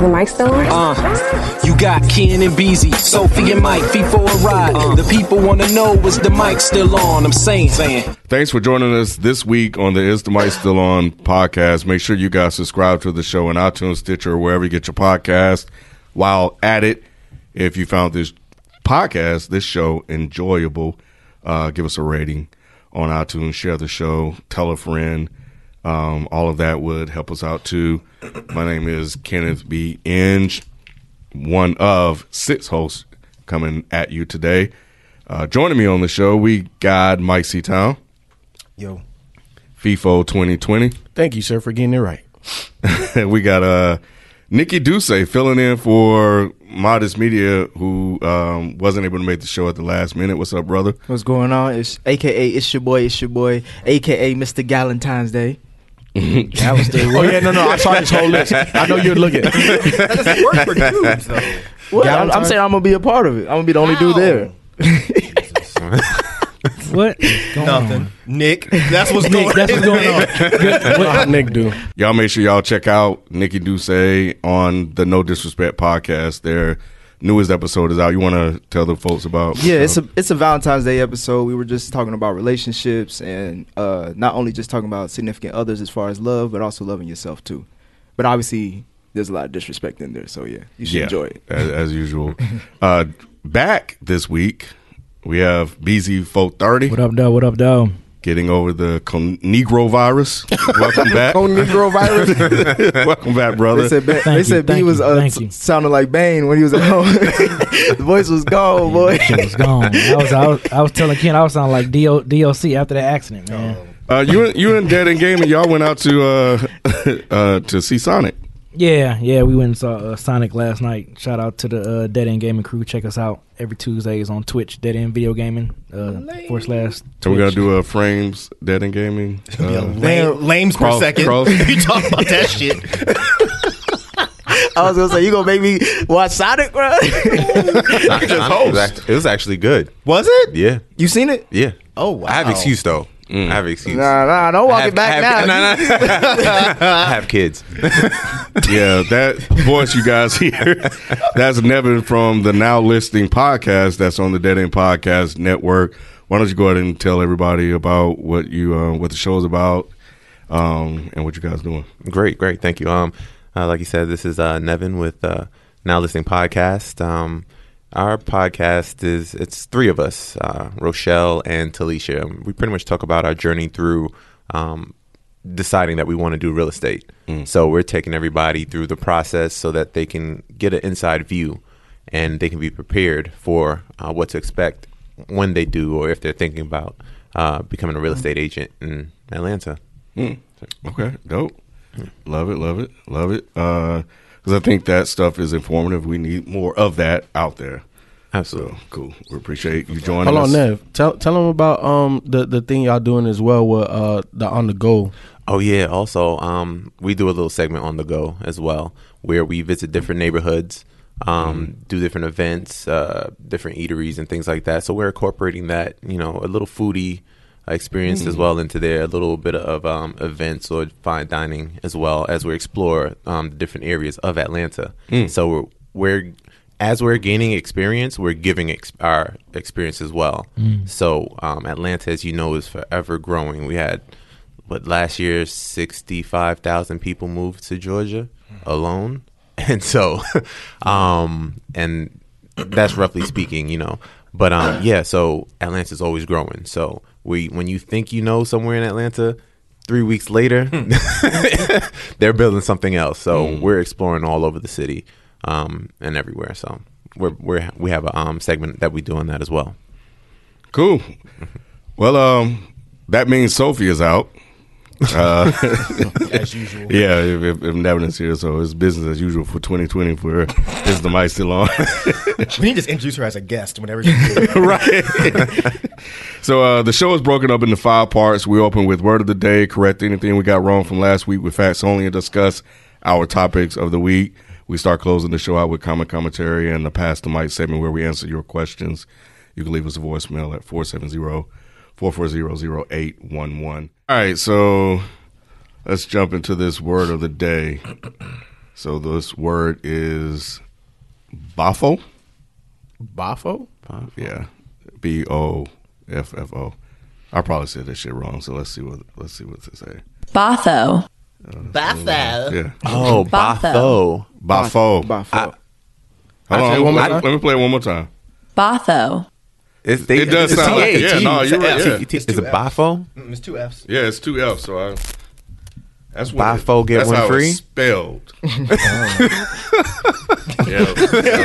Is the mic still on? Uh, you got Ken and Beezy, Sophie and Mike, feet for a ride. the people wanna know is the mic still on? I'm saying, saying. Thanks for joining us this week on the Is the Mic Still On podcast. Make sure you guys subscribe to the show in iTunes, Stitcher, or wherever you get your podcast. While at it, if you found this podcast, this show enjoyable, uh, give us a rating on iTunes, share the show, tell a friend. Um, all of that would help us out too. My name is Kenneth B. Inge, one of six hosts coming at you today. Uh, joining me on the show, we got Mike C. Town, Yo. FIFO 2020. Thank you, sir, for getting it right. we got uh, Nikki Duce filling in for Modest Media, who um, wasn't able to make the show at the last minute. What's up, brother? What's going on? It's AKA it's your boy, it's your boy, AKA Mr. Galentine's Day. oh yeah, no, no. I saw this whole list. I know you're looking. That doesn't work for dudes though. Well, I'm, I'm saying I'm gonna be a part of it. I'm gonna be the only dude there. What? Nothing. Nick, that's what's going that's what's going on. Good. What hot Nick do? Y'all make sure y'all check out Nikki Duce on the No Disrespect podcast. Their newest episode is out. You want to tell the folks about? Yeah, it's a it's a Valentine's Day episode. We were just talking about relationships and uh, not only just talking about significant others as far as love, but also loving yourself too. But obviously, there's a lot of disrespect in there. So yeah, you should yeah, enjoy it. as, as usual. uh, back this week, we have BZ Folk Thirty What up, though? What up, though? getting over the con- Negro virus. Welcome back. Oh, Negro virus. Welcome back, brother. They said, ba- they you, said B thank was you, uh, thank s- you. like Bane when he was at home. the voice was gone, boy. Shit was gone. I was, I was, I was telling Ken I was sounding like DO, DLC after that accident, man. Uh, you and you and Dead and Gaming, y'all went out to uh, uh, to see Sonic. Yeah, yeah. We went and saw uh, Sonic last night. Shout out to the uh, Dead End Gaming crew. Check us out every Tuesdays on Twitch, Dead End Video Gaming. Uh, forward slash. So we're gonna do a frames Dead End Gaming. Uh, Lame, lames per second. cross. you talk about that shit. I was gonna say, you gonna make me watch Sonic, bro? It was, it was actually good. Was it? Yeah, you seen it? yeah. Oh wow. I have excuse though. I have excuse. Nah, nah, don't walk have- it back I have- now. nah, nah. I have kids. yeah, that voice you guys hear, that's Nevin from the Now Listing podcast. That's on the Dead End Podcast Network. Why don't you go ahead and tell everybody about what you uh, what the show's about, um, and what you guys doing? Great, great. Thank you. Um, uh, like you said, this is uh, Nevin with uh, Now Listening Podcast. Um, our podcast is it's three of us, uh, Rochelle and Talisha. We pretty much talk about our journey through um, deciding that we want to do real estate. So we're taking everybody through the process so that they can get an inside view and they can be prepared for uh, what to expect when they do or if they're thinking about uh, becoming a real estate agent in Atlanta. Okay, dope. Love it, love it, love it. Because I think that stuff is informative. We need more of that out there. Absolutely. So cool. We appreciate you joining Hold us. on, Nev. Tell tell them about um the the thing y'all doing as well with uh the on the go. Oh yeah. Also, um, we do a little segment on the go as well, where we visit different neighborhoods, um, do different events, uh, different eateries and things like that. So we're incorporating that, you know, a little foodie experience as well into there, a little bit of um, events or fine dining as well as we explore um, the different areas of Atlanta. So we're, we're as we're gaining experience, we're giving ex- our experience as well. Mm. So um, Atlanta, as you know, is forever growing. We had what last year, sixty-five thousand people moved to Georgia alone, and so, um, and that's roughly speaking, you know. But um, yeah, so Atlanta's always growing. So we, when you think you know somewhere in Atlanta, three weeks later, they're building something else. So we're exploring all over the city um, and everywhere. So we're, we're we have a um, segment that we do on that as well. Cool. Well, um, that means Sophie is out. Uh, As usual. Yeah, if, if, is here, so it's business as usual for 2020 for her. Is the Mic Still On? We need to just introduce her as a guest whenever she's here. right. so uh, the show is broken up into five parts. We open with word of the day, correct anything we got wrong from last week with facts only, and discuss our topics of the week. We start closing the show out with comment commentary and the pass the mic segment where we answer your questions. You can leave us a voicemail at 470-440-0811. All right, so let's jump into this word of the day. So this word is bafo. Bafo? Yeah, B O F F O. I probably said that shit wrong. So let's see what let's see what to say. Botho. Bafo. Yeah. Oh, Bafo. Bafo. Bafo. Bafo. Hold I'll on. one more let, time. let me play it one more time. Botho. It's, It does it's sound like- yeah, no, you're right, yeah. Is It's two it Fs. Bafo? Mm, It's two F's. Yeah, it's two F. So I. That's what Bafo get one free? Spelled. yeah.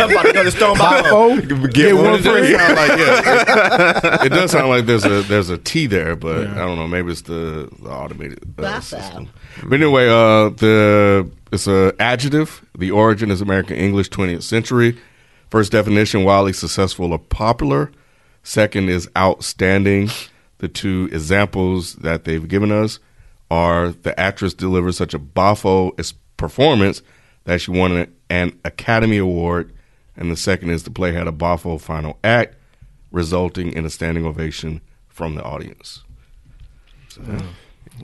I'm about to go to Stone Bafo. Get Well, one it does free. sound like yeah. It, it does sound like there's a there's a T there, but I don't know. Maybe it's the, the automated uh, system. But anyway, uh, the it's a adjective. The origin is American English, 20th century. First definition: wildly successful or popular. Second is outstanding. The two examples that they've given us are the actress delivers such a boffo performance that she won an, an Academy Award, and the second is the play had a boffo final act, resulting in a standing ovation from the audience. So,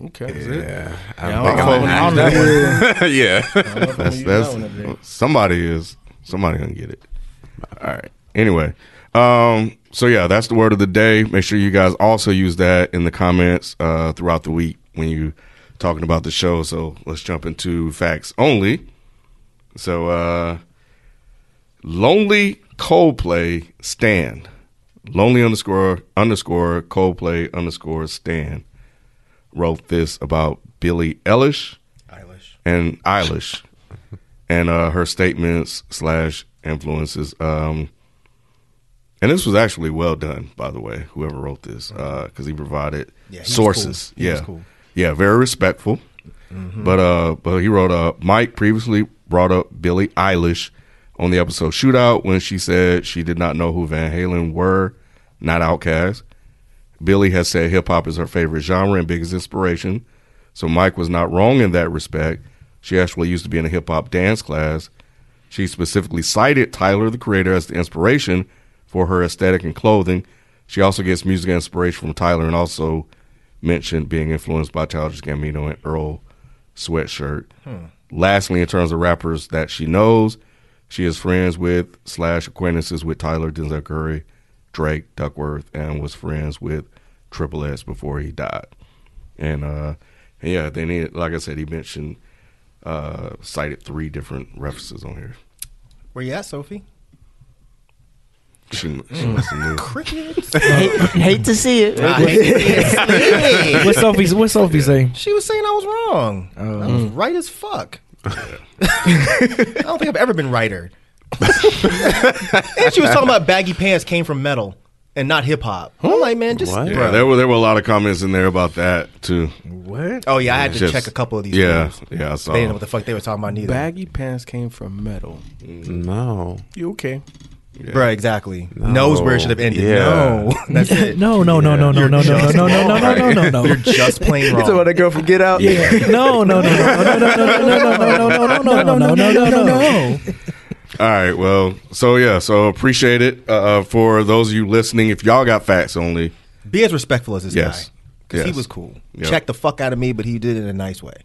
Okay. Yeah, Yeah, don't I think don't I'm know gonna if have I'm that. yeah. that's that's somebody is somebody gonna get it. All right. Anyway, um, so yeah, that's the word of the day. Make sure you guys also use that in the comments uh, throughout the week when you talking about the show. So let's jump into facts only. So, uh, lonely Coldplay stand, lonely underscore underscore Coldplay underscore stand wrote this about Billie Eilish Eilish. and Eilish and uh, her statements slash influences. Um, and this was actually well done, by the way. Whoever wrote this, because he provided Yeah, he sources. cool. Yeah, cool. yeah, very respectful. But uh, but he wrote uh, Mike previously brought up Billie Eilish on the episode Shootout when she said she did not know who Van Halen were, not Outkast. Billie has said hip hop is her favorite genre and biggest inspiration. So Mike was not wrong in that respect. She actually used to be in a hip hop dance class. She specifically cited Tyler the Creator as the inspiration for her aesthetic and clothing. She also gets music inspiration from Tyler and also mentioned being influenced by Childish Gambino and Earl Sweatshirt. Lastly, in terms of rappers that she knows, she is friends with slash acquaintances with Tyler, Denzel Curry, Drake, Duckwrth, and was friends with Triple X before he died. And uh, yeah, then he, like I said, he mentioned uh, cited three different references on here. Where you at, Sophie? She, she must have knew. Crickets. hate, hate to see it. I hate to. What Sophie? What Sophie say? She was saying I was wrong. I oh. was right as fuck. I don't think I've ever been righter. and she was talking about baggy pants came from metal and not hip hop. I'm like, man, just What? Yeah, bro. there were there were a lot of comments in there about that too. What? Oh yeah, I had to Just- check a couple of these. Yeah, videos. yeah, I saw. They didn't know what the fuck they were talking about neither. Baggy pants came from metal. No. You okay? Bro, exactly. Knows where it should have ended. Yeah. No, that's it. No, no, no, no, no, no, no, no, no, no, no, no, no, no, You're no. just plain You talking about wrong. that girl from Get Out? Yeah. No, no, no, no, no, no, no, no, no, no, no, no, no, no, no, no, no, no, no. All right, well, so yeah, so appreciate it uh, for those of you listening. If y'all got facts only, Be as respectful as this Yes. guy. Because he was cool. Yep. Checked the fuck out of me, but he did it in a nice way.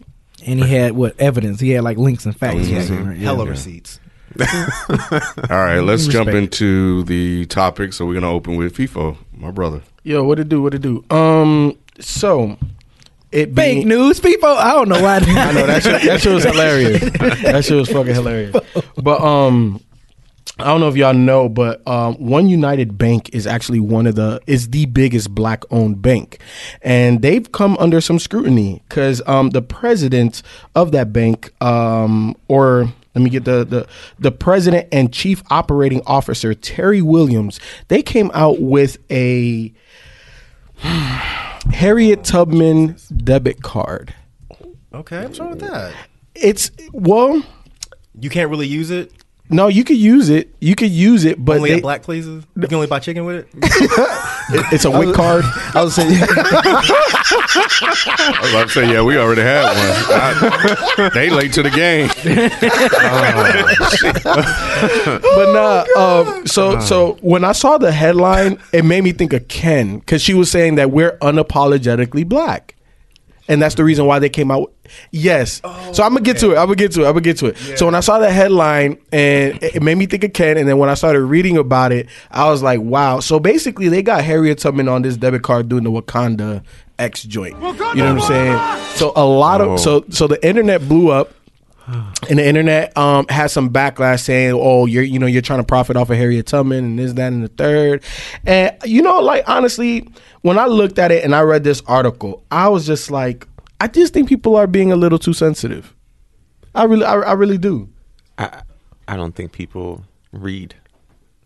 And he had what evidence? He had like links and facts. He had Yeah. hella receipts. All right, let's jump into the topic. So we're gonna open with FIFO, my brother. Yo, what it do? What it do? Um, so it Fake being- news, people. I don't know why. I know that shit, that shit was hilarious. that shit was fucking hilarious. But um, I don't know if y'all know, but um, OneUnited Bank is actually one of the is the biggest black owned bank, and they've come under some scrutiny because um, the president of that bank um, or let me get the, the the president and chief operating officer Teri Williams. They came out with a Harriet Tubman debit card. Okay, what's wrong with that? It's well, You can't really use it. No, you could use it. You could use it, but only they- at black places. You can only buy chicken with it. it- it's a WIC card. I was saying, I was about to say, yeah, we already had one. I- they late to the game. but nah. Um, so so when I saw the headline, it made me think of Ken because she was saying that we're unapologetically black, and that's the reason why they came out. Yes. so I'm gonna get to it. I'm gonna get to it. I'm gonna get to it. So when I saw the headline, and it it made me think of Ken, and then when I started reading about it, I was like, wow. So basically, they got Harriet Tubman on this debit card doing the Wakanda X joint. You know what I'm saying? So a lot of Oh. so so the internet blew up. And the internet um, has some backlash saying, "Oh, you're you know you're trying to profit off of Harriet Tubman and this, that, and the third. And you know, like honestly, when I looked at it and I read this article, I was just like, I just think people are being a little too sensitive. I really, I, I really do. I I don't think people read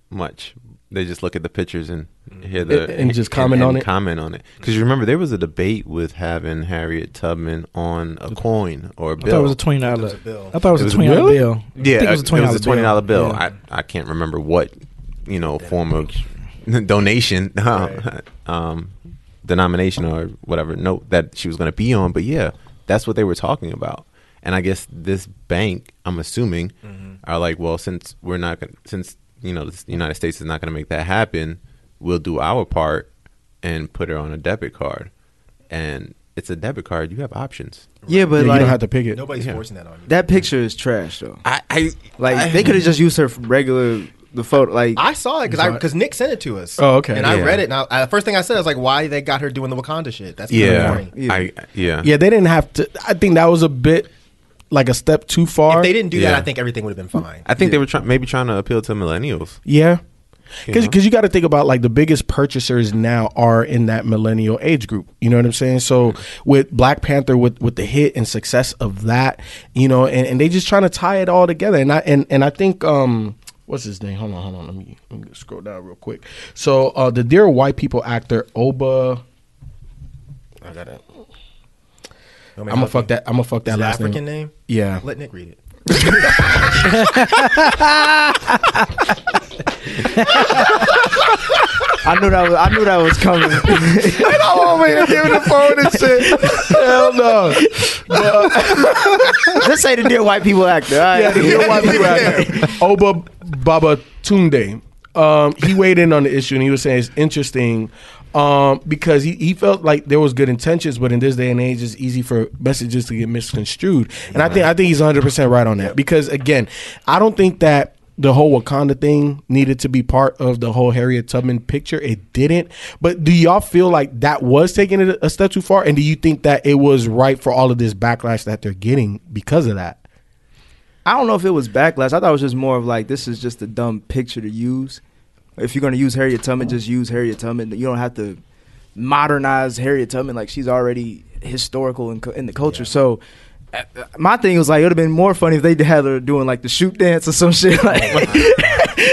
much. They just look at the pictures and hear the And- and just comment on it? Comment on it because you remember there was a debate with having Harriet Tubman on a coin or a I bill. I thought it was a twenty dollar. bill. I thought it was It a twenty dollar really? bill. I Yeah, think it was a twenty dollar a twenty dollar bill. Yeah. I I can't remember what you know form of donation, um, denomination or whatever note that she was going to be on. But yeah, that's what they were talking about. And I guess this bank, I'm assuming, Mm-hmm. are like, well, since we're not gonna, since you know the United States is not going to make that happen, we'll do our part and put her on a debit card. And it's a debit card. You have options. yeah, but Yeah, you don't have to pick it. Nobody's Yeah. forcing that on you. that picture is trash though. I, I Like I- they could have just used her regular the photo. Like I saw it because I because Nick sent it to us. Oh, okay. And I read it. And I, I, the first thing I said I was like, "Why they got her doing the Wakanda shit?" That's kinda yeah, funny. Yeah. I yeah Yeah, they didn't have to. I think that was a bit like a step too far. If they didn't do Yeah. that, I think everything would have been fine. I think they were trying, maybe trying to appeal to millennials. Yeah. You Because know? you got to think about like the biggest purchasers now are in that millennial age group. You know what I'm saying? So with Black Panther, with with the hit and success of that, you know, and, and they just trying to tie it all together. And I and, and I think um what's his name? Hold on, hold on. Let me, let me scroll down real quick. So uh the Dear White People actor Oba. I got it. I'm gonna fuck that. I'm gonna fuck that Is it last African name. name? Yeah. Let Nick read it. I knew that was I knew that was coming. I'm over here giving the phone and shit. Hell no. Just say the dear white people actor. All right? Yeah, the real white people actor. Oba Baba Tunde. Um, he weighed in on the issue and he was saying it's interesting um, because he, he felt like there was good intentions, but in this day and age, it's easy for messages to get misconstrued. And I think I think he's 100 percent right on that because again, I don't think that the whole Wakanda thing needed to be part of the whole Harriet Tubman picture. It didn't. But do y'all feel like that was taking it a step too far? And do you think that it was right for all of this backlash that they're getting because of that? I don't know if it was backlash. I thought it was just more of like this is just a dumb picture to use. If you're gonna use Harriet Tubman, just use Harriet Tubman. You don't have to modernize Harriet Tubman like she's already historical in, in the culture. So. uh, My thing was like it would have been more funny if they had her doing like the shoot dance or some shit. Like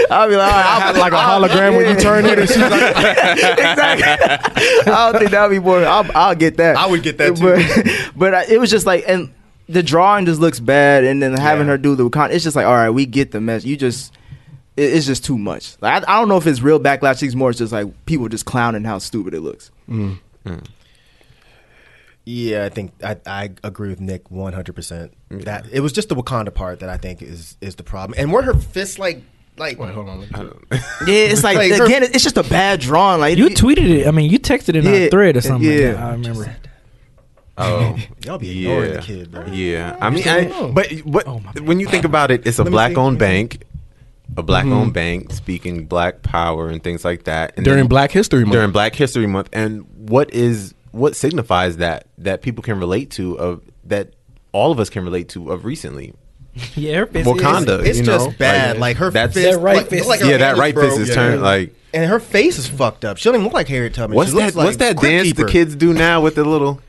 I'd be like, all right, I'll, like a hologram when you turn it and she's like, exactly. I don't think that'd be more. I'll, I'll get that. I would get that too. But, but uh, it was just like, and the drawing just looks bad, and then having Yeah. her do the con, it's just like, all right, we get the mess. You just, it, it's just too much. Like I, I don't know if it's real backlash. It's more it's just like people just clowning how stupid it looks. Mm. Mm. Yeah, I think I, I agree with Nick one hundred percent. That it was just the Wakanda part that I think is is the problem. And were her fists like like? Wait, hold on. Yeah, it's like, Like, her- again, it's just a bad drawing. Like You tweeted it. I mean, you texted it in Yeah, a thread or something. yeah. Like that. I remember. Oh, Y'all be ignoring yeah, the kid, bro. yeah. I mean, I, but but Oh, when you think about it, it's a Let me see. black-owned bank. A black-owned Mhm. bank speaking black power and things like that. And During Black History Month. During Black History Month, and what is what signifies that that people can relate to of that all of us can relate to of recently. Yeah, her fist Wakanda. It's you just bad. Like, her that's fist, That right like, fist. like yeah, hand that is right fist broke. is turned like. and her face is fucked up. She don't even look like Harriet Tubman. What's she looks that? like what's that dance Keeper. the kids do now with the little?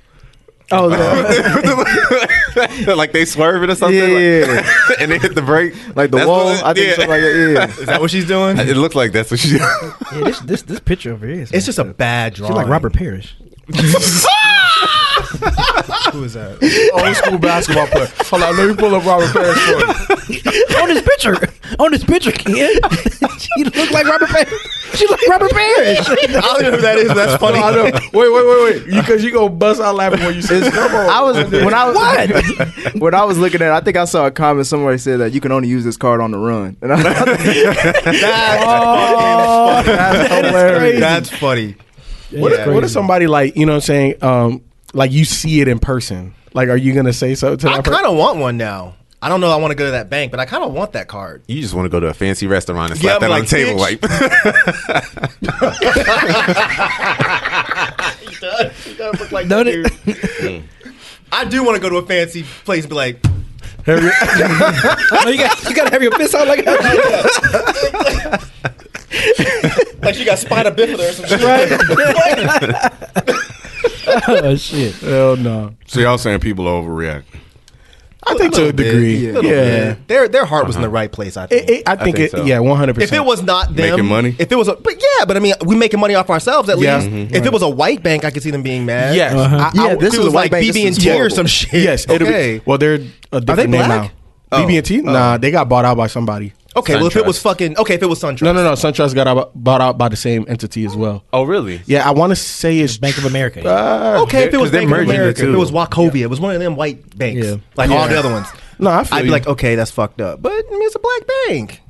Oh, like they swerve it or something. Yeah, like- and they hit the brake Like the That's wall. what- I think yeah. something like that. Yeah. Is that what she's doing? It looks like that's what she. Yeah, this this this picture over here. Is It's just a bad She's like Robert Parish. Who is that? Old school basketball player. Hold on, let me pull up Robert Parish for you. on this picture, on this picture, kid. she look like Robert Parish. She look like Robert Parish. I don't know who that is. That's funny. I know. Wait, wait, wait, wait. Because you, gonna bust out laughing when you say I was when I was what? when I was looking at. it, I think I saw a comment somewhere that said that you can only use this card on the run. And I, That's, that's hilarious. hilarious. That's funny. What, if, what if somebody like you know what I'm saying um like you see it in person like are you gonna say something to I that person? kind of want one now. I don't know. I want to go to that bank, but I kind of want that card. You just want to go to a fancy restaurant and slap I'm that on the table, bitch. like. he does. He does look like Don't that. I do want to go to a fancy place and be like, no, you got you got to have your fist out like that. like she got spina bifida or some shit. oh shit! Hell no. So y'all saying people overreact? I think to a bit, degree. yeah. Yeah. Their their heart was in the right place. I think. It, it, I think, think it. so. Yeah, 100%. if it was not them Making money? if it was a but yeah, but I mean we making money off ourselves at Yeah. least. Mhm. If it was a white bank, I could see them being mad. Yes. Uh-huh. I- I- Yeah, If this it is was like bank, BB&T or some shit. Yes. it'll be- Okay. well, they're a different name black? now. Oh. BB&T? Nah, they got bought out by somebody. Okay. Well, if it was fucking okay, if it was SunTrust. No, no, no. SunTrust got out, bought out by the same entity as well. oh, really? Yeah, I want to say it's Bank of America. Uh, Okay, if it was they're Bank of merging the America, if two. it was Wachovia, it was one of them white banks, Yeah. like all the other ones. no, I feel I'd be you. like, okay, that's fucked up. But I mean, it's a black bank.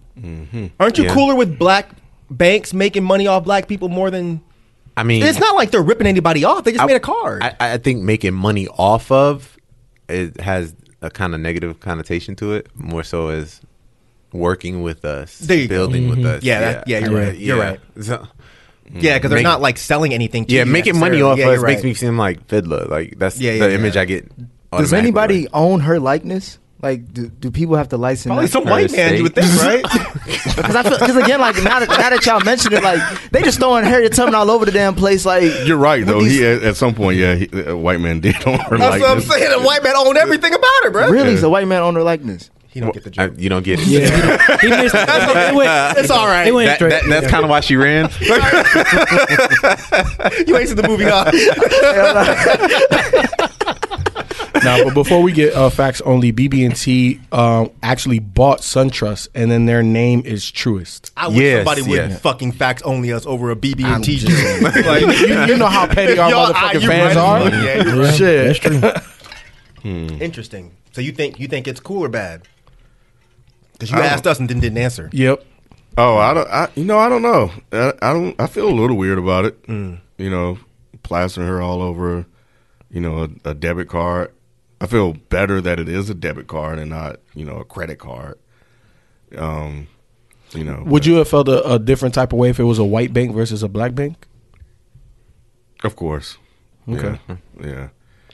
Aren't you Yeah. cooler with black banks making money off black people more than? I mean, It's not like they're ripping anybody off. They just I- made a card. I, I think making money off of it has a kind of negative connotation to it, more so as working with us, There you go. building with mm-hmm. us. Yeah, that- yeah, you're right. You're right. So, yeah, because they're not like selling anything. to yeah, you making money off necessarily. Yeah, us you're makes me seem like fiddler. Like that's Yeah, the yeah, yeah. image I get. Does anybody like- own her likeness? Like, do, do people have to license? Probably that? some Her white man, you would think, right? Because I feel because again, like now that, now that y'all mentioned it, like they just throwing Harriet Tubman all over the damn place. Like You're right though. these- He at, at some point, yeah, he, a white man did own her That's what I'm saying. A white man owned everything about her, bro. really, Yeah. is a white man own her likeness? He don't get the I, you don't get it. Yeah, he missed it. It went- It's all right. It went That, straight. that, that's kind of why she ran. you ain't seen the movie, huh? now, but before we get uh, facts only, BB&T um, actually bought SunTrust, and then their name is Truist. I wish Yes, somebody would yes. fucking facts only us over a BB and T. just- Like, you, you know how petty our Y'all- motherfucking you're fans right. are. Yeah, you're right. Shit. That's true. Interesting. So you think you think it's cool or bad? Because you I asked us and then didn't answer. Yep. Oh, I don't. I, you know, I don't know. I, I don't. I feel a little weird about it. Mm. You know, plastering her all over. You know, a, a debit card. I feel better that it is a debit card and not you know a credit card. Um, you know, Would you have felt a, a different type of way if it was a white bank versus a black bank? Of course. Okay. Yeah. Yeah.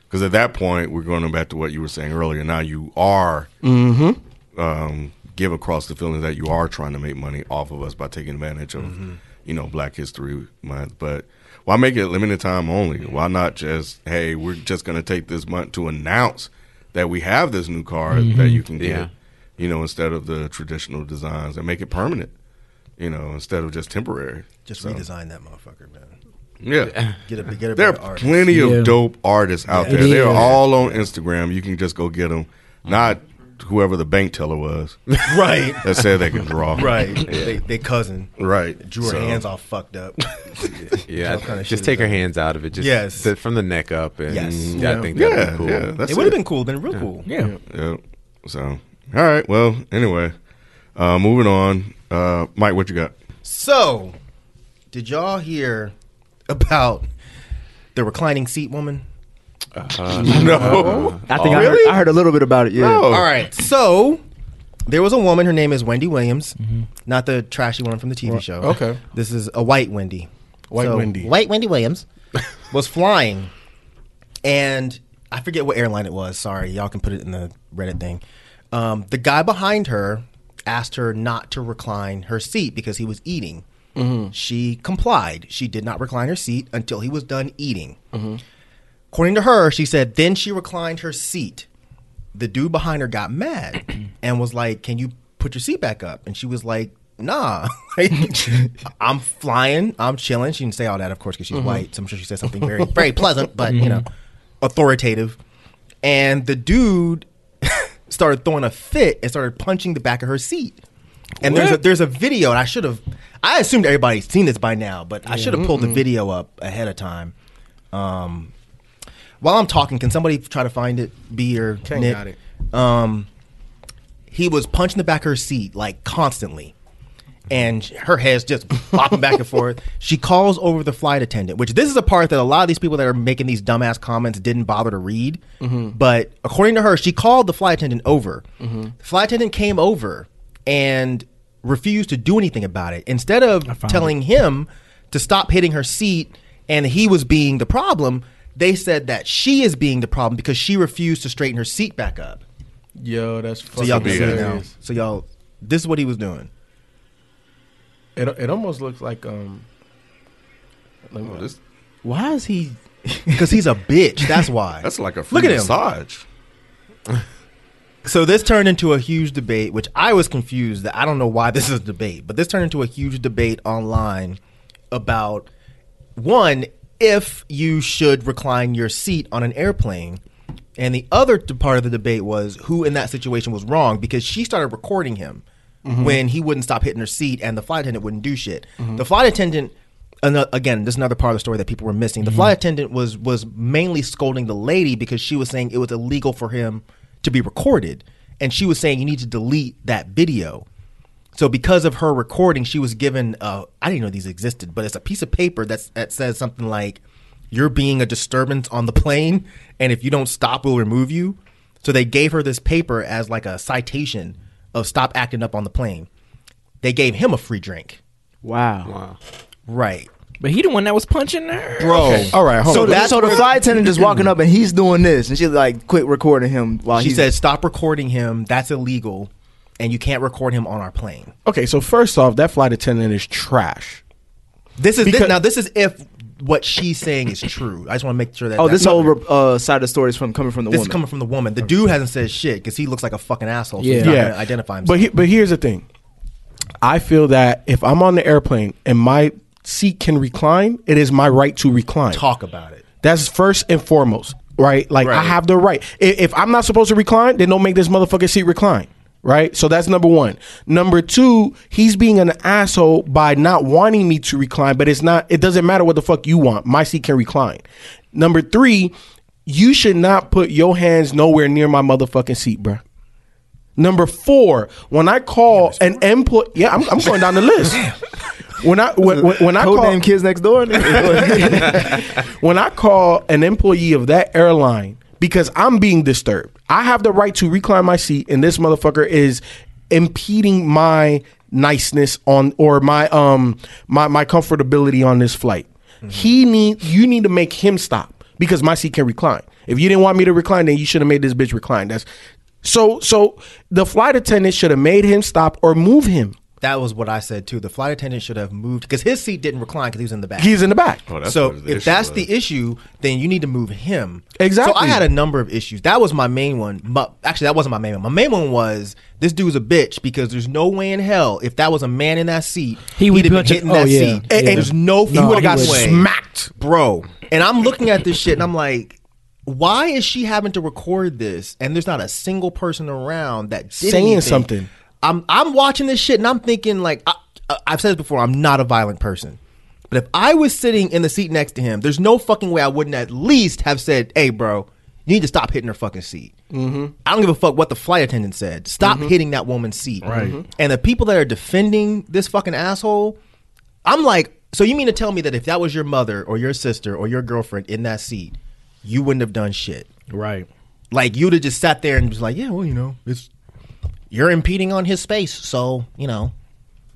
Because at that point, we're going back to what you were saying earlier. Now you are Mm-hmm. um, give across the feeling that you are trying to make money off of us by taking advantage of, mm-hmm. you know, Black History Month. But why make it limited time only? Mm-hmm. Why not just, hey, we're just going to take this month to announce that we have this new card that mm-hmm. you can get, Yeah. you know, instead of the traditional designs and make it permanent, you know, instead of just temporary. Just So, redesign that motherfucker, man. Yeah. Get a get a There better are artist. plenty Yeah. of dope artists out Yeah. there. They are all on Instagram. You can just go get them. Not whoever the bank teller was right. that said they can draw. Right. They, they cousin. Right. Drew her So- hands all fucked up. Yeah, What kind of just take her that? hands out of it. Just Yes. the- from the neck up, and Yes. yeah, Yeah. I think that'd Yeah, be cool. yeah, that's it would have been cool. Been real cool. Yeah. Yeah. So, all right. Well, anyway, uh, moving on. Uh, Mike, what you got? So, did y'all hear about the reclining seat woman? no. I think I, Really? heard, I heard a little bit about it. Yeah. No. All right. So, there was a woman. Her name is Wendy Williams, not the trashy one from the TV show. Okay. this is a white Wendy. White Wendy. White Wendy Williams was flying, and I forget what airline it was. Sorry, y'all can put it in the Reddit thing. Um, the guy behind her asked her not to recline her seat because he was eating. Mm-hmm. She complied. She did not recline her seat until he was done eating. Mm-hmm. According to her, she said then she reclined her seat. The dude behind her got mad and was like, "Can you put your seat back up?" And she was like, "Nah, Like, I'm flying, I'm chilling." She didn't say all that, of course, because she's Mhm. white. So I'm sure she said something very, very pleasant, but you know, authoritative. And the dude started throwing a fit and started punching the back of her seat. And there's a, there's a video, and I should have. I assumed everybody's seen this by now, but I should have pulled the video up ahead of time. Um, while I'm talking, can somebody try to find it? B or Nick? got it. Um, he was punching the back of her seat like constantly, and her head's just bopping back and forth. She calls over the flight attendant, which this is a part that a lot of these people that are making these dumbass comments didn't bother to read. Mhm. But according to her, she called the flight attendant over. Mhm. The flight attendant came over and refused to do anything about it. Instead of telling him to stop hitting her seat and he was being the problem, they said that she is being the problem because she refused to straighten her seat back up. Yo, that's So fucking y'all can see it now. hilarious. So y'all, this is what he was doing. It it almost looks like um. Let me- Why is he? Because he's a bitch. That's why. That's like a free Look at him. massage. So this turned into a huge debate, which I was confused that I don't know why this is a debate, but this turned into a huge debate online about one if you should recline your seat on an airplane, and the other part of the debate was who in that situation was wrong because she started recording him Mhm. when he wouldn't stop hitting her seat and the flight attendant wouldn't do shit. Mhm. The flight attendant. Again, this is another part of the story that people were missing. The Mhm. flight attendant was was mainly scolding the lady because she was saying it was illegal for him to be recorded, and she was saying you need to delete that video. So because of her recording, she was given uh, I didn't know these existed, but it's a piece of paper that's, that says something like you're being a disturbance on the plane, and if you don't stop, we'll remove you. So they gave her this paper as like a citation of stop acting up on the plane. They gave him a free drink. Wow. Wow. Right. But he the one that was punching her, Bro. Okay. All right. Hold So, on. that, so the flight attendant just walking up and he's doing this, and she's like, "Quit recording him." While she he's said, "Stop recording him. That's illegal, and you can't record him on our plane." Okay, so first off, that flight attendant is trash. This is Because- this, now. This is if what she's saying is true. I just want to make sure that. "Oh, that's this whole uh, side of the story is from coming from the this woman." is coming from the woman. The dude hasn't said shit because he looks like a fucking asshole. So Yeah. he's not Yeah. gonna identify himself. But he, but here's the thing. I feel that if I'm on the airplane and my seat can recline, it is my right to recline. Talk about it. That's first and foremost, right? Like I Right. have the right. If, if I'm not supposed to recline, then don't make this motherfucking seat recline. Right? So that's number one. Number two, he's being an asshole by not wanting me to recline, but it's not, it doesn't matter what the fuck you want. My seat can recline. Number three, you should not put your hands nowhere near my motherfucking seat, bruh. Number four, when I call an employee, yeah, I'm, I'm going down the list. When I when, when, I Code call name kids next door. when I call an employee of that airline because I'm being disturbed, I have the right to recline my seat, and this motherfucker is impeding my niceness on or my um my my comfortability on this flight. He need you need to make him stop because my seat can recline. If you didn't want me to recline, then you should have made this bitch recline. That's so so the flight attendant should have made him stop or move him. That was what I said too. The flight attendant should have moved because his seat didn't recline because he was in the back. He's in the back. Oh, that's so the if that's was. the issue, then you need to move him. Exactly. So I had a number of issues. That was my main one. But actually, that wasn't my main one. My main one was this dude's a bitch because there's no way in hell if that was a man in that seat, He he would would have been punch it- hitting oh, that yeah, seat. yeah. And there's no, he would have got would. smacked, bro. And I'm looking at this shit and I'm like. Why is she having to record this? And there's not a single person around that did Saying anything? something. I'm I'm watching this shit and I'm thinking like I, I- I've said it before. I'm not a violent person, but if I was sitting in the seat next to him, there's no fucking way I wouldn't at least have said, "Hey, bro, you need to stop hitting her fucking seat." Mm-hmm. I don't give a fuck what the flight attendant said. Stop hitting that woman's seat. Right. Mhm. And the people that are defending this fucking asshole, I'm like, so you mean to tell me that if that was your mother or your sister or your girlfriend in that seat, you wouldn't have done shit? Right. Like you'd have just sat there and was like, yeah, well, you know, it's you're impeding on his space, so you know,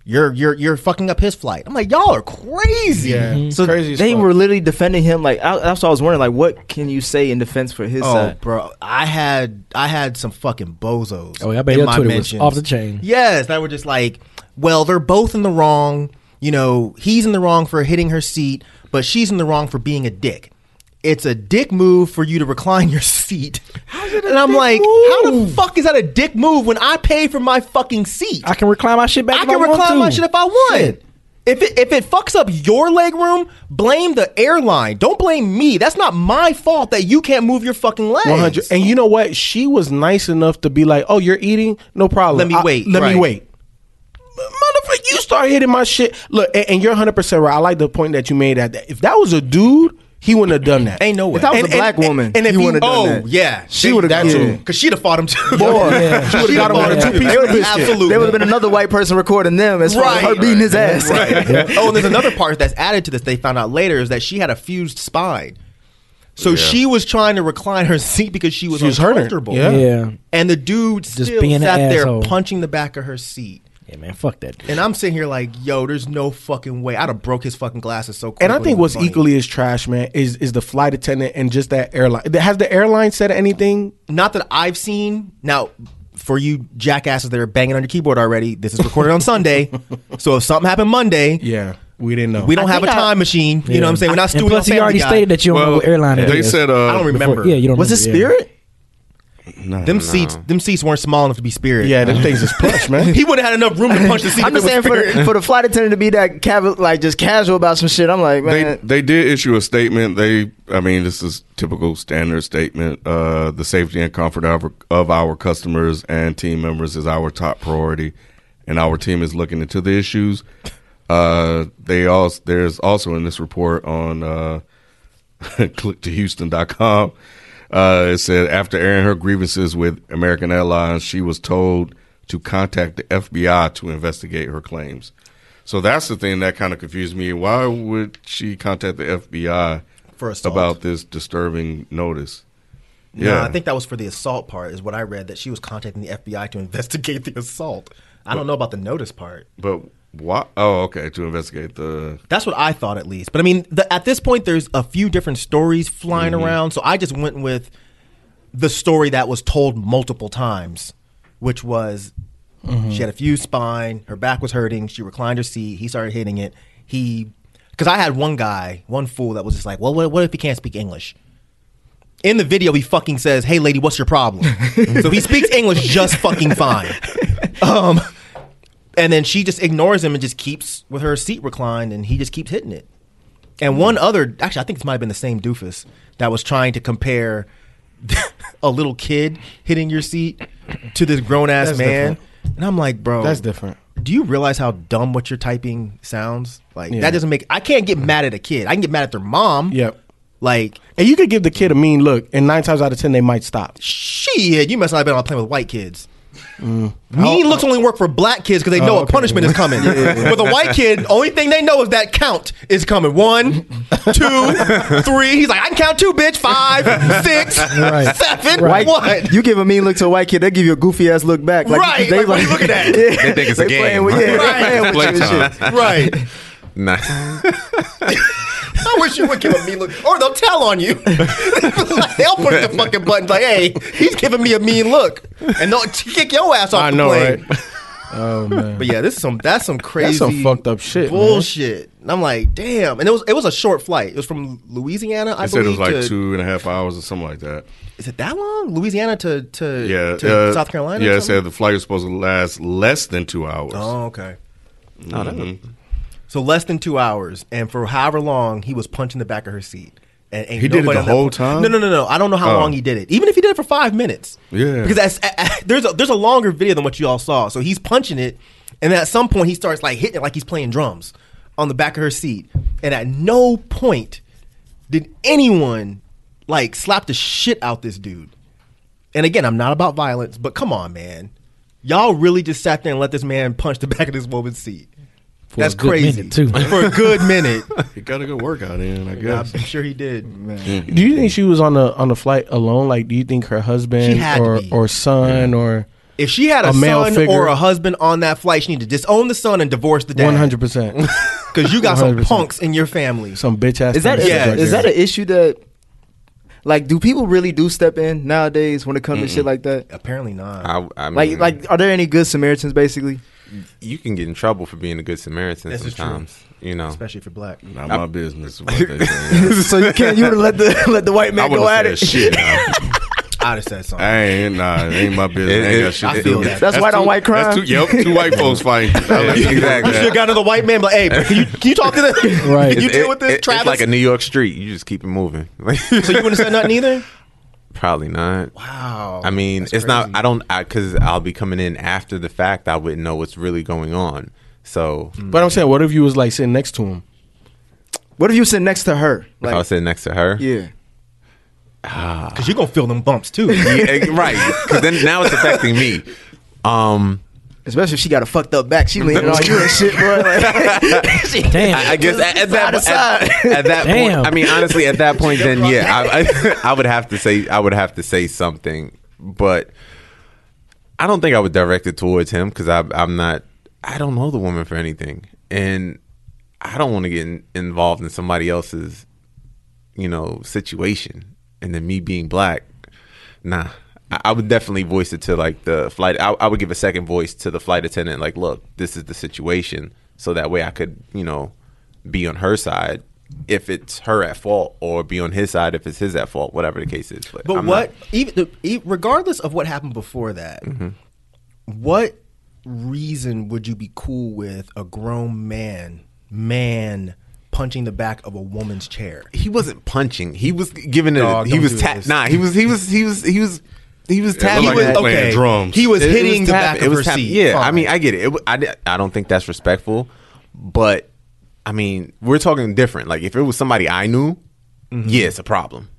you're you're you're fucking up his flight. I'm like, y'all are crazy. Yeah, So crazy. they fuck. were literally defending him. Like I, that's what I was wondering. Like, what can you say in defense for his Oh, side? bro, I had I had some fucking bozos. Oh, yeah, I bet in your my Twitter was mentions. off the chain. Yes, that were just like, well, they're both in the wrong. You know, he's in the wrong for hitting her seat, but she's in the wrong for being a dick. It's a dick move for you to recline your seat. and I'm like, how the fuck is that a dick move when I pay for my fucking seat? I can recline my shit back. I can want recline my shit if I want. If it if it fucks up your leg room, blame the airline. Don't blame me. That's not my fault that you can't move your fucking legs. 100. And you know what? She was nice enough to be like, "Oh, you're eating? No problem. Let me I- wait, Let right. me wait." Motherfucker, you start hitting my shit. Look, and, and you're 100 percent right. I like the point that you made. That if that was a dude, he wouldn't have done that. Ain't no way. If that was And- a black and- woman, and if he he- wouldn't have done Oh that. yeah, She would've- that yeah. too because she'd have fought him too. Boy, Yeah. She would've got him on a two-piece They would've been- Absolutely. There would have been another white person recording them as far as her beating his ass. Right. Oh, and there's another part that's added to this. They found out later is that she had a fused spine. So Yeah. she was trying to recline her seat because she was She was hurting. uncomfortable. Yeah. Yeah. And the dude still being sat there asshole. punching the back of her seat. Yeah, man, fuck that. And I'm sitting here like, yo, there's no fucking way. I'd have broke his fucking glasses so quick. And I think what's funny. equally as trash, man, is is the flight attendant and just that airline. Has the airline said anything? not that I've seen. Now, for you jackasses that are banging on your keyboard already, this is recorded on Sunday. So if something happened Monday, Yeah, we didn't know. we don't I have a think I- time machine. You know what I'm saying? We're not And stewing plus, he already Guy. stated that you don't know what airline it they is. said, uh, I don't remember. yeah, you don't Was it remember, yeah. Spirit? No, them no. seats, them seats weren't small enough to be Spirit. yeah, them things is plush, man. he would have had enough room to punch the seat. I'm just saying for the, for the flight attendant to be that cav- like just casual about some shit. I'm like, They man, they did issue a statement. They, I mean, this is typical standard statement. Uh, the safety and comfort of our, of our customers and team members is our top priority, and our team is looking into the issues. Uh, they also there's also in this report on uh, click to Houston.com. Uh, it said after airing her grievances with American Airlines, she was told to contact the FBI to investigate her claims. So that's the thing that kind of confused me. Why would she contact the FBI For assault. about this disturbing notice? Yeah, I think that was for the assault part. Is what I read that she was contacting the FBI to investigate the assault. I don't know about the notice part. But why? Oh, okay, to investigate the. That's what I thought at least. But I mean, the, at this point, there's a few different stories flying around. So I just went with the story that was told multiple times, which was she had a fused spine, her back was hurting, she reclined her seat, he started hitting it. He, because I had one guy, one fool that was just like, well, what, what if he can't speak English? In the video, he fucking says, "Hey, lady, what's your problem?" so he speaks English just fucking fine. Um, and then she just ignores him and just keeps with her seat reclined, and he just keeps hitting it. And one other, actually, I think this might have been the same doofus that was trying to compare a little kid hitting your seat to this grown ass That's man. different. And I'm like, bro, That's different. Do you realize how dumb what you're typing sounds? Like Yeah. that doesn't make. I can't get mad at a kid. I can get mad at their mom. Yep. Like And you could give the kid a mean look, and nine times out of ten, they might stop. shit, you must not have been on playing with white kids. Mm. Mean looks only work for black kids because they know Oh, a punishment is coming. With a white kid, only thing they know is that count is coming. One, two, three. He's like, I can count two, bitch. Five, six, Right. seven. white, What? you give a mean look to a white kid, they give you a goofy ass look back. Like, Right, They like, what are you looking at? Yeah, They think it's a game. Playing with, yeah, Right. playing with you shit. right. Nah. I wish you would give a mean look, or they'll tell on you. they'll push the fucking button like, "Hey, he's giving me a mean look," and they'll kick your ass off I the know, plane. right? Oh man. But yeah, this is some that's some crazy That's some fucked up shit. man. bullshit. And I'm like, damn. And it was it was a short flight. It was from Louisiana, I They said it was like to, two and a half hours or something like that. Is it that long? Louisiana to to Yeah, to uh, South Carolina. or Yeah, it something? said the flight was supposed to last less than two hours. Oh, okay. Oh, that-. So less than two hours, and for however long, he was punching the back of her seat. And ain't He did it the whole point- time? No, no, no, no. I don't know how Oh. long he did it. Even if he did it for five minutes. Yeah. Because that's, there's a, there's a longer video than what you all saw. So he's punching it, and at some point he starts like hitting it like he's playing drums on the back of her seat. And at no point did anyone like slap the shit out this dude. And again, I'm not about violence, but come on, man. Y'all really just sat there and let this man punch the back of this woman's seat. For That's a good crazy. minute, too. For a good minute. He got a good workout in, I I'm sure he did. Mm. Do you think she was on the on the flight alone? Like, do you think her husband She had to or or son or If she had a, A male son figure. or a husband on that flight, she need to disown the son and divorce the dad. One hundred percent. Because you got some 100%. punks in your family. Some bitch ass. Is that Yeah, is, is that an issue that like do people really do step in nowadays when it comes to shit like that? Apparently not. I, I Like mean, like are there any good Samaritans basically? you can get in trouble for being a good Samaritan This is true. sometimes. You know, Especially if you're black. Not my business. What they say. so you can't you would let the let the white I man would go at have it. shit. now. I'd have said something. I ain't nah, it ain't my business. It- ain't it- got shit I feel that. it. That's white on two- white crime. That's two, yep, two white folks fighting. exactly. You should have gone to the white man, but hey, can you, can you talk to this? Right. Can you It- deal with this, it- Travis? It's like a New York street. You just keep it moving. so you wouldn't have said nothing either? Probably not. Wow. I mean, That's it's not. I don't because I'll be coming in after the fact. I wouldn't know what's really going on. So hmm. But I'm saying, what if you was like sitting next to him? What if you sit next to her? if I was sitting next to her, yeah. Because you're going to feel them bumps too. Yeah, eh, right? Because then now it's affecting me. Um, Especially if she got a fucked up back. She leaning on you and shit, bro. Like, Damn. I, I guess at, at that Side at, side. at that Damn. point, I mean, honestly, at that point, then yeah, I, I, I would have to say I would have to say something, but I don't think I would direct it towards him because I'm not. I don't know the woman for anything, and I don't want to get in, involved in somebody else's, you know, situation, and then me being black, nah. I, I would definitely voice it to like the flight. I, I would give a second voice to the flight attendant, like, look, this is the situation, so that way I could, you know, be on her side if it's her at fault, or be on his side if it's his at fault, whatever the case is. But I'm what, not- even regardless of what happened before that, Mm-hmm. what reason would you be cool with a grown man, man, punching the back of a woman's chair? he wasn't punching. He was giving it. Dog, he was do tap. Nah, he was. He was. He was. He was. He was It tapping. looked like he was playing drums. He was It- it hitting the tap- back of her tap- seat. Yeah, I mean, I get it. it. w- I, di- I don't think that's respectful, but I mean, we're talking different. Like if it was somebody I knew, Mm-hmm. yeah, it's a problem.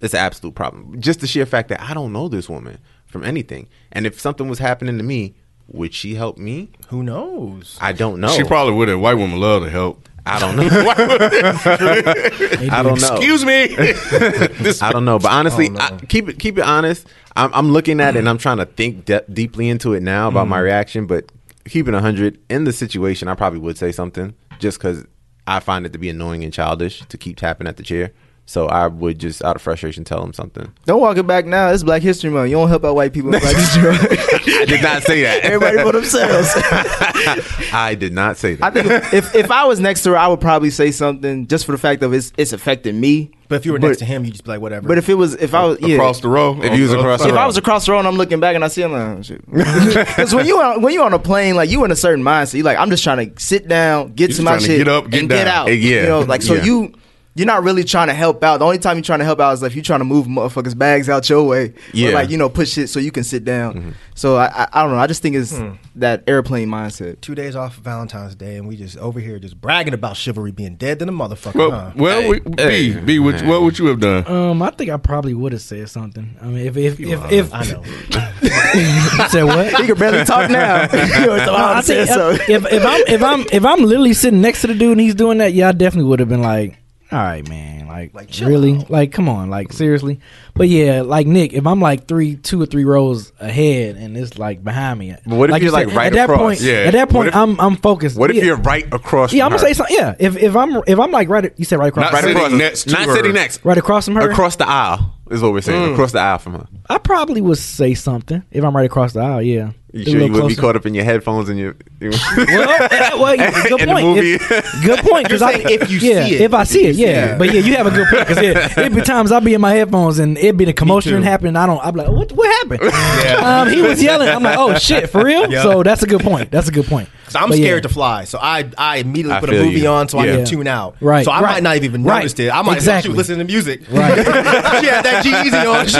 It's an absolute problem. Just the sheer fact that I don't know this woman from anything, and if something was happening to me, would she help me? Who knows? I don't know. She probably would A White woman love to help. I don't know. I don't know. Excuse me. I don't know, but honestly. I, keep it keep it honest. I'm, I'm looking at it and I'm trying to think de- deeply into it now about Mm. my reaction. But keeping hundred in the situation, I probably would say something just because I find it to be annoying and childish to keep tapping at the chair. So I would just out of frustration tell him something. Don't walk it back now. It's Black History Month. You don't help out white people in Black History Month. I did not say that. Everybody for themselves. I did not say that. I that. think if if I was next to her, I would probably say something just for the fact of it's it's affecting me. But if you were But- next to him, you just be like, whatever. But if it was if I was yeah, across the row. If you was across the road. if row. I was across the road and I'm looking back and I see him, like, oh, shit. Because when you on, when you on a plane, like you in a certain mindset, you like I'm just trying to sit down, get You to my shit, get up, get and get out. Yeah. you know, like so Yeah. you. You're not really trying to help out. The only time you're trying to help out is if you're trying to move motherfuckers' bags out your way, Yeah. or like you know push it so you can sit down. So I, I I don't know. I just think it's that airplane mindset. two days off of Valentine's Day, and we just over here just bragging about chivalry being dead than a motherfucker. Well, huh? well we, Hey, B, B, what, what would you have done? Um, I think I probably would have said something. I mean, if if if, if I know. said what? He can barely talk now. So I I said think so. if, if if I'm if I'm if I'm literally sitting next to the dude and he's doing that, yeah, I definitely would have been like, all right, man, like, Like, really, out. like, come on, like, seriously. But yeah, like Nick, if I'm like three, two or three rows ahead and it's like behind me, But what if you you're, like, said, right at that point? Yeah. At that point, if- I'm I'm focused. What if yeah. you're right across? Yeah, I'm gonna her? say something. Yeah, if if I'm if I'm like right, you said right across, Not right, sitting across- next not her. sitting next. right across from her. Across the aisle is what we're saying. Across the aisle from her. I probably would say something if I'm right across the aisle. Yeah, You sure you wouldn't be caught up in your headphones and your? well, well, yeah, good In the point. movie. If- good point. Because You're I, saying if you yeah, see it. if I see it, yeah. it. But yeah, you have a good point. Because it, it be times I be in my headphones and it be the commotion happening. I don't. I'm like, what? What happened? Um, he was yelling. I'm like, oh shit, for real. Yeah. So that's a good point. That's a good point. 'Cause I'm But yeah. scared to fly, so I I immediately I put a movie you. on so I Yeah. can tune out. Right, So I right. might not even Right. noticed it. I might Exactly. exactly. listen to music. Right. she had that G-Eazy on. She,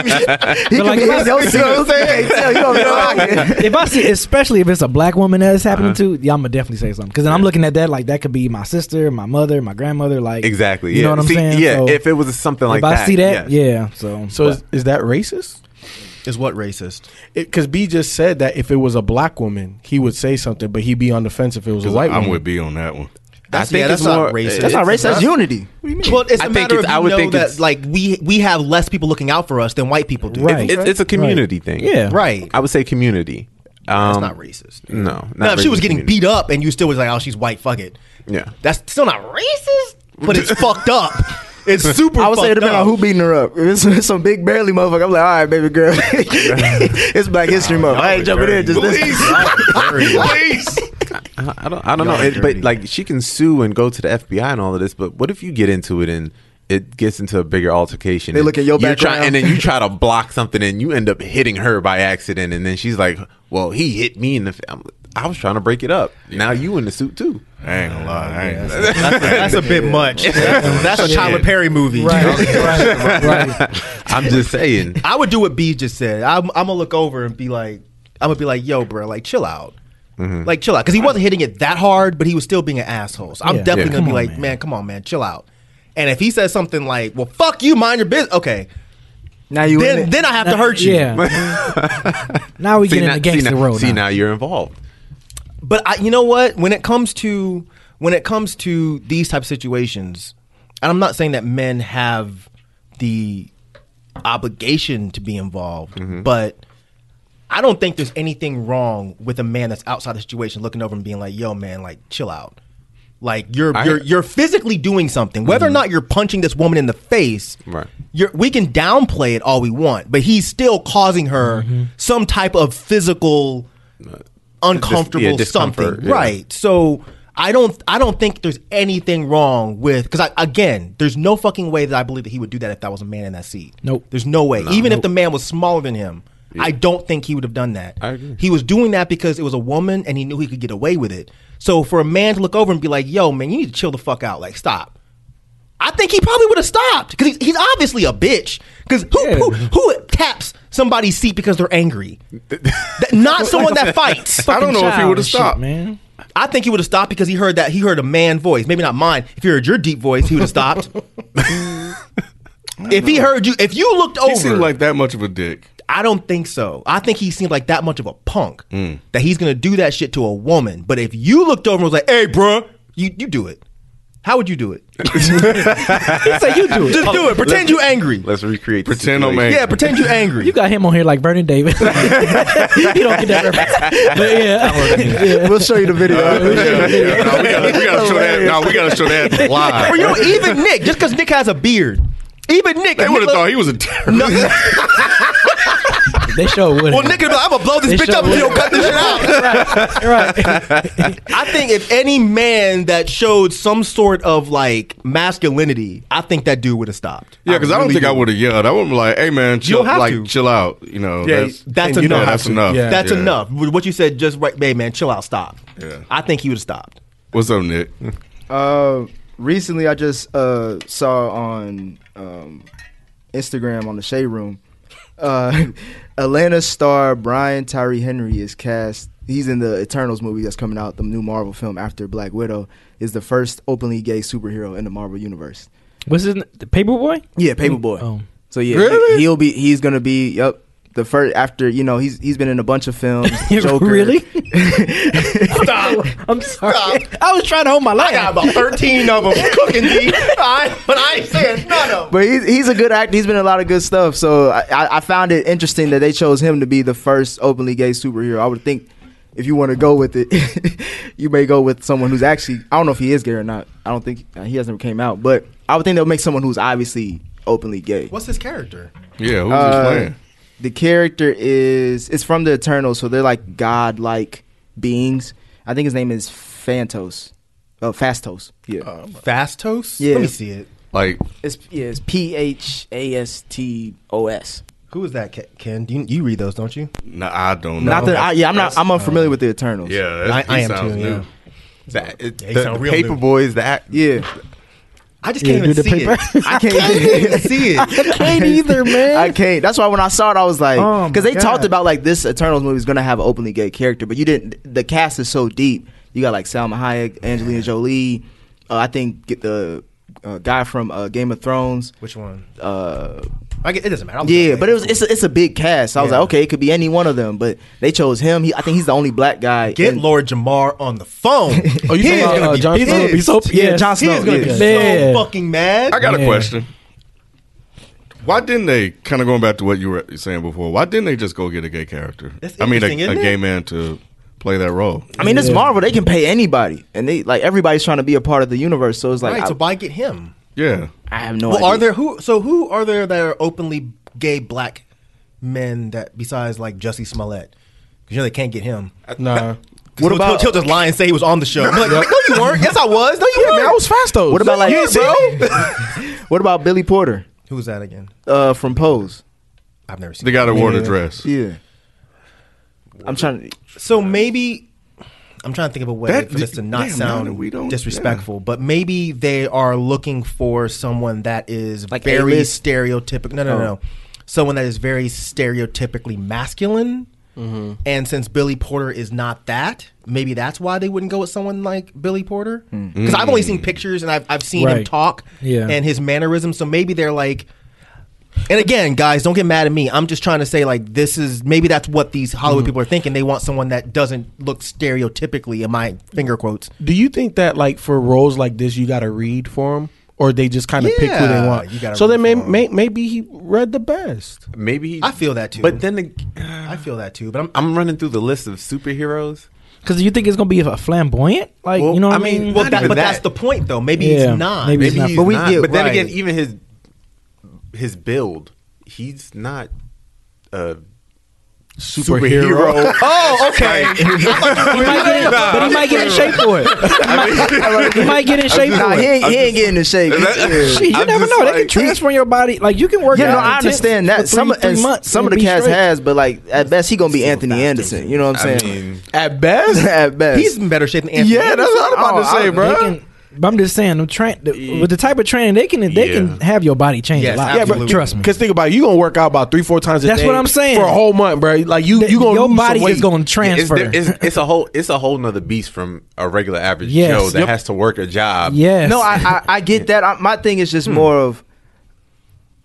He But like, be if I- his you know what I'm saying? Tell you gonna be rocking. if I see, especially if it's a black woman that it's happening Uh-huh. to, yeah, I'm gonna definitely say something. Because then I'm looking at that like that could be my sister, my mother, my grandmother. Like Exactly. You know what I'm saying? Yeah. If it was something like that. if I see that, yeah. So So is, is that racist? Is what racist? Because B just said that if it was a black woman, he would say something, but he'd be on the fence if it was a white I'm woman. with B on that one. That's, think yeah, that's it's not more- racist. That's not racist. That's unity. What do you mean? Well, it's I a think matter of it's- you I would know think that like we we have less people looking out for us than white people do. Right. It, it's a community thing. Yeah. Right. I would say community. That's Um, not racist. No. Now, if she was getting community. beat up and you still was like, "Oh, she's white," fuck it. Yeah. That's still not racist, but it's fucked up. It's super. I would say it depends on who beating her up. If it's some big barely motherfucker, I'm like, all right, baby girl, it's Black History Month. I ain't jumping in just this. Please. I I don't. I don't know. Y'all It, but like, she can sue and go to the FBI and all of this. But what if you get into it and it gets into a bigger altercation? They and look at your you're try- background. and then you try to block something, and you end up hitting her by accident, and then she's like, "Well, he hit me in the." Fa-. I'm like, I was trying to break it up. Now you in the suit too. I ain't gonna lie. I ain't. That's a, that's a bit much. That's, that's a Tyler Perry movie. right I'm just saying. I would do what B just said. I'm, I'm gonna look over and be like, I'm gonna be like, "Yo, bro, like, chill out." Mm-hmm. Like chill out because he wasn't hitting it that hard, but he was still being an asshole. So I'm Yeah. definitely Yeah. gonna be Come on, like, man. man. come on, man, chill out. And if he says something like, "Well, fuck you, mind your business," okay, Now you then then I have to hurt you. Yeah. now we See, get in now, the gangster see, road. see now. now you're involved. But I, you know what? When it comes to when it comes to these type of situations, and I'm not saying that men have the obligation to be involved, mm-hmm. but I don't think there's anything wrong with a man that's outside the situation looking over and being like, "Yo, man, like chill out." Like you're I- you're you're physically doing something, whether or mm-hmm. not you're punching this woman in the face. Right. You're, we can downplay it all we want, but he's still causing her mm-hmm. some type of physical uncomfortable yeah, something, yeah. right? So I don't I don't think there's anything wrong with because again, there's no fucking way that I believe that he would do that if that was a man in that seat. Nope. There's no way. Even if the man was smaller than him, I don't think he would have done that. I agree. He was doing that because it was a woman and he knew he could get away with it. So for a man to look over and be like, "Yo, man, you need to chill the fuck out. Like, stop." I think he probably would have stopped because he's, he's obviously a bitch. Because who, who who taps somebody's seat because they're angry? That- not someone that fights. I don't know if he would have and shit, stopped. man. I think he would have stopped because he heard that he heard a man voice. Maybe not mine. If he heard your deep voice, he would have stopped. if he heard you, if you looked over, He seemed like that much of a dick. I don't think so. I think he seemed like that much of a punk Mm. that he's gonna do that shit to a woman. But if you looked over and was like, "Hey, bruh," you you do it. How would you do it? he Say you do it. Just do it. Pretend you're angry. Let's recreate. the Pretend I'm situation. angry. Yeah, pretend you're angry. You got him on here like Vernon Davis. you don't get that reference. But yeah. yeah. We'll show you the video. No, we gotta, we gotta show that. No, we gotta show that live. or you know, even Nick, just because Nick has a beard, even Nick, They would have thought he was a terrorist. No, They sure would. well, Nick would be like, I'm gonna blow this They bitch sure up if you don't cut this shit out. right. right. I think if any man that showed some sort of like masculinity, I think that dude would have stopped. Yeah, because I, don't really think I would have yelled. I would be like, "Hey, man, chill, don't have like to. chill out." You know, Yeah, that's That's And you don't enough. have that's enough. Yeah. That's Yeah. enough. What you said, just right, hey man, chill out, stop. Yeah. I think he would have stopped. What's up, Nick? Uh, recently, I just uh, saw on um, Instagram on the Shade Room, uh, Atlanta star Brian Tyree Henry is cast. He's in the Eternals movie that's coming out, the new Marvel film after Black Widow. Is the first openly gay superhero in the Marvel universe. What's his n- the Paper Boi? Yeah, Paper Boi. Oh. So yeah, Really? he, will be. He's gonna be. Yep. The first after you know he's he's been in a bunch of films. Joker. really? Stop. I'm sorry. I was trying to hold my I laugh. got about thirteen of them cooking, D. I, but I ain't saying none of them. But he's, he's a good actor. He's been in a lot of good stuff. So I, I- I found it interesting that they chose him to be the first openly gay superhero. I would think if you want to go with it, you may go with someone who's actually I don't know if he is gay or not. I don't think uh, he hasn't came out, but I would think they'll make someone who's obviously openly gay. What's his character? Yeah, who's Uh, this playing? The character is it's from the Eternals, so they're like god-like beings. I think his name is Phantos. Oh, Phastos. Yeah. Uh, Fast Toast? Yeah. Let me see it. Like, It's yeah, it's P H A S T O S. Who is that, Ken? Do you, you read those, don't you? nah, I don't know. Not that I, yeah, I'm not. I'm unfamiliar with the Eternals. Yeah, I, I am too. new. Yeah. That, it, Yeah, the sound the paper new. boys. That yeah. I just can't even see paper. it. I can't even see it. I can't either, man. I can't. That's why when I saw it, I was like, Oh, because my they talked about like this Eternals movie is gonna have an openly gay character, but you didn't. The cast is so deep. You got like Salma Hayek, Angelina Jolie. Uh, I think get the uh, guy from uh, Game of Thrones. Which one? Uh, I get, it doesn't matter. I'm Yeah, but it was it's a, it's a big cast. So I was Yeah. like, okay, it could be any one of them, but they chose him. He, I think he's the only black guy. Get in- Lord Jamar on the phone. Oh, you He talking is about, gonna uh, be Jon Snow pissed. be so- yeah, yeah. Jon He Snow. is gonna be yeah. so Yeah. fucking mad. I got a Yeah. question. Why didn't they kind of going back to what you were saying before? Why didn't they just go get a gay character? That's I mean, a, interesting, a isn't gay it? man to play that role. I mean, it's Marvel. They can pay anybody, and they like everybody's trying to be a part of the universe. So it's like, right, I, so why get him? Yeah, I have no well, idea. are there who? So who are there that are openly gay black men that besides like Jussie Smollett? Because you know they can't get him. Nah. What about he'll, he'll just lie and say he was on the show? I'm like, no, you weren't. Yes, I was. No, you Yeah, weren't. man, I was fast though. What about like yeah, bro? what about Billy Porter Who's that again? uh, from Pose? I've never seen. they got to him. wear the dress. Yeah, I'm trying. to... So maybe I'm trying to think of a way That- for this to not damn, sound that we don't- disrespectful, but maybe they are looking for someone that is Like very A-list? stereotypical. No, no, Oh. no, someone that is very stereotypically masculine. Mm-hmm. And since Billy Porter is not that, maybe that's why they wouldn't go with someone like Billy Porter. Hmm. Because I've only seen pictures and I've I've seen him talk Yeah. and his mannerisms. So maybe they're like. And again, guys, don't get mad at me. I'm just trying to say, like, this is maybe that's what these Hollywood mm-hmm. people are thinking. They want someone that doesn't look stereotypically, in my finger quotes. Do you think that like for roles like this, you got to read for them, or they just kind of pick who they want? you gotta So then read may, may, maybe he read the best. Maybe he, I feel that too. But then the, I feel that too. But I'm, I'm running through the list of superheroes. Because you think it's gonna be a flamboyant, like Well, you know what I I mean, mean? well, that, but that. that's the point, though. Maybe Yeah, he's not. maybe he's Maybe not. he's But we not. get- but then right. again, even his his build, he's not a Superhero. oh, okay. He might get in- but he might get in shape for it. He might, he might get in shape Nah, for he ain't, he ain't getting in shape. Yeah. Shit, you I'm never just know. they can like- transform your body. Like you can work. Yeah, out no, I understand that. Some three, of three months some of the cast straight. has, but like at best he gonna be Anthony Anderson. You know what I'm I saying? mean, At best, at best, He's in better shape than Anthony. yeah, that's what I'm about to Oh, say, bro. They can, but I'm just saying, the train the, with the type of training they can, they Yeah. can have your body change Yes, a lot. Yeah, but- trust me. Because think about it, you gonna work out about three, four times a That's day. what I'm saying. for a whole month, bro. Like you, That you gonna your lose some body is going to it's, transfer. there- it's, it's a whole it's a whole nother beast from a regular average Yes. Joe that Yep. has to work a job. yes. No, I, I I get that. I, my thing is just Hmm. more of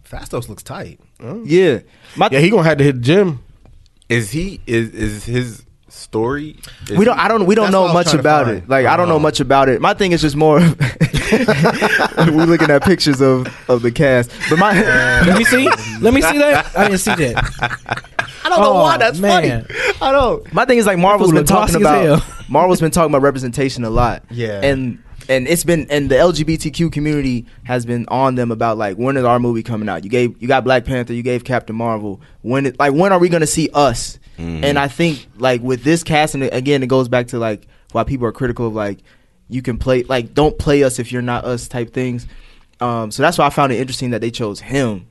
Phastos looks tight. yeah. My Yeah, he gonna have to hit the gym. Is he is is his story? is we don't. I don't. We don't know what I was much about it. Like I don't know Oh. much about it. My thing is just more. We're looking at pictures of of the cast, but my Let me see. Let me see that. I didn't see that. I don't know Oh, why that's oh, man. funny. I don't. my thing is like Marvel's fool been look glossy talking as about. hell. Marvel's been talking about representation a lot. Yeah. and and it's been and the LGBTQ community has been on them about like when is our movie coming out? You gave you got Black Panther, you gave Captain Marvel. When it, like when are we gonna see us? And I think like with this cast, and again, it goes back to like why people are critical of like you can play like don't play us if you're not us type things. Um, so that's why I found it interesting that they chose him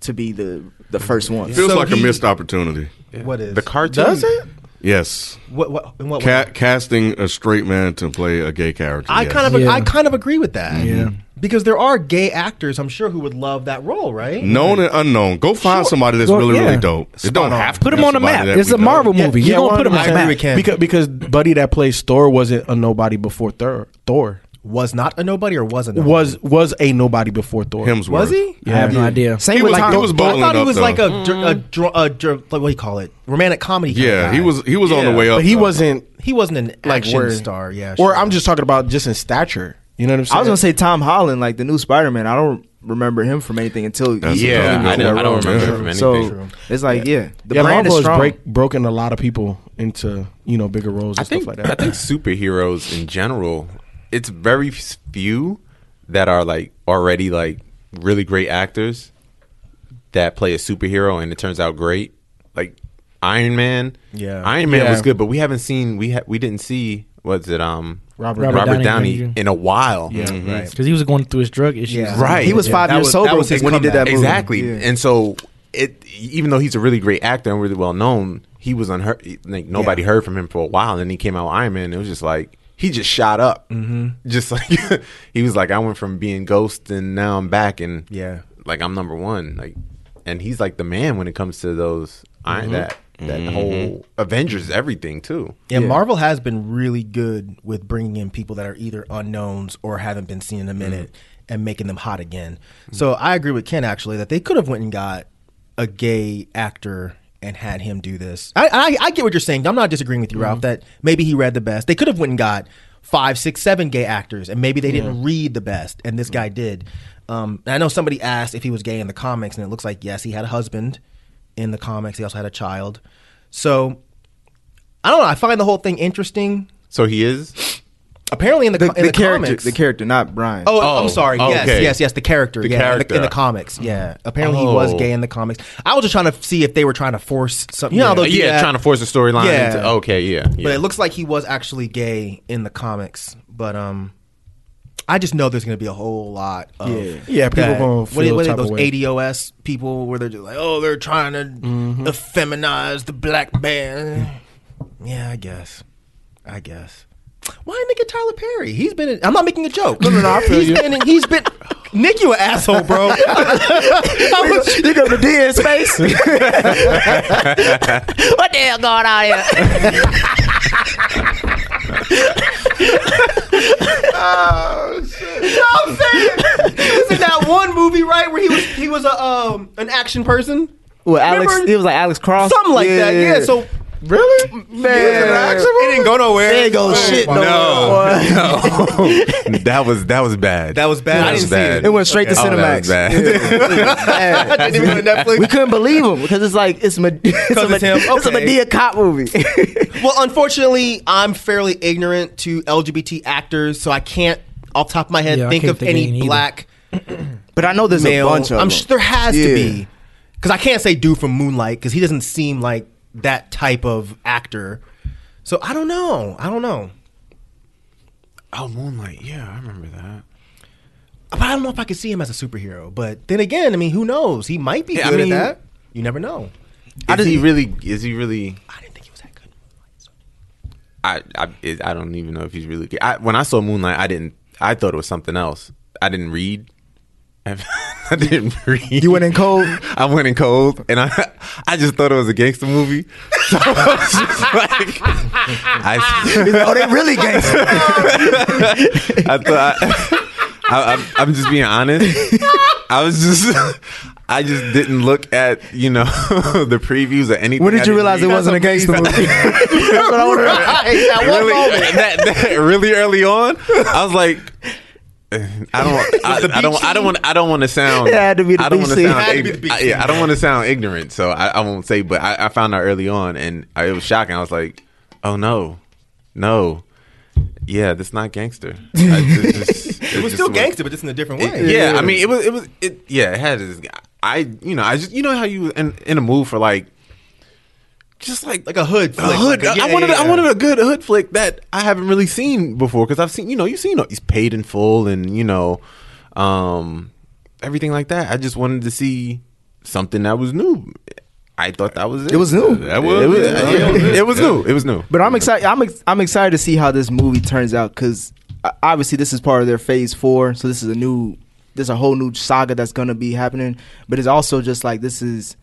to be the the first one. Feels So like a missed opportunity. What is the cartoon? Does it? Yes, What? What? In what Ca- way? casting a straight man to play a gay character. I yes. kind of. Yeah. I kind of agree with that. Yeah. Because there are gay actors, I'm sure, who would love that role, right? known and unknown. Go find somebody that's Go- really yeah. really dope. It don't on. have to Put be him on the map. It's we a know. Marvel movie. You're gonna put him on the map. because because Buddy that plays Thor wasn't a nobody before Thor. Thor Was not a nobody or was a nobody? was was a nobody before Thor. Hemsworth. Was he? I have no idea. Same He with was- Tom. he was I balling thought he up, was though. like a, dr- a, dr- a, dr- like, what do you call it? Romantic comedy. kind of Yeah, guy. he was he was on the way up. but he though. wasn't He wasn't an like action where star. Yeah, Or sure. I'm just talking about just in stature. You know what I'm saying? I was gonna say Tom Holland, like the new Spider Man. I don't remember him from anything until That's Yeah, totally I don't, I don't different remember role, him yeah. from So anything. it's like yeah, the yeah, brand Marvel is has strong. break, broken a lot of people into you know bigger roles and I think stuff like that. I think superheroes in general, it's very few that are like already like really great actors that play a superhero and it turns out great. Like Iron Man, Yeah. Iron Man Yeah. was good, but we haven't seen we ha- we didn't see was it um Robert- Robert, Robert Downey, Downey in a while. Yeah, Mhm. right. Because he was going through his drug issues. Yeah. Right. He was five That years was- sober was his when he did that movie. Exactly. Yeah. And so it even though he's a really great actor and really well known, he was unheard like nobody Yeah. heard from him for a while and then he came out with Iron Man and it was just like he just shot up. Mm-hmm. Just like he was like I went from being ghost and now I'm back and Yeah. like I'm number 1 like and he's like the man when it comes to those Iron mm-hmm. that that mm-hmm. whole Avengers everything too. Yeah, Yeah. Marvel has been really good with bringing in people that are either unknowns or haven't been seen in a minute mm-hmm. and making them hot again. So I agree with Ken actually that they could have went and got a gay actor and had him do this. I I, I get what you're saying. I'm not disagreeing with you, Ralph. That maybe he read the best. They could have went and got five, six, seven gay actors, and maybe they didn't read the best, and this guy did. Um, I know somebody asked if he was gay in the comics, and it looks like yes, he had a husband in the comics. He also had a child. So I don't know. I find the whole thing interesting. So he is. Apparently, in the, The, in the the, character, comics, the character, not Brian. Oh, Oh, I'm sorry. Yes, okay. yes, yes. The character. The yeah, in the- In, the, comics. Yeah. Apparently, he was Oh. gay in the comics. I was just trying to see if they were trying to force something. You know, how yeah, trying to force a storyline. Yeah. Into, okay, yeah, yeah. But it looks like he was actually gay in the comics. But um, I just know there's going to be a whole lot of Yeah. Yeah, people that- gonna what, feel what are type of those way. ADOS people where they're just like, oh, they're trying to Mm-hmm. effeminize the black man. Yeah, I guess. I guess. Why didn't they get Tyler Perry? He's been. In, I'm not making a joke. No, no, no. I feel he's you. been. In, he's been. Nick, you an asshole, bro. How you got the D in space. What the hell going on here? I'm saying he was in that one movie, right, where he was he was a um an action person. well, Alex, Remember? it was like Alex Cross, Something like that. Yeah. So Really? man, it didn't go nowhere. It ain't go shit no, no, no, that was that was bad. That was bad. I That was didn't see bad. it. It went straight to Oh, that Cinemax. was bad. Yeah. I didn't even Netflix. we couldn't believe him because it's like it's, Med- it's, a, it's Med- him? it's a Madea cop movie. Well, unfortunately, I'm fairly ignorant to LGBT actors, so I can't, off the top of my head, Yeah, think of think any any black but I know there's male. a bunch of I'm them. sure there has to be, because I can't say dude from Moonlight because he doesn't seem like that type of actor. So I don't know. I don't know. oh, Moonlight. Yeah, I remember that. But I don't know if I could see him as a superhero. But then again, I mean, who knows? He might be Yeah, I good mean- at that. You never know. Is he really? Is he really? I didn't think he was that good. I I, I don't even know if he's really. good. I, when I saw Moonlight, I didn't. I thought it was something else. I didn't read. I didn't read. You went in cold. I went in cold, and I I just thought it was a gangster movie. So I was just like, I, oh, they really gangster. I thought I, I, I'm just being honest. I was just I just didn't look at you know the previews or anything. When did you realize it wasn't a gangster movie? That's what I wanna. Right, at one really, moment. that, that really early on, I was like, I don't, I, I don't, I don't want, I don't want to sound. It had to be the I don't want to sound. It to be ig- the I- yeah, I don't want to sound ignorant, so I, I won't say. But I, I found out early on, and I, it was shocking. I was like, oh no, no, yeah, that's not gangster. I, it, just, It was still gangster, but just in a different it- way. yeah, I mean, it was, it was, it. Yeah, it had this. I, you know, I just, you know how you in in a mood for like, just like Like a hood a flick. hood. Like a- yeah, I wanted, yeah, I wanted a good hood flick that I haven't really seen before because I've seen, you know, you've seen he's paid in full and you know, um, everything like that. I just wanted to see something that was new. I thought that was it. It was new. That was, it was, yeah, it was new. It was new. But I'm excited. I'm ex- I'm excited to see how this movie turns out because obviously this is part of their phase four. So this is a new, there's a whole new saga that's gonna be happening. But it's also just like this is,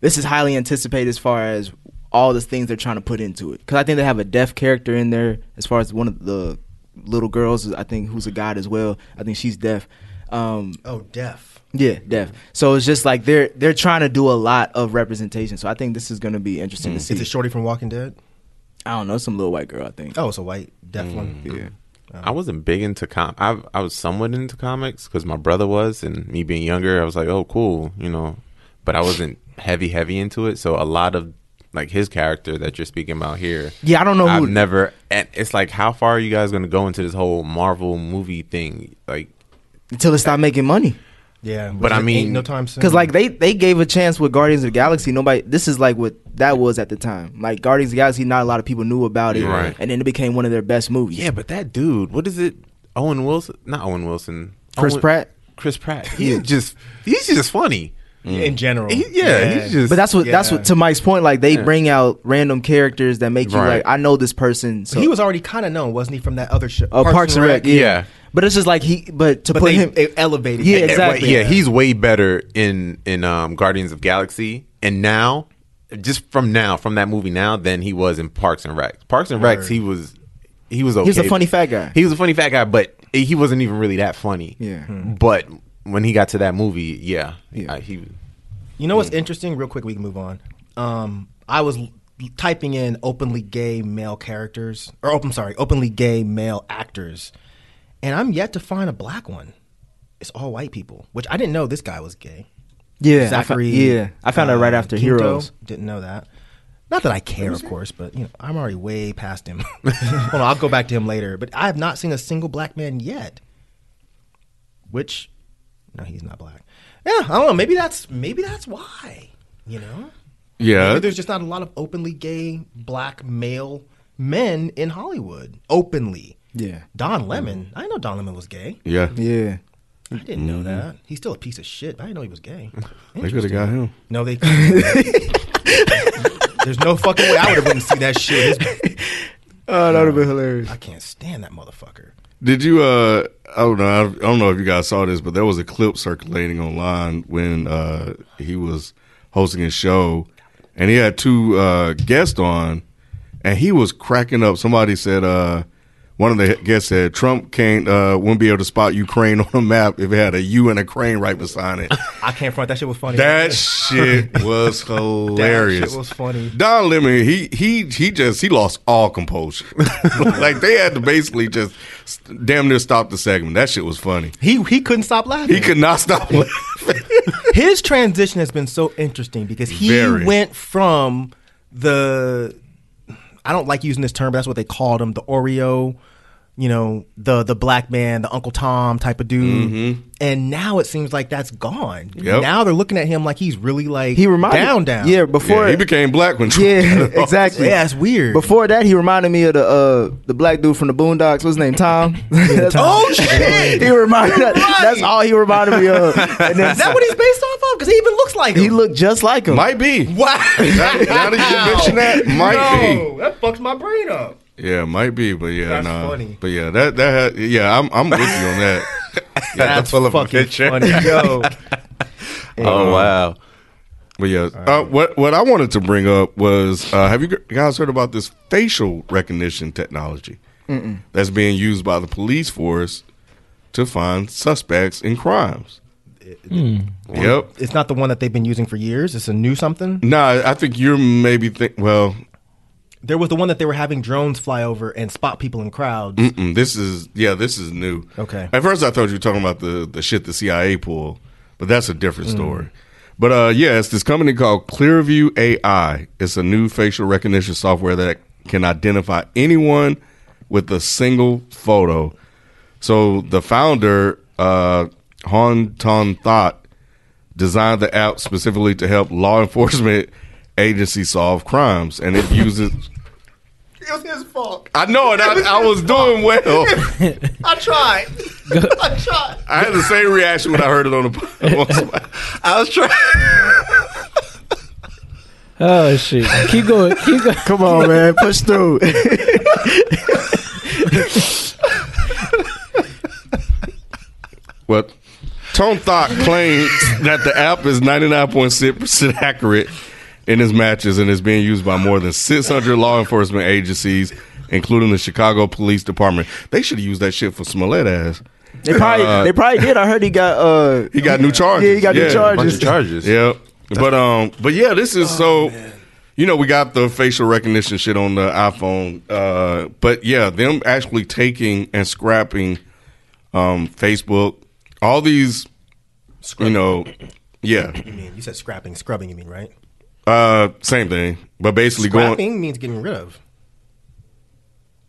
this is highly anticipated as far as all the things they're trying to put into it. Because I think they have a deaf character in there as far as one of the little girls. I think who's a god as well. I think she's deaf. Um, Oh, deaf. yeah, deaf. So it's just like they're they're trying to do a lot of representation. So I think this is going to be interesting to see. Is it Shorty from Walking Dead? I don't know, some little white girl. I think. Oh, it's a white deaf one. Yeah. I wasn't big into com. I I was somewhat into comics because my brother was, and me being younger, I was like, oh, cool, you know. But I wasn't heavy, heavy into it. So a lot of like his character that you're speaking about here. Yeah, I don't know I've who- never. And it's like, how far are you guys going to go into this whole Marvel movie thing? Like, Until it stop making money. Yeah, But I mean- no time soon. Because like they they gave a chance with Guardians of the Galaxy. Nobody. This is like what that was at the time. Like Guardians of the Galaxy, not a lot of people knew about it. Right. And then it became one of their best movies. yeah, but that dude, what is it? Owen Wilson? Not Owen Wilson. Chris Owen- Pratt. Chris Pratt. He's just he's just funny. In general, He- yeah, he's just. But that's what that's what to Mike's point. Like they Yeah. bring out random characters that make you Right. like I know this person. So he was already kind of known, wasn't he, from that other show? oh, Parks, and Rec. Yeah. Yeah. But it's just like he. But to But put they, him. they elevated. Yeah, exactly. yeah, he's way better in in um, Guardians of Galaxy, and now, just from now, from that movie now, than he was in Parks and Rec. Parks and Rec, he was he was okay. was a funny fat guy. He was a funny fat guy, but he wasn't even really that funny. Yeah. Hmm. But when he got to that movie, yeah, yeah, he. You know what's interesting? Real quick, we can move on. Um, I was l- typing in openly gay male characters, or open, sorry, openly gay male actors, and I'm yet to find a black one. It's all white people, which I didn't know this guy was gay. Yeah, I fo- Zachary. yeah. I found out right after Quinto. Heroes. Didn't know that. Not that I care, of course, but you know, I'm already way past him. Hold on, I'll go back to him later. But I have not seen a single black man yet. Which, no, he's not black. Yeah, I don't know. Maybe that's maybe that's why. You know. Yeah. Maybe there's just not a lot of openly gay black male men in Hollywood. Openly. Yeah. Don Lemon. I didn't know Don Lemon was gay. Yeah. Yeah. I didn't know Mhm. that. He's still a piece of shit. But I didn't know he was gay. They could have got him. No, they. There's no fucking way I would have went and see that shit. His- Oh, that would have been hilarious. I can't stand that motherfucker. Did you? uh I don't know. I don't know if you guys saw this, but there was a clip circulating online when uh he was hosting his show, and he had two uh guests on, and he was cracking up. Somebody said, uh one of the guests said Trump can't uh wouldn't be able to spot Ukraine on a map if it had a U and a crane right beside it. I can't front. That shit was funny. That shit was hilarious. That shit was funny. Don Lemon, he he he just he lost all composure. like they had to basically just damn near stop the segment. That shit was funny. He he couldn't stop laughing. He could not stop laughing. His transition has been so interesting because he Very. went from the I don't like using this term, but that's what they called him, the Oreo, you know, the the black man, the Uncle Tom type of dude. Mhm. And now it seems like that's gone. Yep. Now they're looking at him like he's really like He reminded down down. Yeah, before Yeah, he became black when Trump Yeah, got exactly. Yeah, it's weird. Before that, he reminded me of the uh the black dude from the Boondocks. What's his name? Tom. That's- Oh shit! he reminded. You're right. That's all he reminded me of. And then Is that what he's based off of? Because he even looks like him. he looked just like him. Might be. Wow. Now, now that you mention that, might no, that fucks my brain up. Be. Yeah, might be. But yeah, That's nah. funny. But yeah, that that had, yeah, I'm I'm with you on that. yeah, That's full of a fucking picture. funny. Yo. Oh wow. But yeah, uh, what what I wanted to bring up was, uh, have you guys heard about this facial recognition technology that's being used by the police force to find suspects in crimes? Yep. It's not the one that they've been using for years. It's a new something. No, I think you're maybe think. Well, There was the one that they were having drones fly over and spot people in crowds. mm-mm, this is yeah, this is new. Okay. At first, I thought you were talking about the the shit the CIA pulled, but that's a different story. But uh, yeah, it's this company called Clearview AI. It's a new facial recognition software that can identify anyone with a single photo. So the founder, uh, Hoan Ton-That, designed the app specifically to help law enforcement agencies solve crimes, and it uses. It was his fault. I know, and I, I was doing well. I tried. I tried. I had the same reaction when I heard it on the. podcast. I was trying. Oh shit! Keep going. Keep going. Come on, man, push through. Well, Ton-That claims that the app is 99.6% accurate in his matches and is being used by more than 600 law enforcement agencies, including the Chicago Police Department. They should have used that shit for Smollett ass. They probably Uh, they probably did. I heard he got uh He got new charges. Yeah, he got new charges. Bunch of charges. Yeah. But um but yeah, this is so you know, we got the facial recognition shit on the iPhone. Uh but yeah, them actually taking and scrapping um Facebook, all these you know, yeah. You mean you said scrapping, scrubbing? You mean right? Uh same thing. But basically Scrapping going means getting rid of.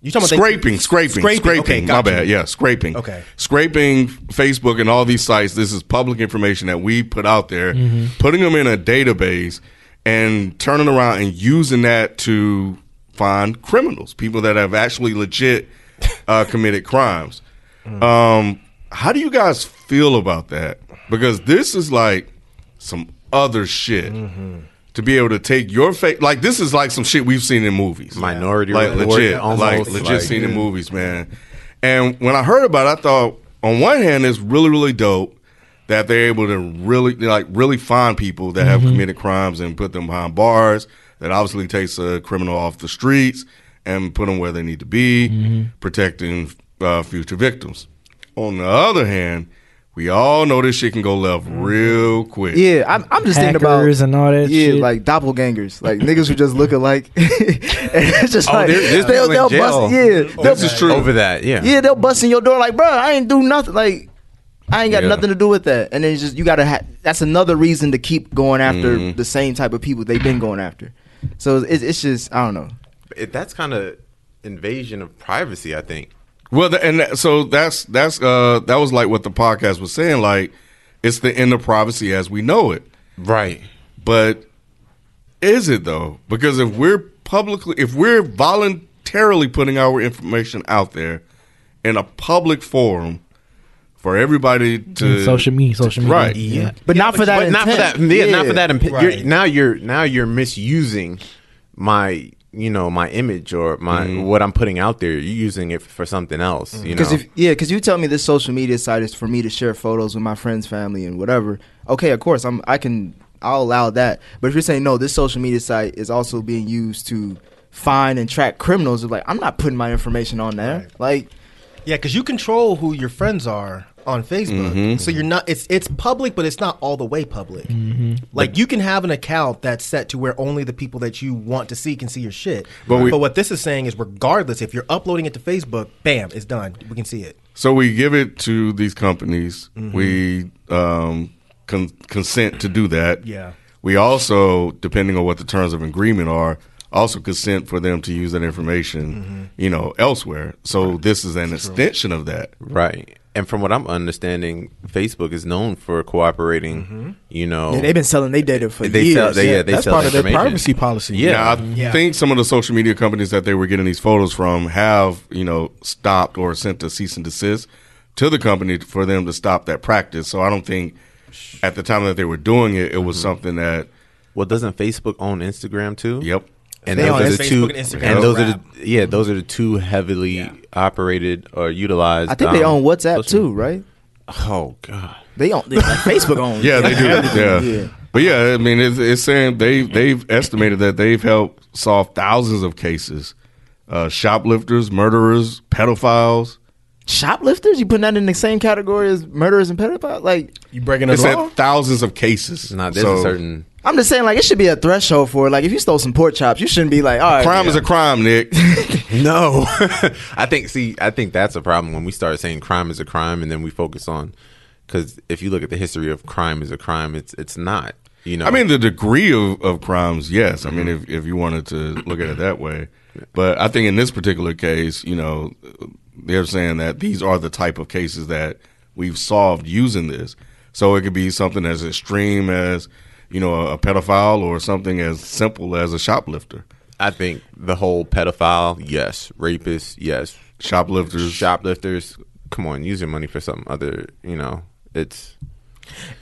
You talking about scraping, scraping, scraping. Okay, my got you. bad. Yeah, scraping. Okay. Scraping Facebook and all these sites. This is public information that we put out there, Mm-hmm. putting them in a database and turning around and using that to find criminals, people that have actually legit uh, committed crimes. Mm. Um, how do you guys feel about that? Because this is like some other shit. Mm-hmm. To be able to take your face, like this is like some shit we've seen in movies Minority like Report, legit, almost, like legit like, seen in movies, man. And when I heard about it, I thought on one hand it's really really dope that they're able to really like really find people that have committed crimes and put them behind bars. That obviously takes a criminal off the streets and put them where they need to be, protecting uh, future victims. On the other hand, we all know this shit can go left real quick. Yeah, I'm, I'm just thinking about Hackers and all that Yeah, shit. like doppelgangers, like niggas who just look alike. and it's just Oh, like there- there's they'll, people in they'll jail. bust. Yeah, they'll, This is true. Over that, yeah. yeah, they'll bust in your door like, bro, I ain't do nothing. Like, I ain't got Yeah. nothing to do with that. And then it's just you gotta. Ha- that's another reason to keep going after Mhm. the same type of people they've been going after. So it's, it's just I don't know. It, that's kind of invasion of privacy, I think. Well, the, and that, so that's that's uh that was like what the podcast was saying. Like, it's the end of privacy as we know it. Right. But is it though? Because if we're publicly, if we're voluntarily putting our information out there in a public forum for everybody to social media, social media. right? Yeah, But not for that. but not for that. intent. Yeah, not for that. imp- Right. You're, now you're now you're misusing my you know my image or my Mm-hmm. what I'm putting out there. You're using it for something else. You know. Because if yeah, because you tell me this social media site is for me to share photos with my friends, family, and whatever. Okay, of course, I'm I can I'll allow that. But if you're saying no, this social media site is also being used to find and track criminals, like I'm not putting my information on there. Like Yeah, because you control who your friends are on Facebook, Mm-hmm. so you're not. It's it's public, but it's not all the way public. Like you can have an account that's set to where only the people that you want to see can see your shit. But But, we- what this is saying is, regardless, if you're uploading it to Facebook, bam, it's done. We can see it. So we give it to these companies. Mm-hmm. We um, con- consent to do that. Yeah. We also, depending on what the terms of agreement are, also consent for them to use that information, Mm-hmm. you know, elsewhere. So this is an extension of that. right. And from what I'm understanding, Facebook is known for cooperating. Mm-hmm. You know, yeah, they've been selling their data for They years. sell- they- yeah, they That's sell part of their privacy policy. Yeah. Now, I Yeah. think some of the social media companies that they were getting these photos from have, you know, stopped or sent a cease and desist to the company for them to stop that practice. So I don't think at the time that they were doing it, it was Mm-hmm. something that, well, doesn't Facebook own Instagram too? yep. And They those are the Facebook two, and Instagram. and those are Wrap. the yeah, those are the two heavily operated or utilized. I think they um, own WhatsApp social- too, right? Oh God. They own they, like, Facebook owns. Yeah, they do. yeah. Yeah. But yeah, I mean, it's, it's saying they they've estimated that they've helped solve thousands of cases, uh, shoplifters, murderers, pedophiles. Shoplifters? You putting that in the same category as murderers and pedophiles? Like You breaking It the said law? thousands of cases. Nah, there's So, a certain I'm just saying, like it should be a threshold for it. Like if you stole some pork chops, you shouldn't be like, all right, crime is a crime, Nick. No, I think. See, I think that's a problem when we start saying crime is a crime, and then we focus on because if you look at the history of crime is a crime, it's it's not. You know, I mean, the degree of, of crimes, yes. I mean, Mm-hmm. if, if you wanted to look at it that way. But I think in this particular case, you know, they're saying that these are the type of cases that we've solved using this. So it could be something as extreme as, you know, a, a pedophile or something as simple as a shoplifter. I think the whole pedophile, yes, rapists, yes, Shoplifters. shoplifters. Come on, use your money for something other. You know, it's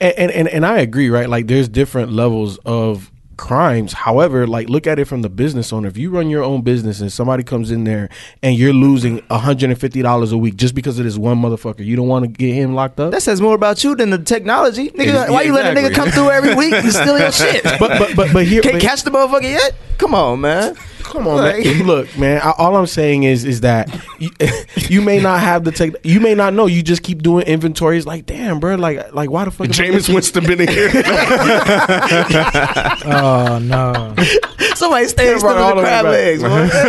and, and and and I agree, right? Like there's different levels of crimes. However, like look at it from the business owner. If you run your own business and somebody comes in there and you're losing $150 a week just because of this one motherfucker, you don't want to get him locked up? That says more about you than the technology. Nigga, Yeah, why you letting a nigga come through every week and steal your shit? but but but but here Can't but- catch the motherfucker yet? Come on, man. Come on, Like- man. Look, man. I, all I'm saying is, is that you, you may not have the tech. You may not know. You just keep doing inventories. Like, damn, bro. Like, like why the fuck? am James Winston been in here. Oh no. Somebody stay Brought still it in the the crab back. legs, man.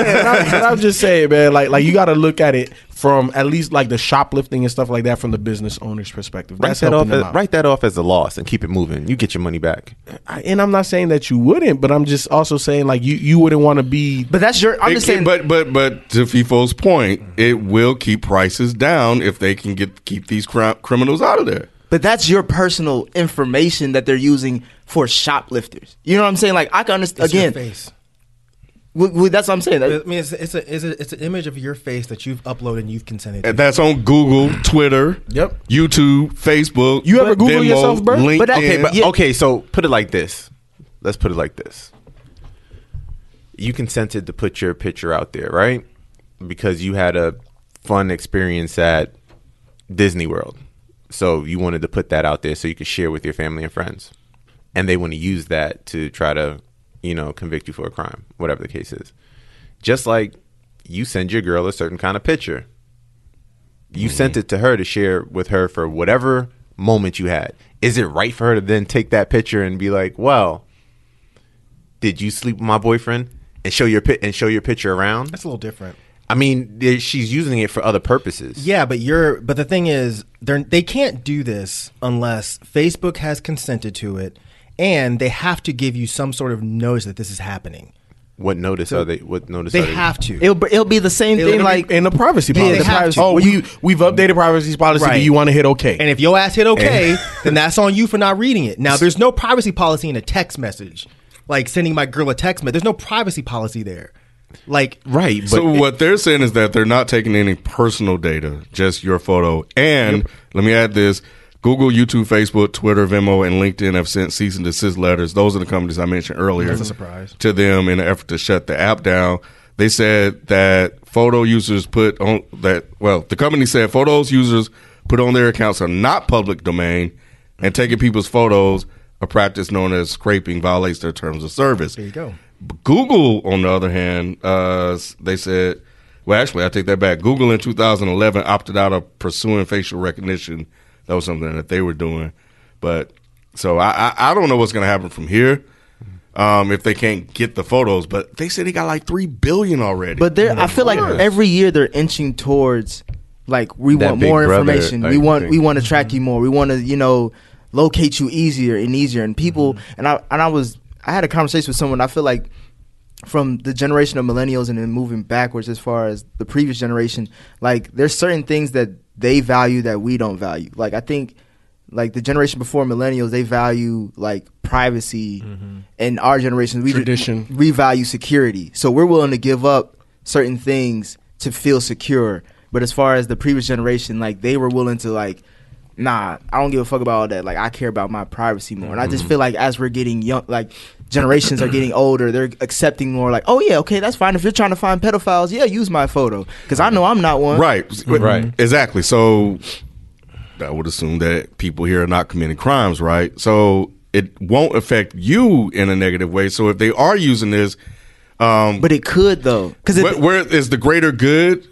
Yeah, I, I'm just saying, man. Like, like you got to look at it from at least like the shoplifting and stuff like that from the business owner's perspective. write That's that off. As, write that off as a loss and keep it moving. You get your money back. I- And I'm not saying that you wouldn't, but I'm just also saying like you you wouldn't want to be. But that's your. I'm It just can- saying. but but but to FIFO's point, it will keep prices down if they can get keep these cri- criminals out of there. But that's your personal information that they're using for shoplifters. You know what I'm saying? Like I can understand. It's your Again, face. w- w- that's what I'm saying. I mean, it's, it's a it's a it's an image of your face that you've uploaded and you've consented. to. That's on Google, Twitter, Yep. YouTube, Facebook. You ever Google Venmo, yourself, bro? LinkedIn. But that- Okay, but Yeah. okay. So put it like this. Let's put it like this. You consented to put your picture out there, right? Because you had a fun experience at Disney World. So you wanted to put that out there so you could share with your family and friends. And they want to use that to try to, you know, convict you for a crime, whatever the case is. Just like you send your girl a certain kind of picture. You mm-hmm. sent it to her to share with her for whatever moment you had. Is it right for her to then take that picture and be like, "Well, did you sleep with my boyfriend?" and show your pi- and show your picture around? That's a little different. I mean, she's using it for other purposes. Yeah, but you're but the thing is they they can't do this unless Facebook has consented to it and they have to give you some sort of notice that this is happening. What notice So are they? What notice they are they? have to. It'll, it'll be the same It'll thing be like in the privacy policy. they have to. Oh, we we've updated privacy policy. Do you want to hit okay? And if your ass hit okay, then that's on you for not reading it. Now, there's no privacy policy in a text message, like sending my girl a text message. There's no privacy policy there. Like right, so what they're saying is that they're not taking any personal data, just your photo. And let me add this: Google, YouTube, Facebook, Twitter, Venmo, and LinkedIn have sent cease and desist letters. Those are the companies I mentioned earlier. That's a surprise. to them in an effort to shut the app down. They said that photo users put on that. Well, the company said photos users put on their accounts are not public domain, and taking people's photos, a practice known as scraping, violates their terms of service. There you go. Google, on the other hand, uh, they said, well, actually, I take that back. Google in 2011 opted out of pursuing facial recognition. That was something that they were doing. But so I, I, I don't know what's going to happen from here um, if they can't get the photos. But they said he got like three billion already. But there, I feel like every year they're inching towards like we That want Big more Brother, information. I we want think. we want to track you more. We want to you know locate you easier and easier. And people and I and I was I had a conversation with someone. I feel like from the generation of millennials and then moving backwards as far as the previous generation, like there's certain things that they value that we don't value. Like I think like the generation before millennials, they value like privacy, mm-hmm. and our generation we Tradition. we value security. So we're willing to give up certain things to feel secure. But as far as the previous generation, like they were willing to like, nah, I don't give a fuck about all that. Like I care about my privacy more. And I just feel like as we're getting young, like generations are getting older, they're accepting more. Like, oh yeah, okay, that's fine. If you're trying to find pedophiles, yeah, use my photo because I know I'm not one. Right. Right. Exactly. So I would assume that people here are not committing crimes, right? So it won't affect you in a negative way. So if they are using this, um, but it could though, because where, where is the greater good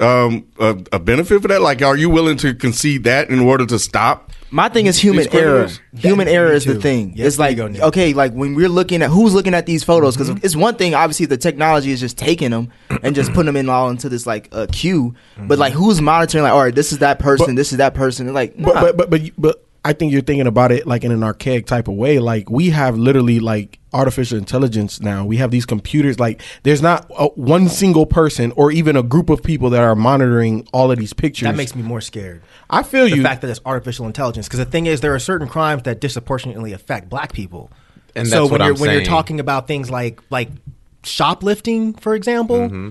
um, a, a benefit for that? Like, are you willing to concede that in order to stop? My thing is human error. criminals? Human me error is the thing. Yes, it's like go, okay, like when we're looking at who's looking at these photos, because Mm-hmm. it's one thing. Obviously, the technology is just taking them and just putting them in all into this like uh, queue. But like, who's monitoring? Like, all right, this is that person. this is that person. And, like, but, nah. but but but you- but I think you're thinking about it like in an archaic type of way. Like we have literally like artificial intelligence now. We have these computers. Like there's not a, one single person or even a group of people that are monitoring all of these pictures. That makes me more scared. I feel the you. The fact that it's artificial intelligence. Because the thing is, there are certain crimes that disproportionately affect black people. And so when what you're I'm when you're talking about things like like shoplifting, for example, Mm-hmm.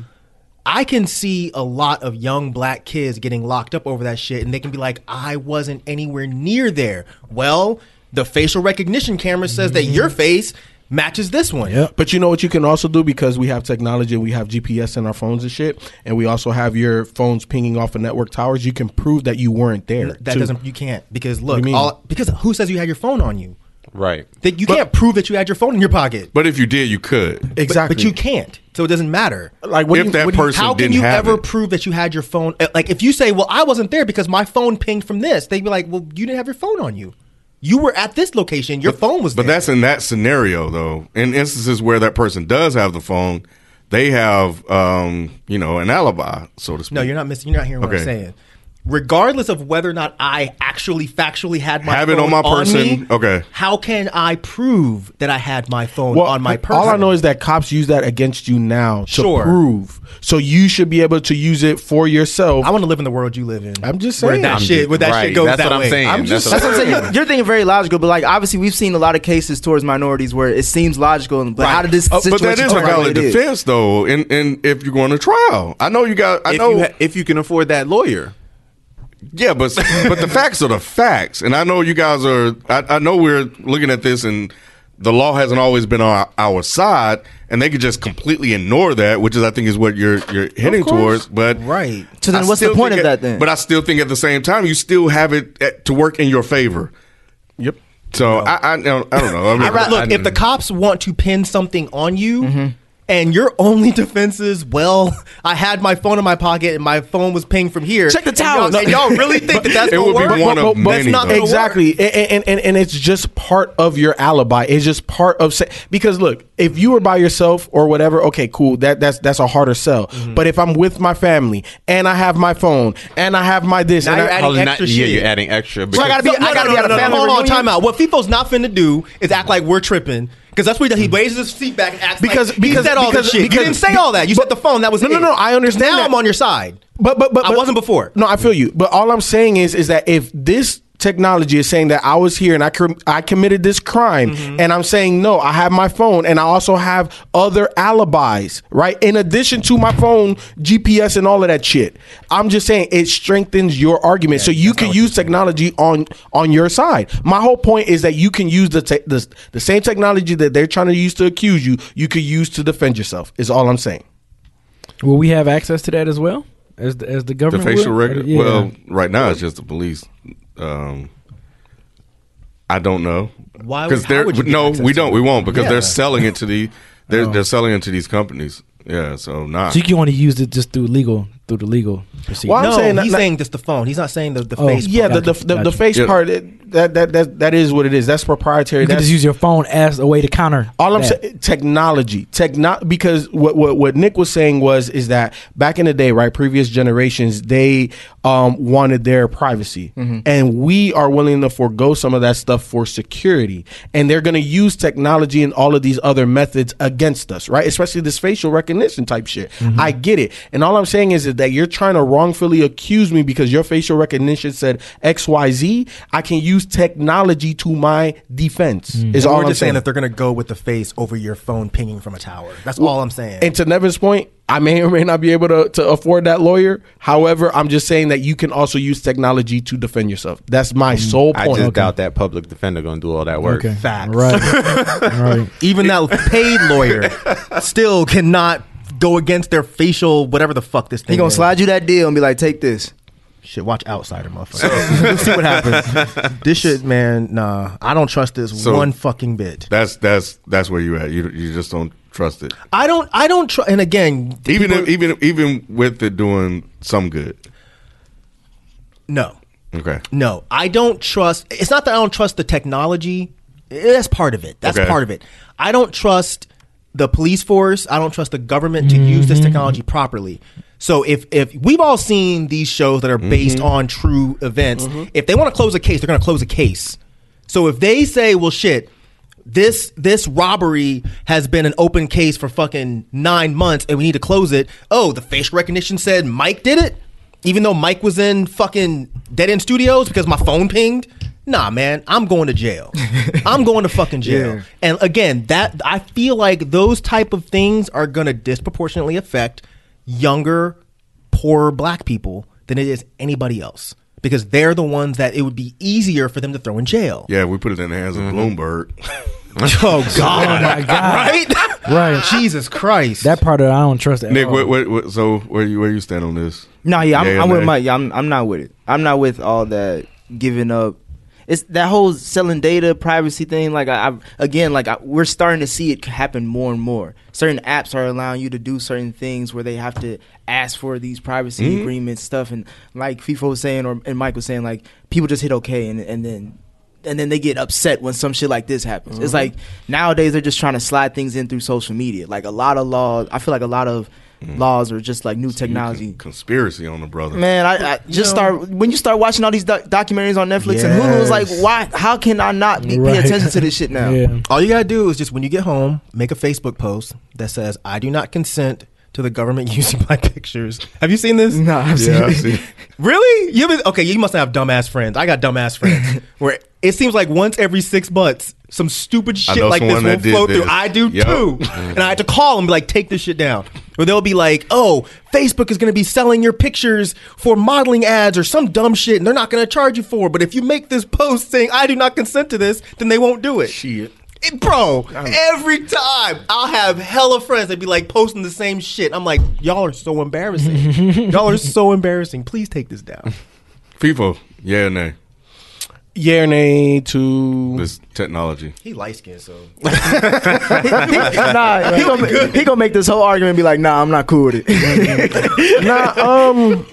I can see a lot of young black kids getting locked up over that shit, and they can be like, "I wasn't anywhere near there." Well, the facial recognition camera says that Mm-hmm. your face matches this one. Yeah, but you know what you can also do because we have technology and we have GPS in our phones and shit, and we also have your phones pinging off of network towers. You can prove that you weren't there. That too. doesn't. You can't because What look, do you mean? all, because who says you had your phone on you? Right. That you can't prove that you had your phone in your pocket. But if you did, you could. Exactly. But, you can't. So it doesn't matter. Like what If do you- that what do you- How can didn't you have ever it. prove that you had your phone? uh, Like if you say, "Well, I wasn't there because my phone pinged from this," they'd be like, "Well, you didn't have your phone on you. You were at this location. Your phone was But there." that's in that scenario, though. In instances where that person does have the phone, they have, um, you know, an alibi, so to speak. no, you're not missing. You're not hearing what I'm Okay. saying. Regardless of whether or not I actually factually had my Have it phone on my person. me, Okay. How can I prove that I had my phone well, on my person? all I know is that cops use that against you now to Sure. prove. So you should be able to use it for yourself. I want to live in the world you live in. I'm just where saying. that I'm shit, just- where that right, shit goes that's that what I'm saying. I'm That's just what That's what I'm saying. You're, you're thinking very logical, but like obviously we've seen a lot of cases towards minorities where it seems logical, but how did this Uh, situation but that is a valid the way it is? defense, though. And and if you're going to trial, I know you got. I if know. you ha- if you can afford that lawyer. Yeah, but but the facts are the facts, and I know you guys are. I, I know we're looking at this, and the law hasn't always been on our, our side, and they could just completely ignore that, which is I think is what you're you're heading towards. But Right. So then I what's the point of at- that then? But I still think at the same time, you still have it at, to work in your favor. Yep. So I, I don't I don't know. I mean, I'd rather- look, if the cops want to pin something on you, Mm-hmm. And your only defense is, well, I had my phone in my pocket and my phone was pinged from here. Check the And towers. y'all- And y'all, really think that that's It gonna would be work? one of That's many, not exactly and, and, and, and it's just part of your alibi it's just part of sa- because look if you were by yourself or whatever okay cool that that's that's a harder sell Mm-hmm. but if i'm with my family and i have my phone and i have my this Now and you're I, adding Oh, not- extra yeah, you're adding extra. So I gotta be- No, I gotta no, be at a no, no, family Hold on, reunion? time out. What FIFO's not finna do is act like we're tripping. Because that's what he mm. raises his seat back and acts Because- like he because- said all because- this shit. because- you didn't say all that. You said the phone. That was No, no, it. no, I understand Now that. I'm on your side. but but but I wasn't before. no i feel you but all i'm saying is is that if this technology is saying that I was here and I com- I committed this crime Mm-hmm. and I'm saying no I have my phone and I also have other alibis right in addition to my phone GPS and all of that shit I'm just saying it strengthens your argument so you can use technology on on your side my whole point is that you can use the te- the, the same technology that they're trying to use to accuse you you could use to defend yourself is all I'm saying Will we have access to that as well as the, as the government The facial will? record. Yeah. Well, right now it's just the police. Um, I don't know. Why Because they're would you no, we don't. it? We won't because Yeah. they're selling it to the. They're Oh. they're selling it to these companies. Yeah. So nah. So you can only use it just through legal through the legal procedure. Well, I'm no, saying he's that- saying just the phone. He's not saying the, the Oh, face. yeah part. the the, the, the face Yeah. part it, that, that that that is what it is that's proprietary you can that's just use your phone as a way to counter. All I'm saying, technology, techno, because what, what what Nick was saying was is that back in the day, right, previous generations, they um, wanted their privacy, and we are willing to forego some of that stuff for security, and they're going to use technology and all of these other methods against us, right? Especially this facial recognition type shit. I get it, and all I'm saying is, is that you're trying to wrongfully accuse me because your facial recognition said X Y Z. I can use technology to my defense. Mm. Is And all we're I'm just saying saying that they're gonna go with the face over your phone pinging from a tower. That's all I'm saying. And to Nevin's point, I may or may not be able to, to afford that lawyer. However, I'm just saying that you can also use technology to defend yourself. That's my mm. sole point. I point. just doubt that public defender gonna do all that work. Okay. Facts. Right. right. Even that paid lawyer still cannot go against their facial whatever the fuck this thing. He gonna is. slide you that deal and be like, take this. Shit, watch Outsider, motherfucker. Let's see what happens. This shit, man. Nah, I don't trust this So- one fucking bit. that's that's that's where you at. You you just don't trust it. I don't. I don't trust. And again, Even people- if, even even with it doing some good. no, Okay. no, I don't trust. It's not that I don't trust the technology. That's part of it. That's Okay. part of it. I don't trust the police force. I don't trust the government to use this mm-hmm. technology properly. So if if we've all seen these shows that are based mm-hmm. on true events, mm-hmm. if they want to close a case, they're going to close a case. So if they say, "Well, shit," this this robbery has been an open case for fucking nine months and we need to close it. Oh, the facial recognition said Mike did it, even though Mike was in fucking Dead End Studios because my phone pinged. Nah, man, I'm going to jail. I'm going to fucking jail. Yeah. And again, that I feel like those type of things are going to disproportionately affect younger, poorer black people than it is anybody else because they're the ones that it would be easier for them to throw in jail. Yeah, we put it in the hands of mm-hmm. Bloomberg. Oh God! Oh my God. Right? Right. Jesus Christ! That part of it, I don't trust at Nick, all. what, what, what, so where you where you stand on this? No, yeah, I'm, Yay I'm with nay? Mike. Yeah, I'm, I'm not with it. I'm not with all that giving up. It's that whole selling data privacy thing. Like I, I again, like I, we're starting to see it happen more and more. Certain apps are allowing you to do certain things where they have to ask for these privacy Mm-hmm. agreements stuff. And like FIFA was saying, or and Mike was saying, like people just hit okay, and and then and then they get upset when some shit like this happens. It's Mm-hmm. like nowadays they're just trying to slide things in through social media. Like a lot of laws, I feel like a lot of Mm. laws are just like new technology. Conspiracy on the brother. Man, I, I just start when you start watching all these doc- documentaries on Netflix and Hulu. It's like, why? How can I not be Right. pay attention to this shit now? Yeah. All you gotta do is just when you get home, make a Facebook post that says, "I do not consent to the government using my pictures." Have you seen this? Nah, I've yeah, I seen see. Really? You been, okay? You must have dumbass friends. I got dumbass friends where it seems like once every six months, some stupid shit like this will flow through. I do Yep. too, and I had to call them and be like, "Take this shit down." Or they'll be like, "Oh, Facebook is going to be selling your pictures for modeling ads or some dumb shit, and they're not going to charge you for. it. But if you make this post saying I do not consent to this, then they won't do it." Shit. It- bro, every time I'll have hella friends that be like posting the same shit. I'm like, y'all are so embarrassing. y'all are so embarrassing. Please take this down. People, yeah nay? Yeah or nay to this technology? He light skinned, so nah, he gonna, he gonna make this whole argument and be like, nah, I'm not cool with it. nah, um,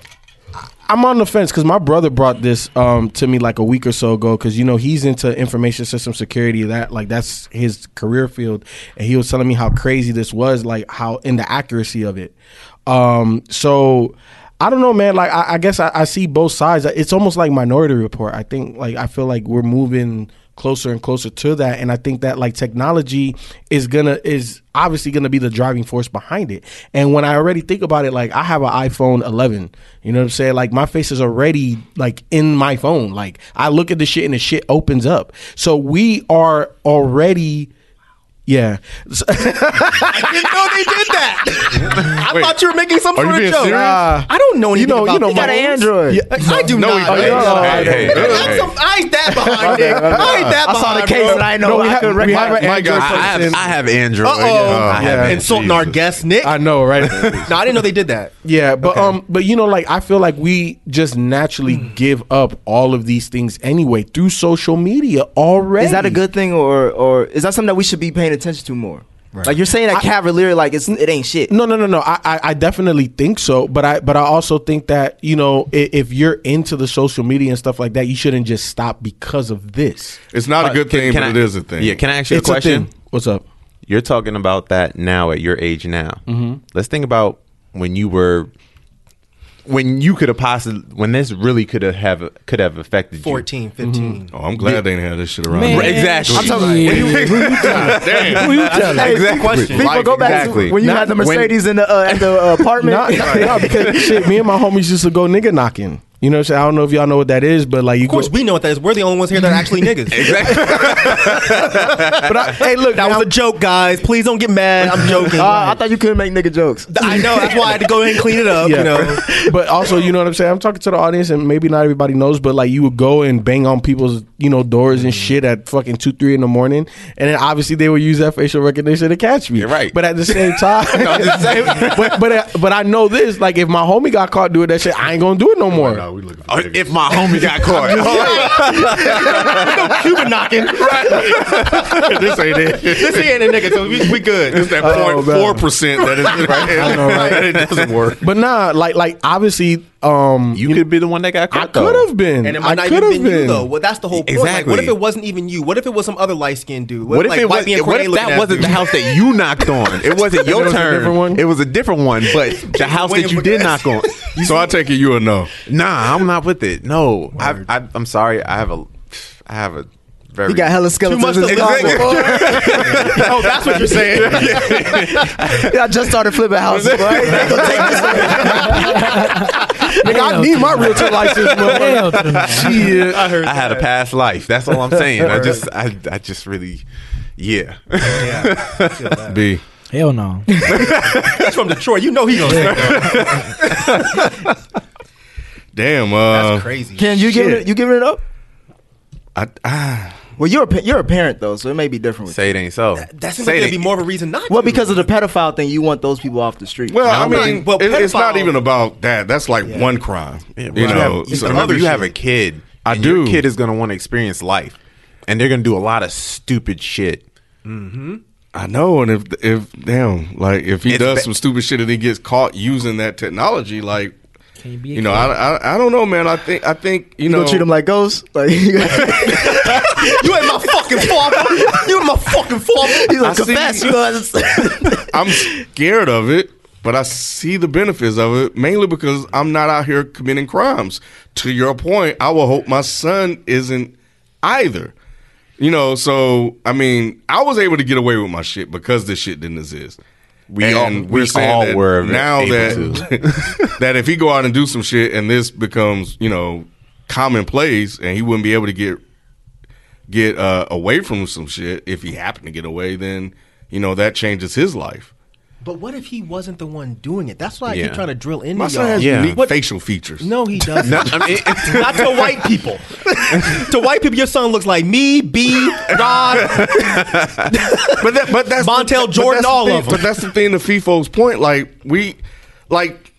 I'm on the fence because my brother brought this um to me like a week or so ago because you know he's into information system security that like that's his career field and he was telling me how crazy this was like how in the accuracy of it. Um, so I don't know, man. Like I, I guess I, I see both sides. It's almost like Minority Report. I think like I feel like we're moving closer and closer to that and i think that like technology is gonna is obviously gonna be the driving force behind it and when i already think about it like i have an iphone 11 you know what i'm saying like my face is already like in my phone like i look at the shit and the shit opens up so we are already yeah I didn't know they did that. I Wait, thought you were making some are sort you of being joke. serious? I don't know You anything know- about you know you got my- an Android. Yeah. I do No, not. he doesn't. Oh, Hey, hey, hey, I'm hey. some- I ain't that behind it. I ain't that I saw the case bro. and I know No, we I have- could we have recognize. an Android I have, person. I have Android. Uh-oh. I have Insulting our guest, Nick. i know right no, I didn't know they did that. Yeah, but um, but you know, like I feel like we just naturally Hmm. give up all of these things anyway through social media already. Is that a good thing, or or is that something that we should be paying attention to more? Like you're saying that cavalier, like it's it ain't shit. No, no, no, no. I, I, I definitely think so, but I, but I also think that you know, if, if you're into the social media and stuff like that, you shouldn't just stop because of this. It's not a good thing, but I, it is a thing. Yeah, can I ask you It's a a question? thing. What's up? You're talking about that now at your age now. Mhm. Let's think about when you were when you could have possibly when this really could have have could have affected you. 14, 15. Oh, I'm glad they didn't have this shit around. Man, exactly. I'm talking about- when you- Damn. Who you telling? Hey, Exactly. People go back exactly. to when you Not- had the when- Mercedes in the uh, at the uh, apartment. Nah, nah, nah, because shit, me and my homies used to go nigga knocking. You know what I'm saying? I don't know if y'all know what that is, but like you Of course, go, we know what that is. We're the only ones here that are actually niggas. Exactly. but I, hey, look, That now- was a joke, guys. Please don't get mad. I'm joking. Uh, I thought you couldn't make nigga jokes. I know. That's why I had to go ahead and clean it up. You know. but also, you know what I'm saying? I'm talking to the audience, and maybe not everybody knows, but like you would go and bang on people's, you know, doors and shit at fucking two, three in the morning, and then obviously they would use that facial recognition to catch me. You're right. But at the same time, but but uh, but I know this. Like, if my homie got caught doing that shit, I ain't gonna do it no more. No, we looking for Oh, niggas. if my homie got caught. no Cuban knocking. this ain't it. This ain't a nigga, so we, we good. It's that oh, four percent that is right. I know, right? That it doesn't work. But nah, like like obviously, um, you could be the one that got caught. though. could have been. And it I might not could even have been you though. Well, that's the whole point. Like, what if it wasn't even you? What if it was some other light skinned dude? What if like, it was? Whitey What if that wasn't the house that you knocked on? It wasn't your was turn. different one? It was a different one, but the house that you did knock on. So I take it you a no. Nah, I'm not with it. No, I, I, I'm sorry. I have a, I have a very. He got hella skeletons much in to his live closet. oh, that's what you're saying. I just started flipping houses. Boy. I ain't gonna take this Nigga, I need my realtor license. Hell motherfucker. Shit. I heard. I had a past life. That's all I'm saying. I just, I, I just really, yeah. Yeah. B. Hell no. He's from Detroit. You know he gonna say. Damn. Uh, That's crazy. Can you give it? You giving it up? I, ah, Well, you're a pa- you're a parent though, so it may be different. With Say it ain't so. That seems Say like it there'd be more of a reason not. well, to. because of the pedophile thing, you want those people off the street. well, I I'm mean, but it- it's not even about that. That's like one crime. Yeah, you but know, have- so- remember, other you have a kid. I and Your do. kid is gonna want to experience life, and they're gonna do a lot of stupid shit. Mm-hmm. I know, and if if damn, like if he It's does ba- some stupid shit and he gets caught using that technology, like Can you be you know. I, I I don't know, man. I think I think you you know, treat them like ghosts? Like you ain't my fucking father. You ain't my fucking father. he's like I see- confess. You know, I'm scared of it, but I see the benefits of it mainly because I'm not out here committing crimes. To your point, I will hope my son isn't either. You know, so I mean, I was able to get away with my shit because this shit didn't exist. We all- And we we're saying all that were now able that that if he go out and do some shit and this becomes you know commonplace and he wouldn't be able to get get uh, away from some shit if he happened to get away, then you know that changes his life. But what if he wasn't the one doing it? That's why I Yeah. keep trying to drill into My y'all. has Yeah. unique What- facial features. No, he doesn't. No, I mean, Not to white people. to white people, your son looks like me, B, Rod. but that, but that's Montel but Jordan, that's all thing- of them. But that's the thing. To FIFO's point, like we, like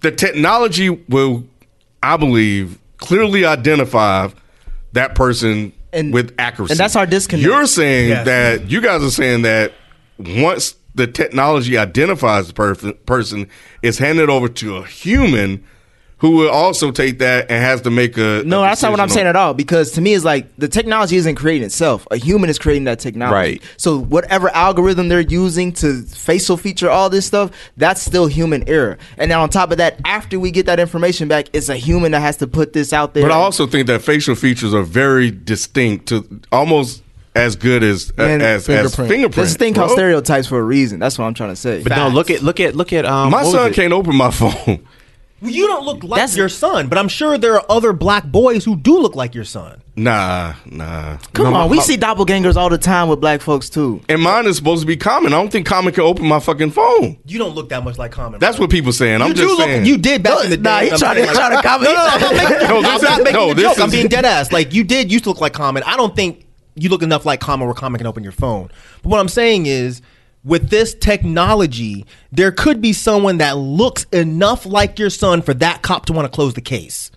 the technology will, I believe, clearly identify that person with accuracy. and that's our disconnect. You're saying Yes. that you guys are saying that once the technology identifies the perf- person, it's handed over to a human who will also take that and has to make a No, a that's not what I'm decision saying at all. Because to me, it's like the technology isn't creating itself. A human is creating that technology. Right. So whatever algorithm they're using to facial feature all this stuff, that's still human error. And then on top of that, after we get that information back, it's a human that has to put this out there. But I also think that facial features are very distinct to almost as good as Man, as as fingerprint. There's a thing called stereotypes for a reason. That's what I'm trying to say. But no, look at look at look at um. My son can't open my phone. Well, you don't look like your son, but I'm sure there are other black boys who do look like your son. Nah, nah. Come No, on, my- we see doppelgangers all the time with black folks too. And mine is supposed to be common. I don't think common can open my fucking phone. You don't look that much like Common. That's what people saying. I'm you just do look. saying. You did back in the day. Nah, he I'm trying to- saying, trying to comment. No, no, I'm not making, No, I'm not is- making no, a this joke. I'm is- being dead ass. Like you did used to look like Common. I don't think you look enough like Common where Common can open your phone. But what I'm saying is. With this technology, there could be someone that looks enough like your son for that cop to want to close the case.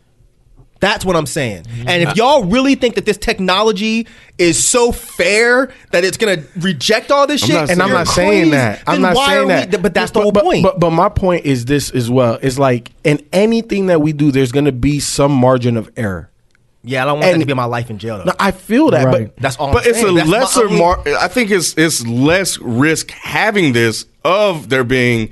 That's what I'm saying. Mm-hmm. And if y'all really think that this technology is so fair that it's gonna reject all this I'm shit, not, and I'm you're not saying that. I'm not saying are we- that. but that's the whole but- point. But, but my point is this as well. It's like in anything that we do, there's going to be some margin of error. Yeah, I don't want and- that to be my life in jail. Though. No, I feel that, Right. but That's all. but I'm it's a. That's lesser only- mar- I think it's it's less risk having this of there being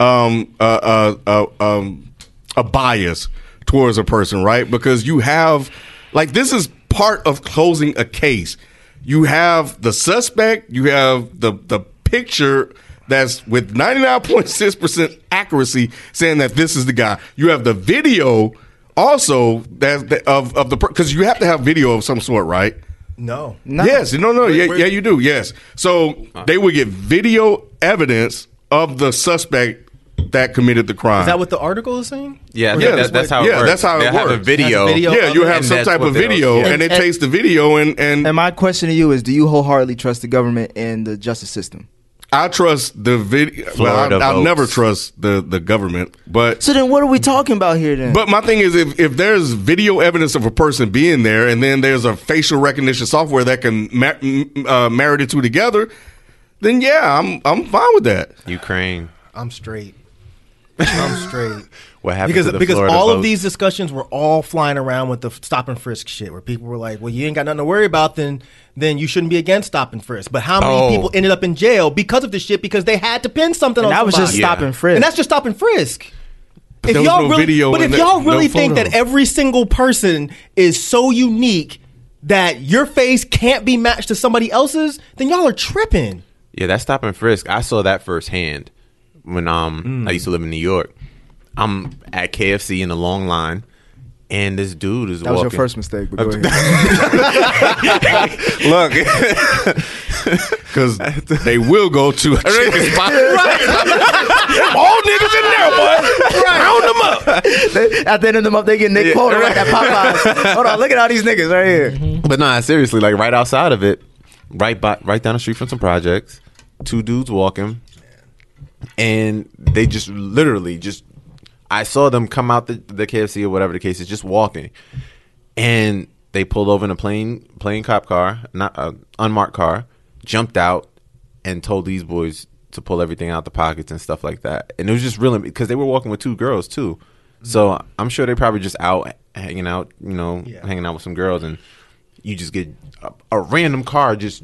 um uh, uh, uh, um a bias towards a person, right? Because you have like this is part of closing a case. You have the suspect, you have the the picture that's with 99.6% accuracy saying that this is the guy. You have the video also that, that of of the because you have to have video of some sort, right? No. no. Yes, no, no, yeah, where- yeah, you do. Yes, so they would get video evidence of the suspect that committed the crime. Is that what the article is saying? Yeah, I Or think that, that's how it yeah, works. that's how it They'll have a video. A video yeah, you have some type of video, yeah. and it And- takes the video, and and And my question to you is: Do you wholeheartedly trust the government and the justice system? I trust the video. Well, I, I'll never trust the the government, but So then, what are we talking about here then? But my thing is, if, if there's video evidence of a person being there, and then there's a facial recognition software that can ma- uh, marry the two together, then yeah, I'm I'm fine with that. Ukraine. I'm straight. I'm straight. What happened because to the because Florida all vote? of these discussions were all flying around with the stop and frisk shit, where people were like, "Well, you ain't got nothing to worry about, then then you shouldn't be against stop and frisk." But how many Oh. people ended up in jail because of this shit because they had to pin something and on that was just somebody. stop and frisk. and that's just stop and frisk. But if there was y'all no really, video but if no- y'all really no think that every single person is so unique that your face can't be matched to somebody else's, then y'all are tripping. Yeah, that stop and frisk. I saw that firsthand when um Mm. I used to live in New York. I'm at KFC in a long line, and this dude is that was walking. your first mistake. But go ahead. Look, because they will go to a chicken spot. All niggas in there, boy. Round them up. They- At the end of the month, they get Nick quota like that Popeyes. Hold on, look at all these niggas right here. Mm-hmm. But nah, seriously, like right outside of it, right by right down the street from some projects, two dudes walking, and they just literally just I saw them come out the, the KFC or whatever the case is, just walking, and they pulled over in a plain plain cop car, not a unmarked car, jumped out, and told these boys to pull everything out the pockets and stuff like that. And it was just really because they were walking with two girls too, mm-hmm. so I'm sure they probably just out hanging out, you know, hanging out with some girls, and you just get a, a random car just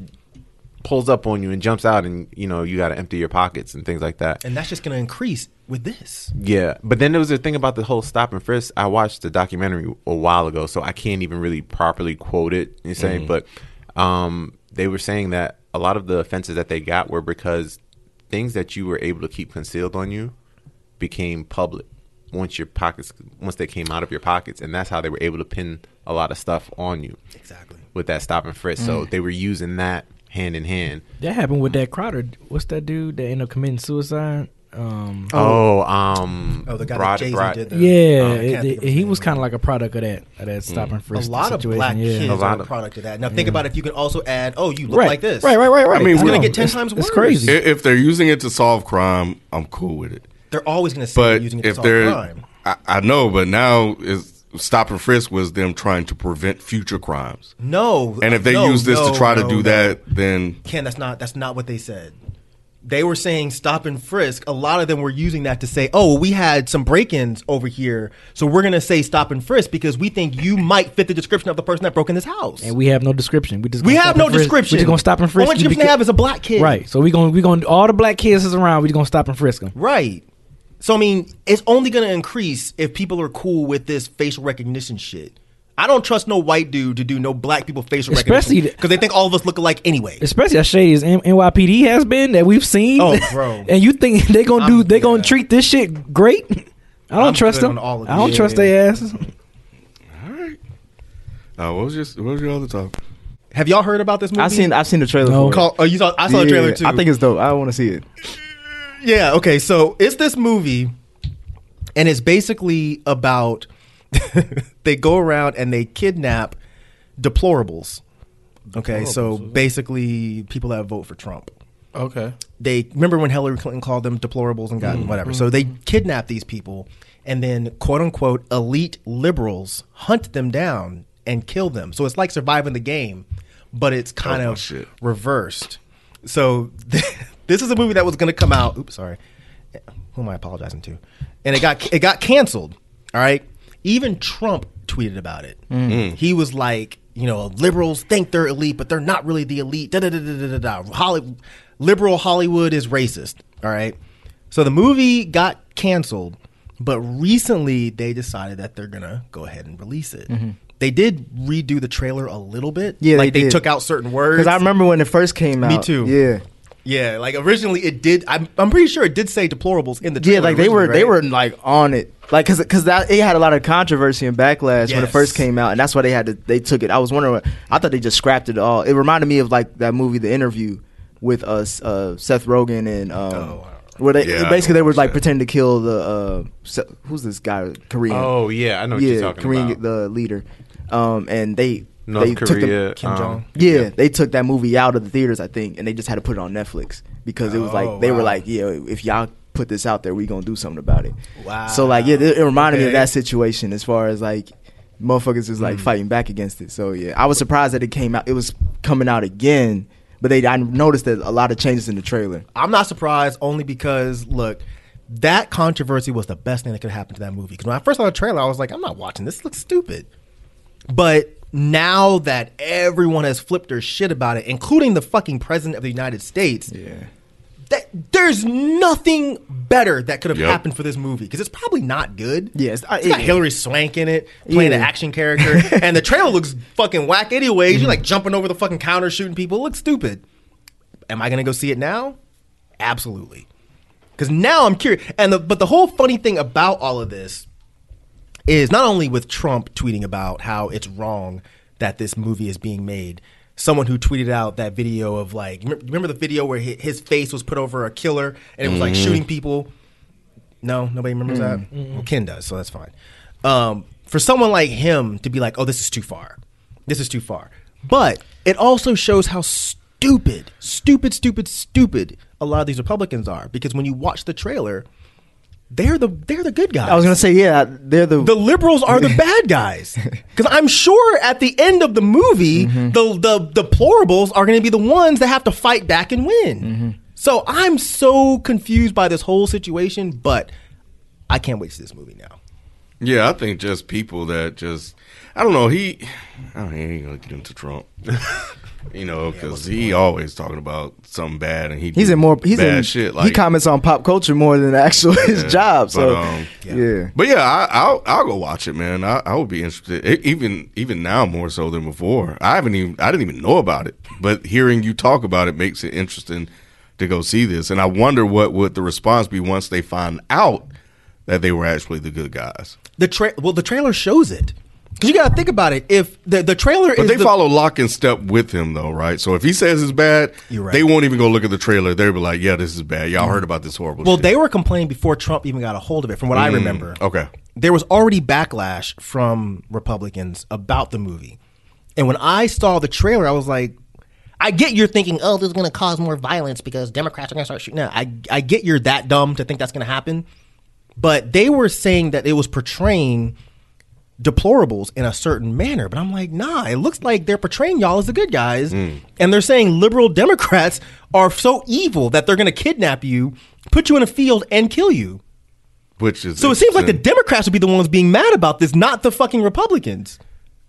pulls up on you and jumps out, and you know you got to empty your pockets and things like that. And that's just going to increase with this. Yeah, but then there was a thing about the whole stop and frisk. I watched the documentary a while ago, so I can't even really properly quote it. You saying, Mhm. but um, they were saying that a lot of the offenses that they got were because things that you were able to keep concealed on you became public once your pockets once they came out of your pockets, and that's how they were able to pin a lot of stuff on you. Exactly with that stop and frisk. So Mm. they were using that hand in hand. That happened with that Browder. What's that dude that ended up committing suicide? Um, Oh, um, Oh, the guy that Rod- Jay-Z did the- yeah, Oh, it- it- he was kind of like a product of that, of that stop and A frisk. lot of black yeah. kids A are lot a of- product of that. Now think about if you can also add, oh, you look Right. like this. Right, right, right, right. I mean, it's we- gonna get ten It's- times it's worse. crazy. If they're using it to solve crime, I'm cool with it. They're always gonna say But using it to if solve they're, crime. I, I know, but now is stop and frisk was them trying to prevent future crimes. No, And if they no, use this no, to try to do no. that, then Ken, that's not that's not what they said. They were saying stop and frisk. A lot of them were using that to say, "Oh, we had some break-ins over here, so we're going to say stop and frisk because we think you might fit the description of the person that broke in this house." And we have no description. We just We have no description. We just gonna stop and frisk. Only you description they beca- have is a black kid. Right. So we gonna we gonna all the black kids is around. We just gonna stop and frisk them. Right. So I mean, it's only going to increase if people are cool with this facial recognition shit. I don't trust no white dude to do no black people facial Especially recognition because they think all of us look alike anyway. Especially as shady as N- NYPD has been that we've seen. Oh, bro. and you think they gonna do? They gonna treat this shit great? I don't I'm trust them. all of I don't this. trust their asses. uh, what was your what was your other topic? Have y'all heard about this movie? I've seen I've seen the trailer. No. For it. Call- oh, you saw- I saw the trailer, too. I think it's dope. I want to see it. Yeah, okay. So it's this movie, and it's basically about they go around and they kidnap deplorables. Okay, so basically people that vote for Trump. Okay. They remember when Hillary Clinton called them deplorables and got Mm. whatever. So they kidnap these people, and then quote unquote elite liberals hunt them down and kill them. So it's like surviving the game, but it's kind Oh, of shit. reversed. So this is a movie that was going to come out. Oops, sorry. Who am I apologizing to? And it got it got canceled. All right. Even Trump tweeted about it. Mm. He was like, you know, liberals think they're elite, but they're not really the elite. Da da da da da da. da. Holly, liberal Hollywood is racist. All right. So the movie got canceled, but recently they decided that they're gonna go ahead and release it. Mhm. They did redo the trailer a little bit. Yeah, like they, did. took out certain words. Because I remember when it first came out. Me too. Yeah. Yeah, like originally it did. I'm, I'm pretty sure it did say deplorables in the trailer. Yeah, like they were originally, they were like on it, like because because that it had a lot of controversy and backlash when it first came out, and that's why they had to they took it. I was wondering, I thought they just scrapped it all. It reminded me of like that movie, The Interview, with us, uh, Seth Rogen and um, Oh, where they Yeah, basically they were like pretending to kill the uh, who's this guy Korean? Oh, yeah, I know what you're talking Korean, about. the leader, um, and they. North they took Korea, the, Kim um, Jong. Yeah, they took that movie out of the theaters, I think, and they just had to put it on Netflix because it was Oh, like they were like, yeah, if y'all put this out there, we gonna do something about it. Wow. So like, yeah, it, it reminded me of that situation as far as like motherfuckers is like fighting back against it. So yeah, I was surprised that it came out. It was coming out again, but they I noticed that a lot of changes in the trailer. I'm not surprised only because look, that controversy was the best thing that could happen to that movie. Because when I first saw the trailer, I was like, I'm not watching this. It looks stupid. But now that everyone has flipped their shit about it, including the fucking president of the United States, yeah. that there's nothing better that could have Yep. happened for this movie because it's probably not good. Yes, it's got Hilary Swank in it playing Yeah. an action character, and the trailer looks fucking whack. Anyways, you're mm-hmm. like jumping over the fucking counter, shooting people. It looks stupid. Am I gonna go see it now? Absolutely. Because now I'm curious. And the, but the whole funny thing about all of this is not only with Trump tweeting about how it's wrong that this movie is being made. Someone who tweeted out that video of like, remember the video where his face was put over a killer and it was like Mhm. shooting people. No, nobody remembers that. Mm. Well, Ken does, so that's fine. Um, for someone like him to be like, "Oh, this is too far. This is too far," but it also shows how stupid, stupid, stupid, stupid a lot of these Republicans are. Because when you watch the trailer, they're the they're the good guys. I was gonna say yeah, they're the the liberals are the bad guys. Because I'm sure at the end of the movie, Mm-hmm. the the deplorables are going to be the ones that have to fight back and win. Mm-hmm. So I'm so confused by this whole situation, but I can't wait to see this movie now. Yeah, I think just people that just I don't know. He I don't, he ain't gonna get into Trump. you know, because he always talking about something bad and he He's in more. He's bad in. shit. Like, he comments on pop culture more than actual his job. So but, um, yeah. But yeah, I, I'll I'll go watch it, man. I, I would be interested, E- even even now more so than before. I haven't even I didn't even know about it, but hearing you talk about it makes it interesting to go see this. And I wonder what would the response be once they find out that they were actually the good guys. The tra- well, the trailer shows it because you got to think about it. If the the trailer But they the- follow lock and step with him, though, right? So if he says it's bad, right. they won't even go look at the trailer. They'll be like, "Yeah, this is bad. Y'all Mhm. heard about this horrible." Well, shit. they were complaining before Trump even got a hold of it, from what I Mm, remember. okay. There was already backlash from Republicans about the movie. And when I saw the trailer, I was like, I get you're thinking, oh, this is going to cause more violence because Democrats are going to start shooting. No, I, I get you're that dumb to think that's going to happen. But they were saying that it was portraying deplorables in a certain manner. But I'm like, nah, it looks like they're portraying y'all as the good guys. Mm. And they're saying liberal Democrats are so evil that they're going to kidnap you, put you in a field, and kill you. Which is So it seems like the. Democrats would be the ones being mad about this, not the fucking Republicans.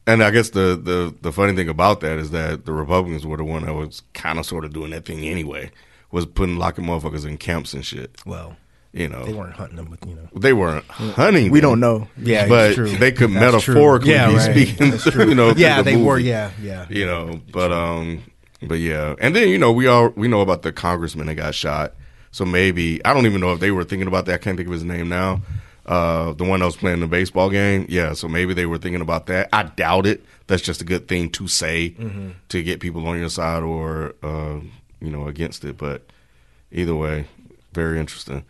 And I guess the, the the funny thing about that is that the Republicans were the one that was kind of sort of doing that thing anyway, was putting locking motherfuckers in camps and shit. Well, you know, they weren't hunting them, with, you know, they weren't hunting. We them, don't know. Yeah, but it's true. they could That's metaphorically Yeah, be right. speaking. You know, Yeah, the they were, yeah, yeah. You know, but um, but yeah, and then you know we all we know about the congressman that got shot. So maybe I don't even know if they were thinking about that. I can't think of his name now. Uh, the one that was playing the baseball game. Yeah, so maybe they were thinking about that. I doubt it. That's just a good thing to say Mhm. to get people on your side or uh, you know against it. But either way, very interesting.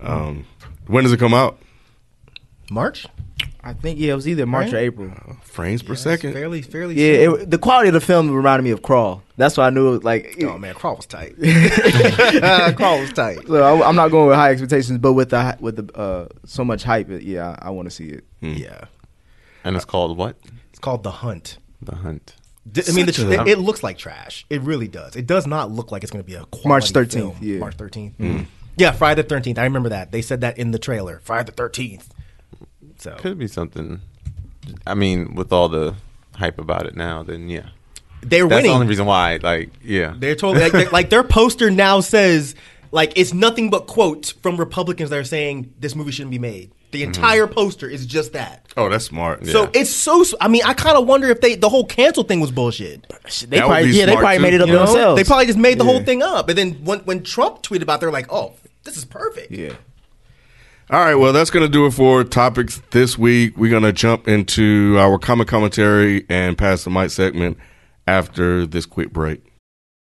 Um, when does it come out? March. I think yeah, it was either March Right? or April. Frames per second. Fairly, fairly. Yeah, soon. it, the quality of the film reminded me of Crawl. That's why I knew it was like. oh man, Crawl was tight. Crawl was tight. So I, am not going with high expectations, but with the hy- with the uh, so much hype, it, yeah, I, want to see it. Yeah, And it's called what? it's called The Hunt. The Hunt. D- I mean, the, Such a- it, it looks like trash. It really does. It does not look like it's going to be a quality March 13th, film. yeah. March 13th. Yeah, Friday the 13th. I remember that. They said that in the trailer. Friday the 13th. So Could be something. I mean, with all the hype about it now, then yeah. They're winning. That's winning. the only reason why. Like, yeah. They're totally like, they're- like their poster now says like it's nothing but quotes from Republicans that are saying this movie shouldn't be made. The Mm-hmm. entire poster is just that. Oh, that's smart. So it's so. I mean, I kind of wonder if they the whole cancel thing was bullshit. They probably yeah, they probably made it up You know? themselves. They probably just made the Yeah. whole thing up, and then when when Trump tweeted about, it, they're like, "Oh, this is perfect." Yeah. All right, well, that's going to do it for topics this week. We're going to jump into our comic commentary and pass the mic segment after this quick break.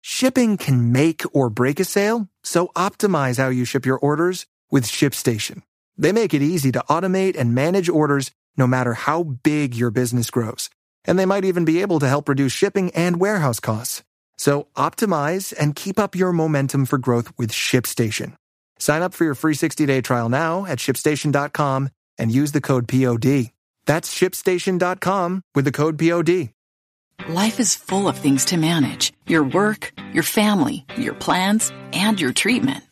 Shipping can make or break a sale, so optimize how you ship your orders with ShipStation. They make it easy to automate and manage orders no matter how big your business grows. And they might even be able to help reduce shipping and warehouse costs. So optimize and keep up your momentum for growth with ShipStation. Sign up for your free 60-day trial now at shipstation.com and use the code POD. That's shipstation.com with the code POD. Life is full of things to manage your work, your family, your plans, and your treatment.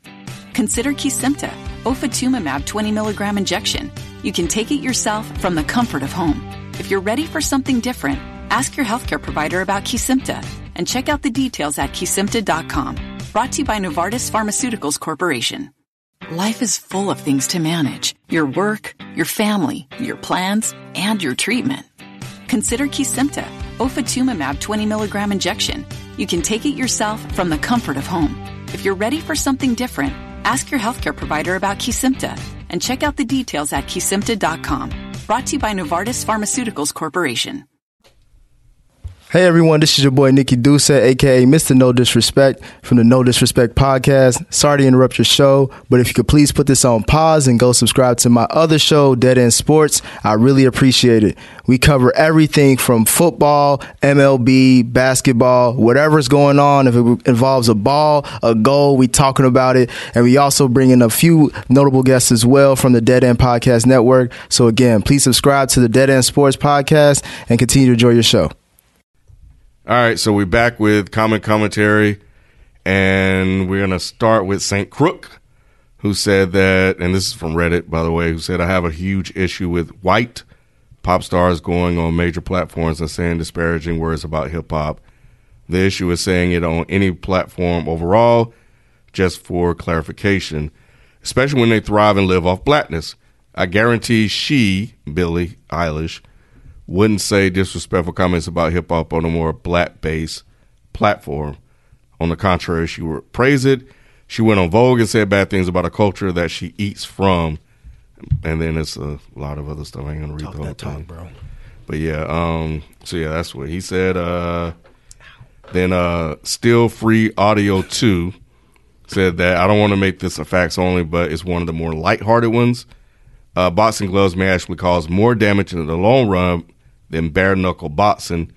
Consider Kesimpta, ofatumumab 20 milligram injection. You can take it yourself from the comfort of home. If you're ready for something different, ask your healthcare provider about Kesimpta and check out the details at kesimpta.com. Brought to you by Novartis Pharmaceuticals Corporation. Life is full of things to manage your work, your family, your plans, and your treatment. Consider Kesimpta, ofatumumab 20 milligram injection. You can take it yourself from the comfort of home. If you're ready for something different, ask your healthcare provider about Kesimpta and check out the details at kesimpta.com. Brought to you by Novartis Pharmaceuticals Corporation. Hey everyone, this is your boy Nikki Duce, aka Mr. No Disrespect from the No Disrespect podcast. Sorry to interrupt your show, but if you could please put this on pause and go subscribe to my other show, Dead End Sports, I really appreciate it. We cover everything from football, MLB, basketball, whatever's going on. If it involves a ball, a goal, we talking about it. And we also bring in a few notable guests as well from the Dead End Podcast Network. So again, please subscribe to the Dead End Sports podcast and continue to enjoy your show. All right, so we're back with comic commentary, and we're gonna start with Saint Crook, who said that, and this is from Reddit, by the way, who said I have a huge issue with white pop stars going on major platforms and saying disparaging words about hip hop. The issue is saying it on any platform overall, just for clarification, especially when they thrive and live off blackness. I guarantee she, Billie Eilish, wouldn't say disrespectful comments about hip hop on a more black based platform. On the contrary, she would praise it. She went on Vogue and said bad things about a culture that she eats from. And then it's a lot of other stuff. I ain't gonna read Talk the whole that talk, thing. bro. But yeah, um, so yeah, that's what he said. Uh, then uh, Still Free Audio 2 said that I don't want to make this a facts only, but it's one of the more lighthearted ones. Uh, boxing gloves may actually cause more damage in the long run than bare knuckle boxing.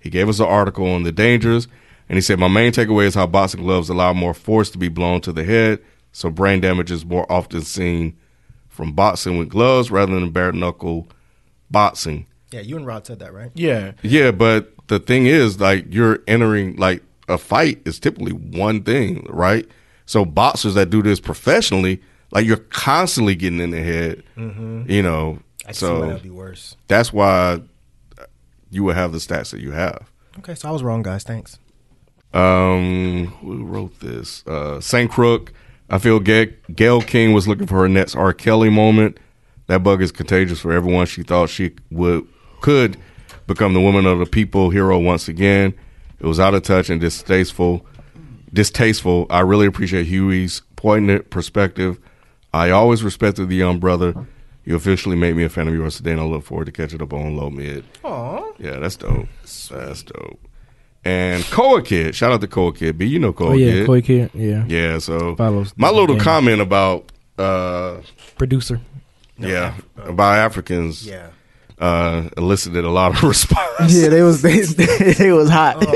He gave us an article on the dangers, and he said, My main takeaway is how boxing gloves allow more force to be blown to the head, so brain damage is more often seen from boxing with gloves rather than bare knuckle boxing. Yeah, you and Rod said that, right? Yeah. Yeah, but the thing is, like, you're entering like a fight is typically one thing, right? So boxers that do this professionally, like, you're constantly getting in the head, Mhm. you know. I can see so why that'd be worse. That's why you would have the stats that you have. Okay, so I was wrong, guys. Thanks. Um, who wrote this? Uh, Saint Crook. I feel Ga- Gayle King was looking for her next R. Kelly moment. That bug is contagious for everyone. She thought she would could become the woman of the people hero once again. It was out of touch and distasteful. Distasteful. I really appreciate Huey's poignant perspective. I always respected the young brother. You officially made me a fan of yours today, and I look forward to catching up on Low Mid. Aw. Yeah, that's dope. That's dope. And Koa Kid, shout out to Koa Kid. B, you know Koa Oh, yeah, Kid. Koa Kid, yeah. Yeah, so Follows my little game. comment about uh Producer. yeah, about Africans yeah. uh elicited a lot of response. Yeah, they was they, they was hot.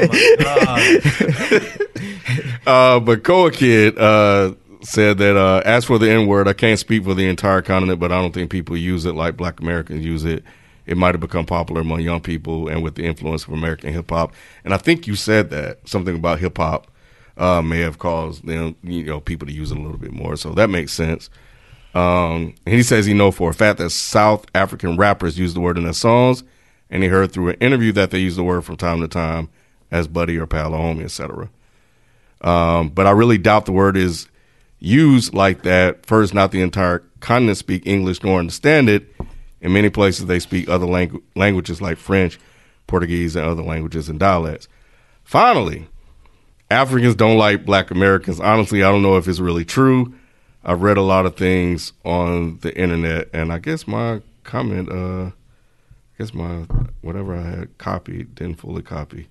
uh, but Koa Kid uh, said that uh, as for the N word, I can't speak for the entire continent, but I don't think people use it like Black Americans use it. It might have become popular among young people and with the influence of American hip hop. And I think you said that something about hip hop uh, may have caused them, you know, people to use it a little bit more. So that makes sense. Um, and he says he know for a fact that South African rappers use the word in their songs, and he heard through an interview that they use the word from time to time as buddy or pal or homie, etc. Um, but I really doubt the word is used like that. First, not the entire continent speak English nor understand it. In many places, they speak other langu- languages like French, Portuguese, and other languages and dialects. Finally, Africans don't like black Americans. Honestly, I don't know if it's really true. I've read a lot of things on the internet, and I guess my comment, uh, I guess my whatever I had copied didn't fully copy.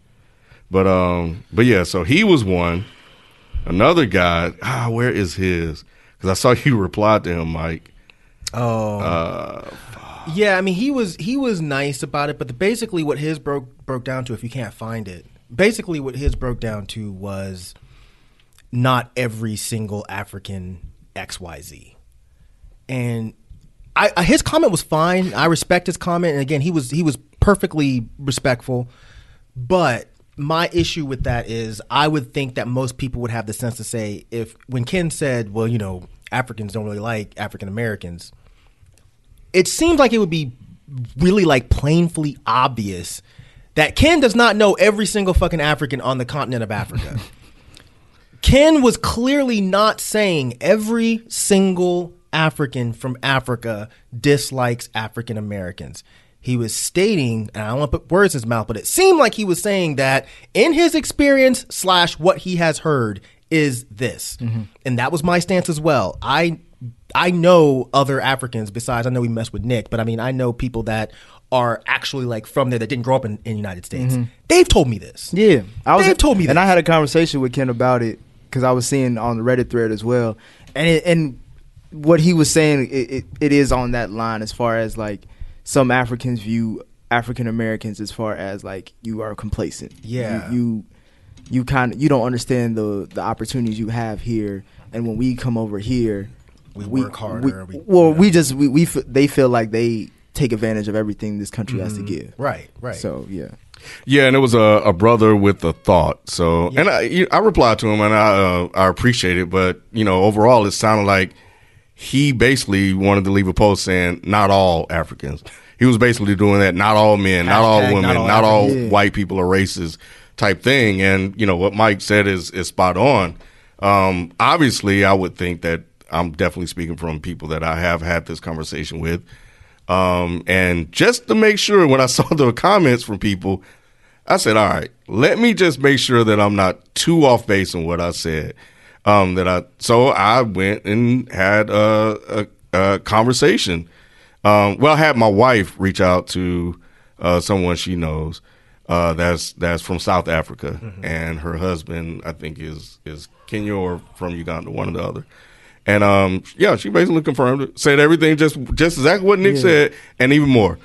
But um, but yeah, so he was one. Another guy, ah, where is his? Because I saw you replied to him, Mike. Oh, Uh, yeah. I mean, he was he was nice about it, but the, basically what his broke broke down to, if you can't find it, basically what his broke down to was not every single African X Y Z, and I, I his comment was fine. I respect his comment, and again, he was he was perfectly respectful, but. My issue with that is, I would think that most people would have the sense to say, if when Ken said, "Well, you know, Africans don't really like African Americans," it seems like it would be really like plainly obvious that Ken does not know every single fucking African on the continent of Africa. Ken was clearly not saying every single African from Africa dislikes African Americans. He was stating, and I don't want to put words in his mouth, but it seemed like he was saying that in his experience slash what he has heard is this, and that was my stance as well. I I know other Africans besides I know we mess with Nick, but I mean I know people that are actually like from there that didn't grow up in, in the United States. Mhm. They've told me this. Yeah, I was. They've told me and I had a conversation with Ken about it because I was seeing on the Reddit thread as well, and it, and what he was saying, it, it, it is on that line as far as like some Africans view African Americans as far as like you are complacent. Yeah. you you, you kind of you don't understand the the opportunities you have here, and when we come over here, We work harder, we- we- well, we just we, we f- they feel like they take advantage of everything this country has to Mhm. give. Right, right. So yeah. Yeah, and it was a, a brother with a thought. So, and I, I replied to him, and I uh, I appreciate it. But you know, overall, it sounded like he basically wanted to leave a post saying not all Africans. He was basically doing that. Not all men, not all women, not not all all, Yeah. white people are racist type thing. And you know what Mike said is is spot on. Um, obviously, I would think that I'm definitely speaking from people that I have had this conversation with. Um, and just to make sure, when I saw the comments from people, I said, "All right, let me just make sure that I'm not too off base in what I said." Um, that I so I went and had a, a, a conversation. Um, well, I had my wife reach out to uh, someone she knows uh, that's that's from South Africa, and her husband I think is is Kenya or from Uganda, one or the other. And um, yeah, she basically confirmed it, said everything just just exactly what Nick Yeah. said, and even more.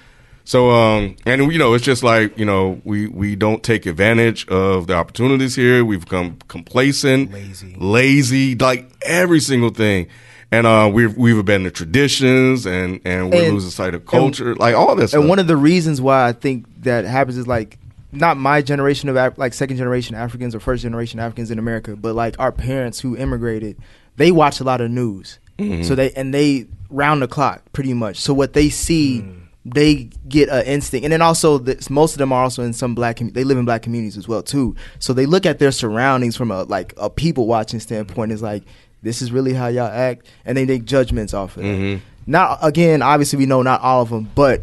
So um, and you know, it's just like you know, we we don't take advantage of the opportunities here. We've become complacent, lazy, lazy, like every single thing. and uh, we've we've abandoned traditions, and and we're And- losing sight of culture, like all this. And one of the reasons why I think that happens is like not my generation of Af- like second generation Africans or first generation Africans in America, but like our parents who immigrated, they watch a lot of news. Mhm. So they and they round the clock pretty much. So what they see, they get an instinct. And then also this, most of them are also in some black commu- they live in black communities as well too. So they look at their surroundings from a like a people watching standpoint is like this is really how y'all act and they make judgments off of that Mhm. not again obviously we know not all of them but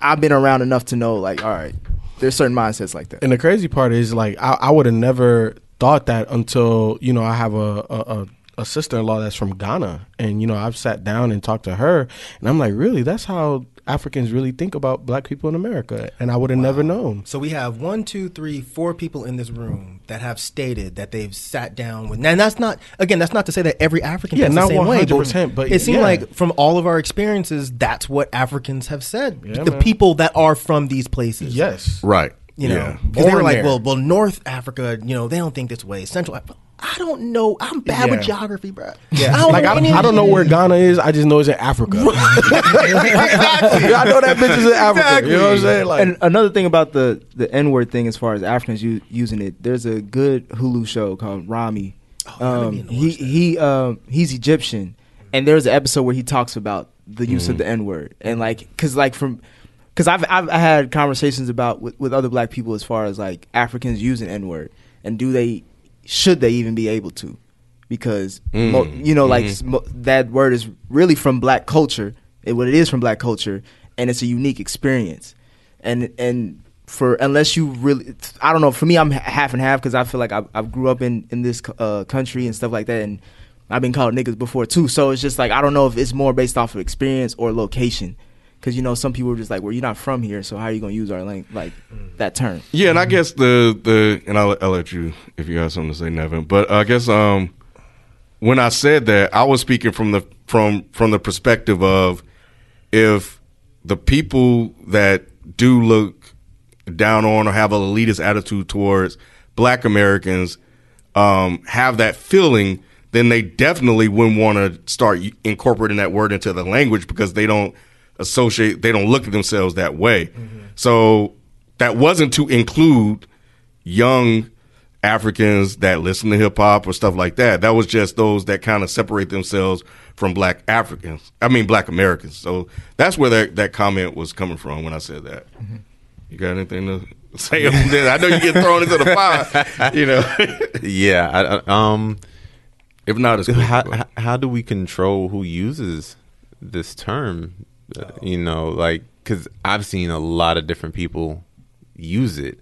i've been around enough to know like all right there's certain mindsets like that And the crazy part is, like, I, I would have never thought that until you know I have a a, a, a sister in law that's from Ghana, and you know I've sat down and talked to her, and I'm like, really, that's how Africans really think about black people in America, and I would have never known. So we have one, two, three, four people in this room that have stated that they've sat down with. And that's not again. That's not to say that every African Yeah, not the same 100%, but it seemed yeah. like from all of our experiences, that's what Africans have said. Yeah, the man. people that are from these places. Yes, right. You know, Yeah. because they were like, there. well, well, North Africa, you know, they don't think this way. Central, Africa, I don't know. I'm bad with Yeah. geography, bro. Yeah, I don't like know I, any I don't know where Ghana is. I just know it's in Africa. I know that bitch is in Africa. You know what I'm saying? Like, and another thing about the the N word thing, as far as Africans u- using it, there's a good Hulu show called Ramy. um, he he um, he's Egyptian, and there's an episode where he talks about the use of the N word, and like, cause like from, cause I've I've I had conversations about with, with other black people as far as like Africans using N word, and do they should they even be able to? Because mo- Mm. you know, like Mhm. s- mo- that word is really from black culture. It, what it is from black culture, and it's a unique experience. And and for unless you really, I don't know. For me, I'm half and half because I feel like I, I grew up in in this uh, country and stuff like that, and I've been called niggas before too. So it's just like I don't know if it's more based off of experience or location. Because you know, some people are just like, "Well, you're not from here, so how are you gonna use our lang- like that term?" Yeah, and I guess the the and I'll, I'll let you if you have something to say, Nevin. But I guess um, when I said that, I was speaking from the from from the perspective of if the people that do look down on or have an elitist attitude towards Black Americans um, have that feeling, then they definitely wouldn't want to start incorporating that word into the language because they don't associate, they don't look at themselves that way. So that wasn't to include young Africans that listen to hip hop or stuff like that. That was just those that kind of separate themselves from black Africans. I mean, black Americans. So that's where that, that comment was coming from when I said that. You got anything to say? I know you get thrown into the fire, you know. yeah. I, I- um, if not, it's how, how do we control who uses this term? Uh, you know, like because I've seen a lot of different people use it.